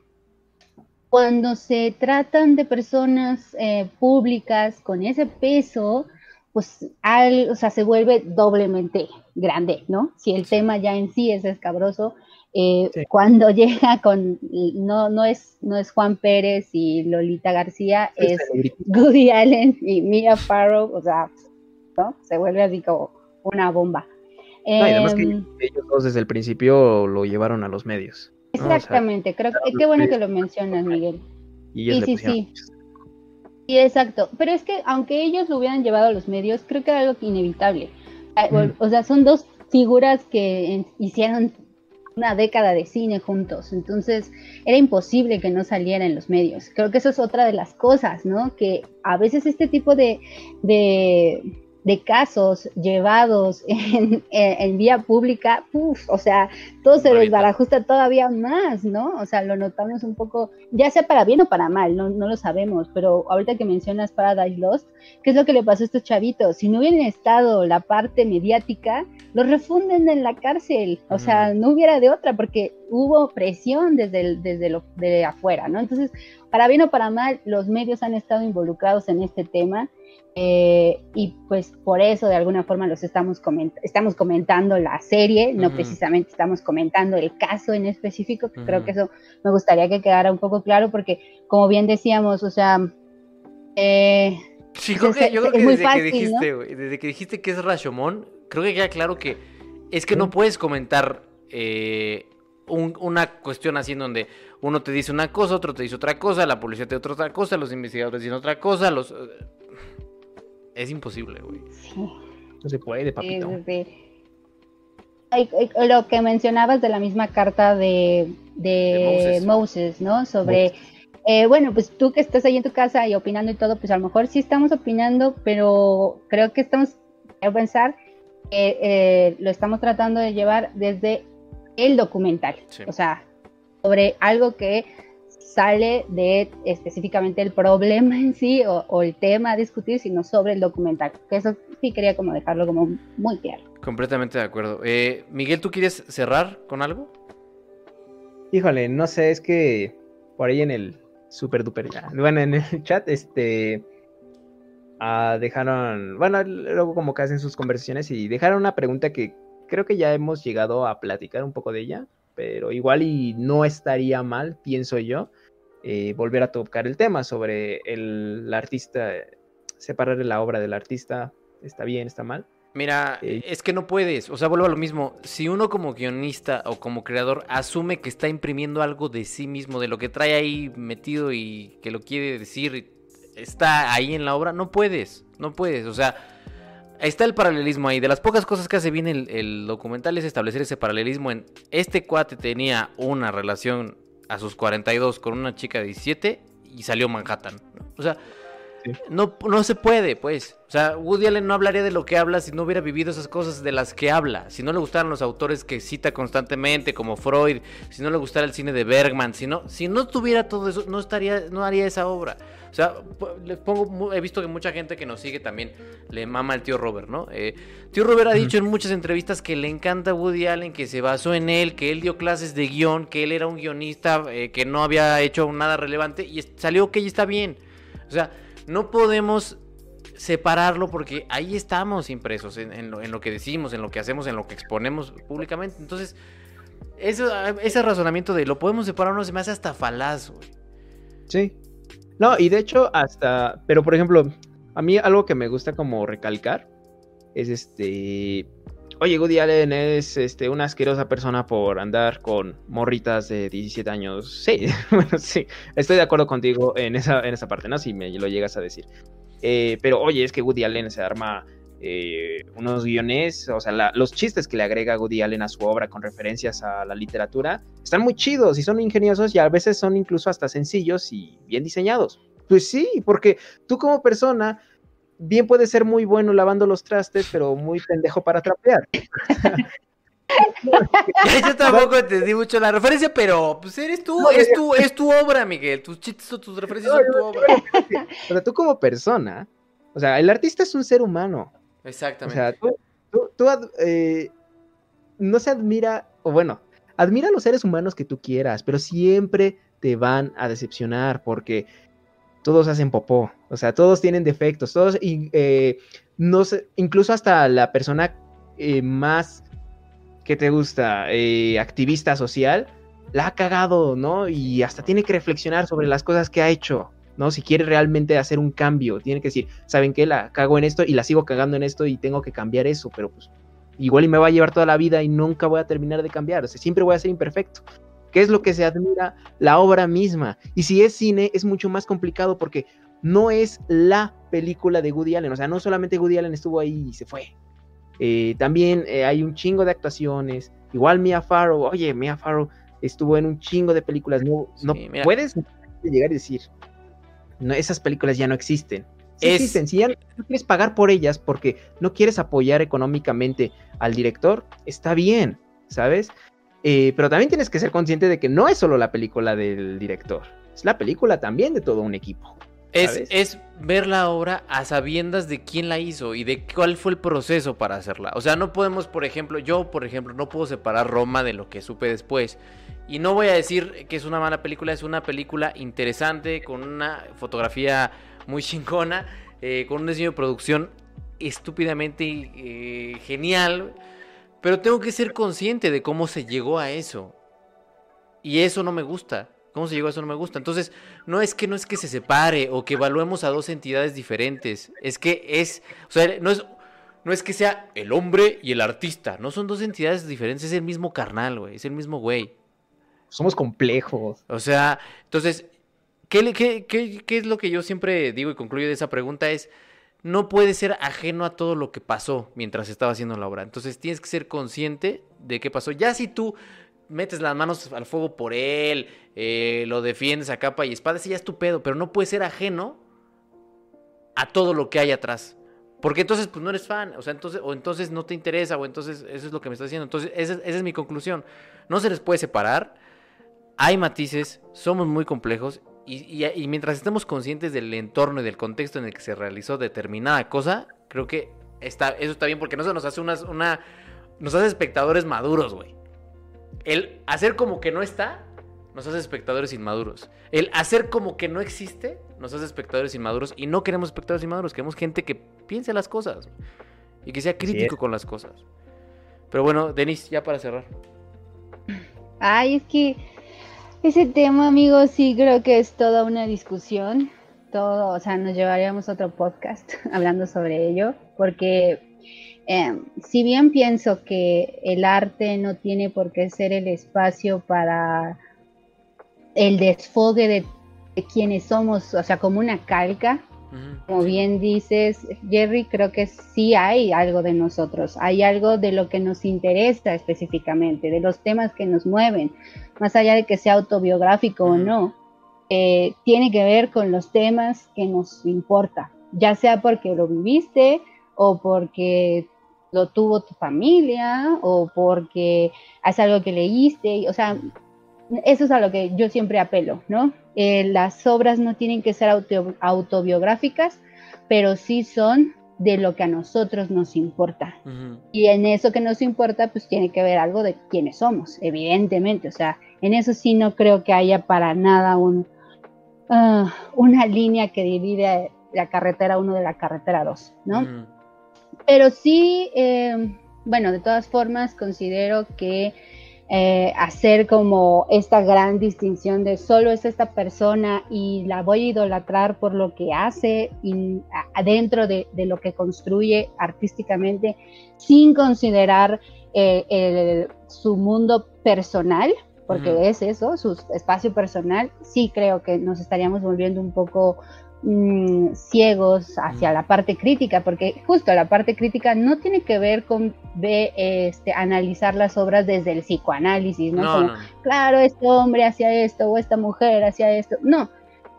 C: cuando se tratan de personas eh, públicas con ese peso, pues al, o sea, se vuelve doblemente grande, ¿no? Si el tema ya en sí es escabroso, eh, cuando llega con, no, no, es, no es Juan Pérez y Lolita García, es Goody Allen y Mia Farrow, o sea, ¿no? Se vuelve así como una bomba.
D: No, y además que em, ellos dos desde el principio lo llevaron a los medios.
C: Exactamente, creo que qué bueno que lo mencionas, Miguel. Y sí, sí, sí. Sí, exacto. Pero es que aunque ellos lo hubieran llevado a los medios, creo que era algo inevitable. O sea, son dos figuras que hicieron una década de cine juntos, entonces era imposible que no saliera en los medios. Creo que eso es otra de las cosas, ¿no? Que a veces este tipo de, de de casos llevados en, vía pública, o sea, todo se desbarajusta todavía más, ¿no? O sea, lo notamos un poco, ya sea para bien o para mal, no, no lo sabemos, pero ahorita que mencionas Paradise Lost, ¿qué es lo que le pasó a estos chavitos? Si no hubieran estado la parte mediática, los refunden en la cárcel, o sea, no hubiera de otra, porque hubo presión desde, desde lo de afuera, ¿no? Entonces, para bien o para mal, los medios han estado involucrados en este tema eh, y pues por eso de alguna forma los estamos, estamos comentando la serie, no precisamente estamos comentando el caso en específico, creo que eso me gustaría que quedara un poco claro porque como bien decíamos, o sea...
A: Eh, sí, creo que, yo creo que desde, que dijiste, desde que dijiste que es Rashomon, creo que queda claro que es que no puedes comentar eh, una cuestión así en donde uno te dice una cosa, otro te dice otra cosa, la policía te dice otra cosa, los investigadores dicen otra cosa, los es imposible, güey.
D: No se puede, papito.
C: lo que mencionabas de la misma carta de, de, Moses. ¿no? Sobre, eh, bueno, pues tú que estás ahí en tu casa y opinando y todo, pues a lo mejor sí estamos opinando, pero creo que estamos a pensar que eh, lo estamos tratando de llevar desde el documental, o sea, sobre algo que sale de específicamente el problema en sí o, el tema a discutir, sino sobre el documental. Que eso sí quería como dejarlo como muy claro.
A: Completamente de acuerdo. Eh, Miguel, ¿tú quieres cerrar con algo?
D: Híjole, no sé, es que por ahí en el super duper, bueno, en el chat, este, ah, dejaron, bueno, luego como que hacen sus conversaciones y dejaron una pregunta que creo que ya hemos llegado a platicar un poco de ella, pero igual y no estaría mal, pienso yo, eh, volver a tocar el tema sobre el, artista, separar la obra del artista, está bien, está mal.
A: Mira, eh, es que no puedes, o sea, vuelvo a lo mismo, si uno como guionista o como creador asume que está imprimiendo algo de sí mismo, de lo que trae ahí metido y que lo quiere decir, está ahí en la obra, no puedes, no puedes, o sea, está el paralelismo ahí. De las pocas cosas que hace bien el, el, documental es establecer ese paralelismo en este cuate tenía una relación a sus 42 con una chica de 17 y salió Manhattan. O sea, no, no se puede, pues. O sea, Woody Allen no hablaría de lo que habla si no hubiera vivido esas cosas de las que habla. Si no le gustaran los autores que cita constantemente, como Freud, si no le gustara el cine de Bergman, si no, si no tuviera todo eso, no estaría, no haría esa obra. O sea, les pongo, he visto que mucha gente que nos sigue también le mama al tío Robert, ¿no? Eh, tío Robert ha dicho en muchas entrevistas que le encanta Woody Allen, que se basó en él, que él dio clases de guion, que él era un guionista eh, que no había hecho nada relevante y salió que está bien. O sea, no podemos separarlo porque ahí estamos impresos en, lo, que decimos, en lo que hacemos, en lo que exponemos públicamente. Entonces, ese razonamiento de lo podemos separar no se me hace hasta falaz.
D: Sí, no, y de hecho hasta, pero por ejemplo, a mí algo que me gusta como recalcar es este, oye, Woody Allen es este, una asquerosa persona por andar con morritas de 17 años. Sí, bueno, sí, estoy de acuerdo contigo en esa, en esa parte, ¿no? Si me lo llegas a decir. Eh, pero oye, es que Woody Allen se arma eh, unos guiones, o sea, los chistes que le agrega Woody Allen a su obra con referencias a la literatura, están muy chidos y son ingeniosos y a veces son incluso hasta sencillos y bien diseñados. Pues sí, porque tú como persona bien puedes ser muy bueno lavando los trastes, pero muy pendejo para trapear.
A: Yo tampoco entendí mucho la referencia, pero pues eres tú, es tu, es tu obra, Miguel. Tus chistes o tus referencias son tu obra.
D: Pero tú como persona, o sea, el artista es un ser humano.
A: Exactamente.
D: O sea, tú, eh, no se admira, o bueno, admira a los seres humanos que tú quieras, pero siempre te van a decepcionar porque todos hacen popó, o sea, todos tienen defectos, todos, y, eh, no sé, incluso hasta la persona eh, más que te gusta, eh, activista social, la ha cagado, ¿no? Y hasta tiene que reflexionar sobre las cosas que ha hecho, ¿no? Si quiere realmente hacer un cambio, tiene que decir, ¿saben qué? La cago en esto y la sigo cagando en esto y tengo que cambiar eso, pero pues igual y me va a llevar toda la vida y nunca voy a terminar de cambiar, o sea, siempre voy a ser imperfecto. ¿Qué es lo que se admira? La obra misma. Y si es cine, es mucho más complicado porque no es la película de Woody Allen. O sea, no solamente Woody Allen estuvo ahí y se fue. Eh, también eh, hay un chingo de actuaciones. Igual Mia Farrow, oye, Mia Farrow estuvo en un chingo de películas. No, no puedes llegar y decir, no, esas películas ya no existen. Sí existen, si ya no quieres pagar por ellas porque no quieres apoyar económicamente al director, está bien, ¿sabes? Eh, pero también tienes que ser consciente de que no es solo la película del director, es la película también de todo un equipo.
A: Es, es, ver la obra a sabiendas de quién la hizo y de cuál fue el proceso para hacerla. O sea, no podemos, por ejemplo, yo, por ejemplo, no puedo separar Roma de lo que supe después. Y no voy a decir que es una mala película, es una película interesante, con una fotografía muy chingona, eh, con un diseño de producción estúpidamente eh, genial. Pero tengo que ser consciente de cómo se llegó a eso. Y eso no me gusta. ¿Cómo se llegó a eso? No me gusta. Entonces, no es que no es que se separe o que evaluemos a dos entidades diferentes. Es que es, o sea, no es, no es que sea el hombre y el artista. No son dos entidades diferentes. Es el mismo carnal, güey. Es el mismo güey.
D: Somos complejos.
A: O sea, entonces, ¿qué, qué, qué, qué es lo que yo siempre digo y concluyo de esa pregunta? Es, no puede ser ajeno a todo lo que pasó mientras estaba haciendo la obra. Entonces tienes que ser consciente de qué pasó. Ya si tú metes las manos al fuego por él, eh, lo defiendes a capa y espada, ese ya es tu pedo, pero no puede ser ajeno a todo lo que hay atrás. Porque entonces pues no eres fan, o sea, entonces, o entonces no te interesa, o entonces eso es lo que me estás diciendo. Entonces, esa es mi conclusión. No se les puede separar. Hay matices, somos muy complejos y, mientras estemos conscientes del entorno y del contexto en el que se realizó determinada cosa, creo que está, eso está bien porque no se nos hace una, una nos hace espectadores maduros, güey. El hacer como que no está, nos hace espectadores inmaduros. El hacer como que no existe, nos hace espectadores inmaduros. Y no queremos espectadores inmaduros, queremos gente que piense las cosas y que sea crítico con las cosas. Pero bueno, Denis, ya para cerrar.
C: Ay, es que ese tema, amigos, sí creo que es toda una discusión. Todo, o sea, nos llevaríamos otro podcast hablando sobre ello, porque em, si bien pienso que el arte no tiene por qué ser el espacio para el desfogue de, de quienes somos, o sea, como una calca, como bien dices, Jerry, creo que sí hay algo de nosotros, hay algo de lo que nos interesa específicamente, de los temas que nos mueven, más allá de que sea autobiográfico o no, eh, tiene que ver con los temas que nos importa, ya sea porque lo viviste o porque lo tuvo tu familia o porque es algo que leíste, o sea, eso es a lo que yo siempre apelo, ¿no? Eh, las obras no tienen que ser autobiográficas, pero sí son de lo que a nosotros nos importa. Y en eso que nos importa, pues tiene que ver algo de quiénes somos, evidentemente. O sea, en eso sí no creo que haya para nada un, ah, una línea que divide la carretera 1 de la carretera 2, ¿no? Pero sí, eh, bueno, de todas formas, considero que eh, hacer como esta gran distinción de solo es esta persona y la voy a idolatrar por lo que hace y, adentro de, lo que construye artísticamente sin considerar eh, su mundo personal, porque es eso, su espacio personal, sí creo que nos estaríamos volviendo un poco Mm, ciegos hacia la parte crítica, porque justo la parte crítica no tiene que ver con este, analizar las obras desde el psicoanálisis, ¿no? claro, este hombre hacía esto o esta mujer hacía esto, no,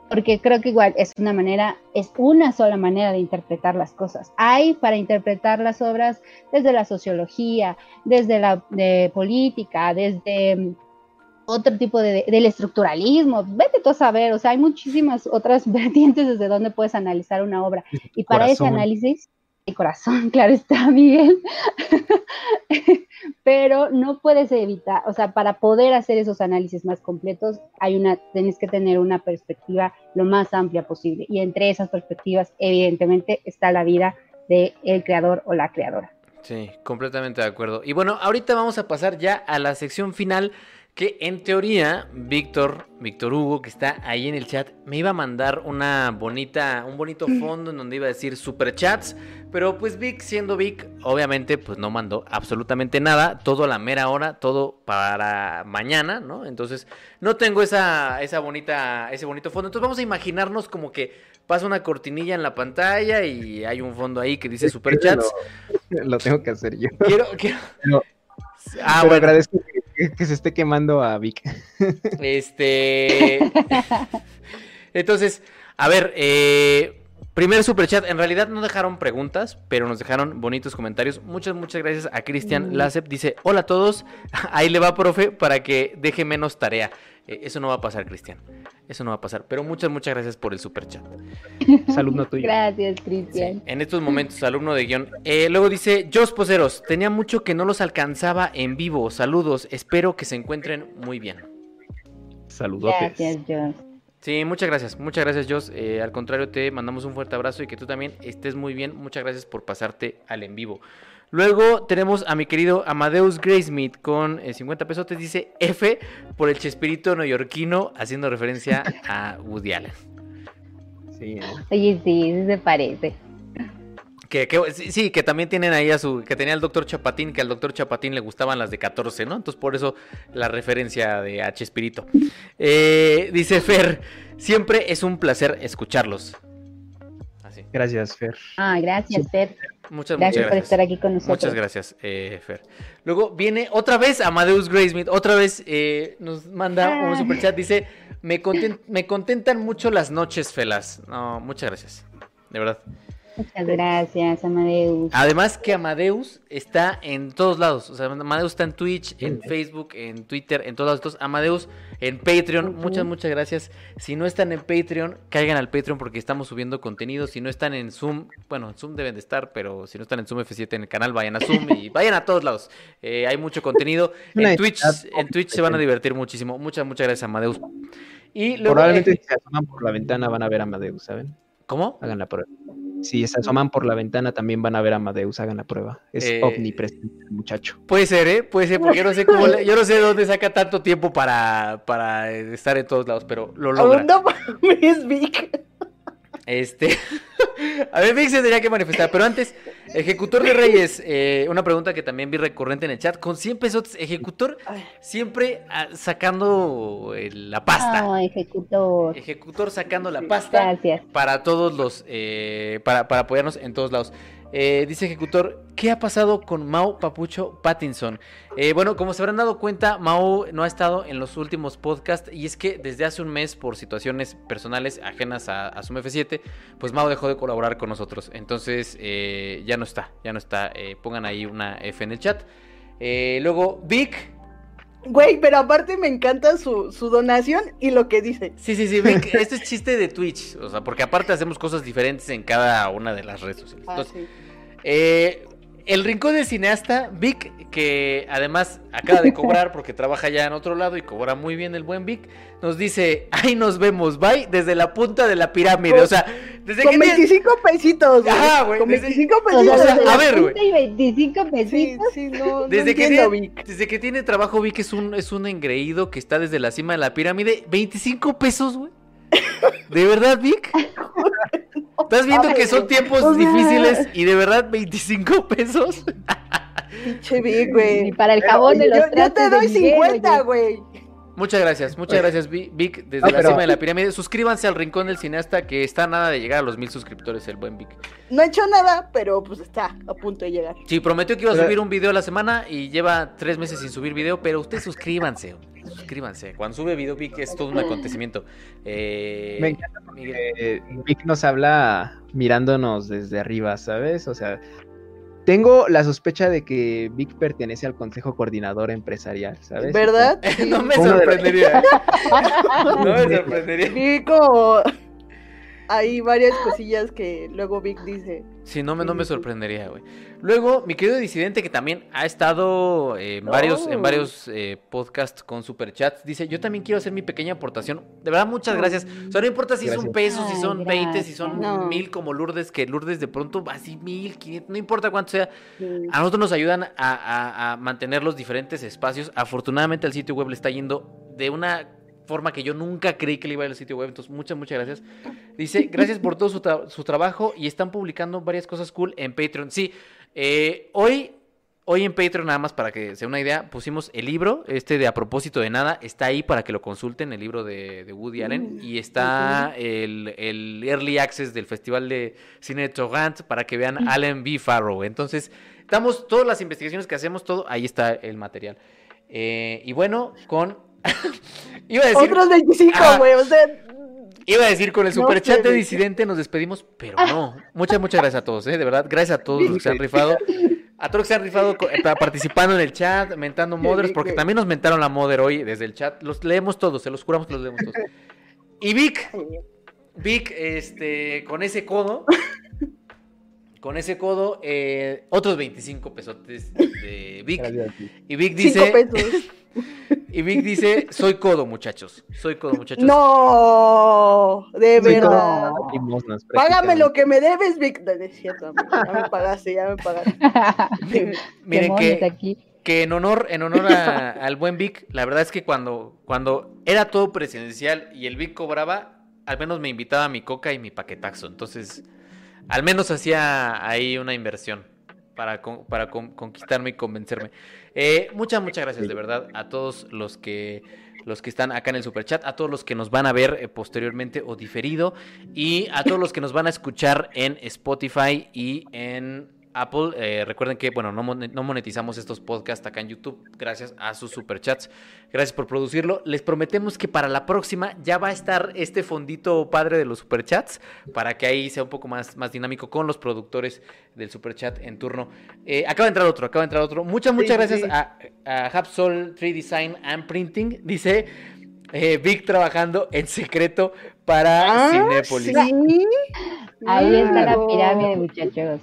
C: porque creo que igual es una manera, es una sola manera de interpretar las cosas. Hay para interpretar las obras desde la sociología, desde la de política, desde otro tipo de, del estructuralismo, vete tú a saber, o sea, hay muchísimas otras vertientes desde donde puedes analizar una obra. Y para ese análisis, el corazón, claro está, Miguel. pero no puedes evitar, o sea, para poder hacer esos análisis más completos, hay una, tienes que tener una perspectiva lo más amplia posible. Y entre esas perspectivas, evidentemente, está la vida del el creador o la creadora.
A: Sí, completamente de acuerdo. Y bueno, ahorita vamos a pasar ya a la sección final que en teoría Víctor, Víctor Hugo, que está ahí en el chat, me iba a mandar una bonita, un bonito fondo en donde iba a decir superchats, pero pues Vic, siendo Vic, obviamente pues no mandó absolutamente nada, todo a la mera hora, todo para mañana, ¿no? Entonces no tengo esa, esa bonita, ese bonito fondo, entonces vamos a imaginarnos como que pasa una cortinilla en la pantalla y hay un fondo ahí que dice superchats.
D: Lo, lo tengo que hacer yo.
A: Quiero, quiero...
D: No.
A: Ah,
D: Pero
A: bueno.
D: agradezco que, que se esté quemando a Vic.
A: Este. Entonces, a ver, eh, primer superchat. En realidad no dejaron preguntas, pero nos dejaron bonitos comentarios. Muchas, muchas gracias a Cristian
C: Mm.
A: Lasep. Dice: Hola a todos. Ahí le va, profe, para que deje menos tarea. Eh, eso no va a pasar, Cristian. Eso no va a pasar. Pero muchas, muchas gracias por el superchat.
D: Es alumno tuyo.
C: Gracias,
A: Sí,
C: Cristian.
A: en estos momentos, alumno de guion. Eh, luego dice, Jos Poseros, tenía mucho que no los alcanzaba en vivo. Saludos, espero que se encuentren muy bien.
D: Saludotes.
C: Gracias, Josh.
A: Sí, muchas gracias, muchas gracias, Jos. Eh, al contrario, te mandamos un fuerte abrazo y que tú también estés muy bien. Muchas gracias por pasarte al en vivo. Luego tenemos a mi querido Amadeus Graysmith con eh, 50 pesos. Te dice F por el chespirito neoyorquino, haciendo referencia a Woody Allen.
D: Sí, ¿eh?
C: Oye, sí, sí se parece.
A: Que, que- sí, que también tienen ahí a su. Que tenía el doctor Chapatín, que al doctor Chapatín le gustaban las de 14, ¿no? Entonces por eso la referencia de a Chespirito. Eh, dice Fer, siempre es un placer escucharlos. Así.
D: Gracias, Fer.
C: Ah, gracias, Fer.
A: Muchas,
C: Gracias
A: muchas
C: por
A: gracias.
C: estar aquí con nosotros.
A: Muchas gracias, eh, Fer. Luego viene otra vez Amadeus Graysmith, otra vez eh, nos manda un
C: Ah.
A: superchat, dice, me, conten- me contentan mucho las noches, felas. No, muchas gracias, de verdad.
C: Muchas gracias, Amadeus.
A: Además que Amadeus está en todos lados, o sea, Amadeus está en Twitch, en Facebook, en Twitter, en todos lados. Entonces, Amadeus en Patreon, muchas, muchas gracias. Si no están en Patreon, caigan al Patreon porque estamos subiendo contenido. Si no están en Zoom, bueno, en Zoom deben de estar, pero si no están en Zoom F7 en el canal, vayan a Zoom y vayan a todos lados. Eh, hay mucho contenido. En Twitch, en Twitch se van a divertir muchísimo. Muchas, muchas gracias, Amadeus. Y luego,
D: Probablemente
A: eh,
D: si se asoman por la ventana van a ver a Amadeus, ¿saben?
A: ¿Cómo?
D: Hagan la prueba. Si se asoman por la ventana también van a ver a Amadeus, hagan la prueba. Es
A: Eh,
D: omnipresente el muchacho.
A: Puede ser, ¿eh? Puede ser, porque yo no sé cómo, le- yo no sé dónde saca tanto tiempo para, para eh, estar en todos lados, pero lo logra.
B: No mames, Vic.
A: Este, a ver, Vic se tendría que manifestar, pero antes, Ejecutor de Reyes, eh, una pregunta que también vi recurrente en el chat, con 100 pesos, Ejecutor siempre ah, sacando eh, la pasta.
C: Ejecutor.
A: Ejecutor sacando la pasta
C: Gracias.
A: para todos los, eh, para, para apoyarnos en todos lados. Eh, dice Ejecutor, ¿qué ha pasado con Mau Papucho Pattinson? Eh, bueno, como se habrán dado cuenta, Mau no ha estado en los últimos podcasts y es que desde hace un mes, por situaciones personales ajenas a, a su F7, pues Mau dejó de colaborar con nosotros. Entonces, eh, ya no está, ya no está. Pongan ahí una F en el chat. Luego, Vic.
B: Güey, pero aparte me encanta su, su donación y lo que dice.
A: Sí, sí, sí, Vic, este es chiste de Twitch. O sea, porque aparte hacemos cosas diferentes en cada una de las redes sociales.
B: Ah, sí.
A: Eh, el rincón del cineasta, Vic, que además acaba de cobrar porque trabaja ya en otro lado y cobra muy bien el buen Vic, nos dice, ahí nos vemos, bye, desde la punta de la pirámide. O sea, desde
B: Con
A: que... tiene-
B: 25 pesitos, güey.
A: Ajá, güey,
B: Con
A: desde-
B: 25
C: O
B: pesitos.
A: o sea,
C: desde
A: a ver, güey.
C: punta y 25
B: Sí,
C: pesitos.
B: sí, no,
A: Desde
B: no
A: que,
B: entiendo,
A: tiene,
B: Vic.
A: desde que tiene trabajo, Vic es un, es un engreído que está desde la cima de la pirámide. 25 pesos, güey. ¿De verdad, Vic? ¿Estás viendo que son tiempos
B: O sea-
A: difíciles y de verdad 25 pesos?
B: Pinche Vic, güey.
C: Y para el jabón de
B: Yo-
C: los
B: yo,
C: trastes
B: te
C: de
B: doy
C: Miguel,
B: 50,
C: oye.
B: güey.
A: Muchas gracias, muchas gracias Vi- Vic desde
D: No,
A: la
D: pero-
A: cima de la pirámide. Suscríbanse al Rincón del Cineasta que está a nada de llegar a los mil suscriptores el buen Vic.
B: No he hecho nada, pero pues está a punto de llegar.
A: Sí, prometió que iba a
D: Pero-
A: subir un video a la semana y lleva tres meses sin subir video, pero ustedes suscríbanse, suscríbanse. Cuando sube video Vic es todo un acontecimiento. Eh,
D: Me encanta
A: Miguel.
D: Eh, Vic nos habla mirándonos desde arriba, ¿sabes? O sea, tengo la sospecha de que Vic pertenece al Consejo Coordinador Empresarial, ¿sabes?
B: ¿Verdad?
A: no me sorprendería. ¿eh? No me sorprendería.
B: Vi como hay varias cosillas que luego Vic dice.
A: Sí, no me, no me sorprendería, güey. Luego, mi querido disidente, que también ha estado eh, en varios, en varios eh, podcasts con superchats, dice, yo también quiero hacer mi pequeña aportación. De verdad, muchas gracias. O sea, no importa si son
D: Gracias.
A: pesos, si
C: Ay,
A: son 20, si son.
B: No.
A: mil como Lourdes, que Lourdes de pronto así mil, quinientos, no importa cuánto sea. A nosotros nos ayudan a, a- a mantener los diferentes espacios. Afortunadamente el sitio web le está yendo de una forma que yo nunca creí que le iba a ir al sitio web. Entonces, muchas, muchas gracias. Dice, gracias por todo su, tra- su trabajo y están publicando varias cosas cool en Patreon. Sí, eh, hoy... Hoy en Patreon, nada más para que sea una idea, pusimos el libro, este de A propósito de nada, está ahí para que lo consulten, el libro de, de Woody Allen,
B: Mm,
A: y está el, el Early Access del Festival de Cine de Torrent para que vean Allen B. Farrow. Entonces, Estamos, todas las investigaciones que hacemos, todo, ahí está el material. Eh, y bueno, con. iba a decir.
B: Otros 25,
A: Ajá.
B: güey. O sea,
A: Iba a decir, con el
B: No
A: superchat
B: sé,
A: de disidente nos despedimos, pero no. Muchas, muchas gracias a todos, ¿eh? De verdad, gracias a todos los que se han rifado. A todos los que se han rifado eh, pa- participando en el chat, mentando mothers, porque también nos mentaron la mother hoy desde el chat. Los leemos todos, se los juramos que los leemos todos. Y Vic, Vic, este, con ese codo, con ese codo, eh, otros 25 pesotes de Vic.
D: Gracias.
A: Y Vic
B: cinco
A: dice,
B: pesos.
A: Y Vic dice, soy codo, muchachos. Soy codo, muchachos.
B: No, de
D: Soy
B: verdad.
D: limosnas,
B: Págame lo que me debes, Vic. No, es cierto, amigo. Ya me pagaste, ya me pagaste.
A: Miren que,
C: aquí.
A: que en honor, en honor a- al buen Vic, la verdad es que cuando, cuando era todo presencial y el Vic cobraba, al menos me invitaba a mi coca y mi paquetaxo. Entonces, al menos hacía ahí una inversión para, con- para con- conquistarme y convencerme. Eh, muchas, muchas gracias de verdad a todos los que los que están acá en el superchat, a todos los que nos van a ver eh, posteriormente o diferido y a todos los que nos van a escuchar en Spotify y en Apple. Eh, recuerden que, bueno, no, mon- no monetizamos estos podcasts acá en YouTube gracias a sus superchats. Gracias por producirlo. Les prometemos que para la próxima ya va a estar este fondito padre de los superchats para que ahí sea un poco más, más dinámico con los productores del superchat en turno. Eh, acaba de entrar otro, acaba de entrar otro. Muchas, muchas
B: Sí,
A: gracias
B: sí.
A: a, a Hapsol 3 Design and Printing. Dice eh, Vic trabajando en secreto para
B: Ah,
A: Cinépolis.
B: Sí.
C: Ahí está la pirámide, muchachos.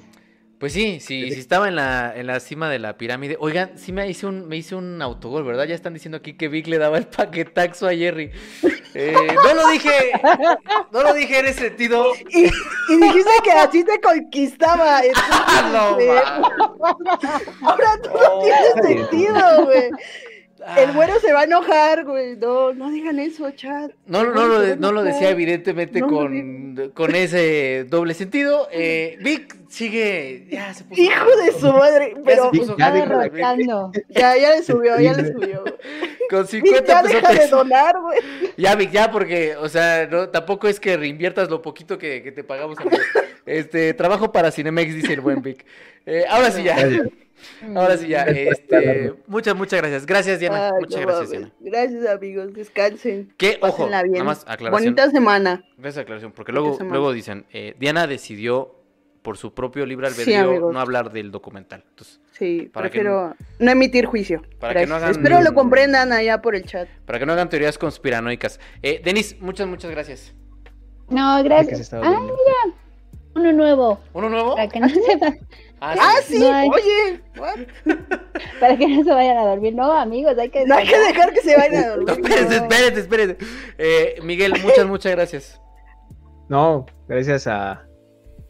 A: Pues sí, sí, sí estaba en la, en la cima de la pirámide. Oigan, sí me hice un, me hice un autogol, ¿verdad? Ya están diciendo aquí que Vic le daba el paquetaxo a Jerry. Eh, no lo dije, no lo dije en ese sentido.
B: Y, y dijiste que así te conquistaba. entonces,
A: No,
B: este,
A: ma.
B: ahora todo tiene sentido, güey. El güero se va a enojar, güey. No, no digan eso, chat.
A: No, no, no, lo, no lo decía evidentemente
B: No
A: con, con ese doble sentido. Eh, Vic sigue, ya se puso.
B: Hijo de su madre. Pero
D: Ya
B: le subió, ya le subió.
A: Con
B: Vic,
A: 50
B: ya deja de
A: pesos.
B: donar, güey.
A: Ya, Vic, ya, porque, o sea, no, tampoco es que reinviertas lo poquito que, que te pagamos. amigo. Este, trabajo para Cinemex, dice el buen Vic. Eh, ahora sí ya.
D: Gracias.
A: Ahora sí ya. Este, muchas, muchas gracias. Gracias, Diana.
B: Ay,
A: muchas
B: no
A: gracias. Diana.
B: Gracias, amigos. Descansen.
A: Que, ojo,
B: bien.
A: nada más aclaración.
B: Bonita semana.
A: Gracias, aclaración, porque
B: Bonita
A: luego,
B: semana.
A: luego dicen, eh, Diana decidió por su propio libre albedrío no hablar del documental. Entonces,
B: Sí,
A: Para que
B: no emitir juicio.
A: para que no hagan-
B: Espero lo comprendan allá por el chat.
A: para que no hagan teorías conspiranoicas. Eh, Denis, muchas, muchas gracias.
C: No,
D: ¿De qué se
C: gracias. Ah,
D: viendo?
C: Uno nuevo.
A: ¿Uno nuevo?
C: Para que no sepa,
A: Ah,
B: Ah,
A: sí.
B: sí,
C: No hay-
B: oye. what?
C: para que no se vayan a dormir. No, amigos, hay que
B: No hay que
C: descansar.
B: dejar que se vayan a
A: No,
B: dormir.
A: espérense, espérense, espérense. Eh, Miguel, muchas, muchas gracias.
D: No, gracias a,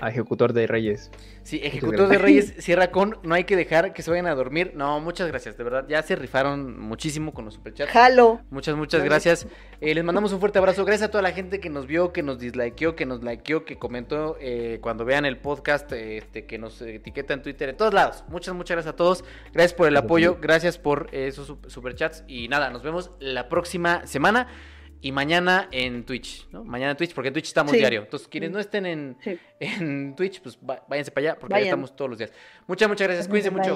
D: a Ejecutor de Reyes.
A: Sí, Ejecutor de. Reyes cierra con no hay que dejar que se vayan a dormir. No, muchas gracias, de verdad. Ya se rifaron muchísimo con los superchats.
B: Jalo.
A: Muchas, muchas gracias. Eh, les mandamos un fuerte abrazo. Gracias a toda la gente que nos vio, que nos dislikeó, que nos likeó, que comentó eh, cuando vean el podcast, eh, este, que nos etiqueta en Twitter, en todos lados. Muchas, muchas gracias a todos. Gracias por el apoyo, gracias por esos su- superchats. Y nada, nos vemos la próxima semana y mañana en Twitch, ¿no? Mañana en Twitch, porque en Twitch estamos
B: Sí.
A: diario. Entonces, quienes no estén en,
B: Sí.
A: en Twitch, pues váyanse para allá, porque ahí
B: Vayan.
A: estamos todos los días. Muchas, muchas gracias. Cuídense mucho.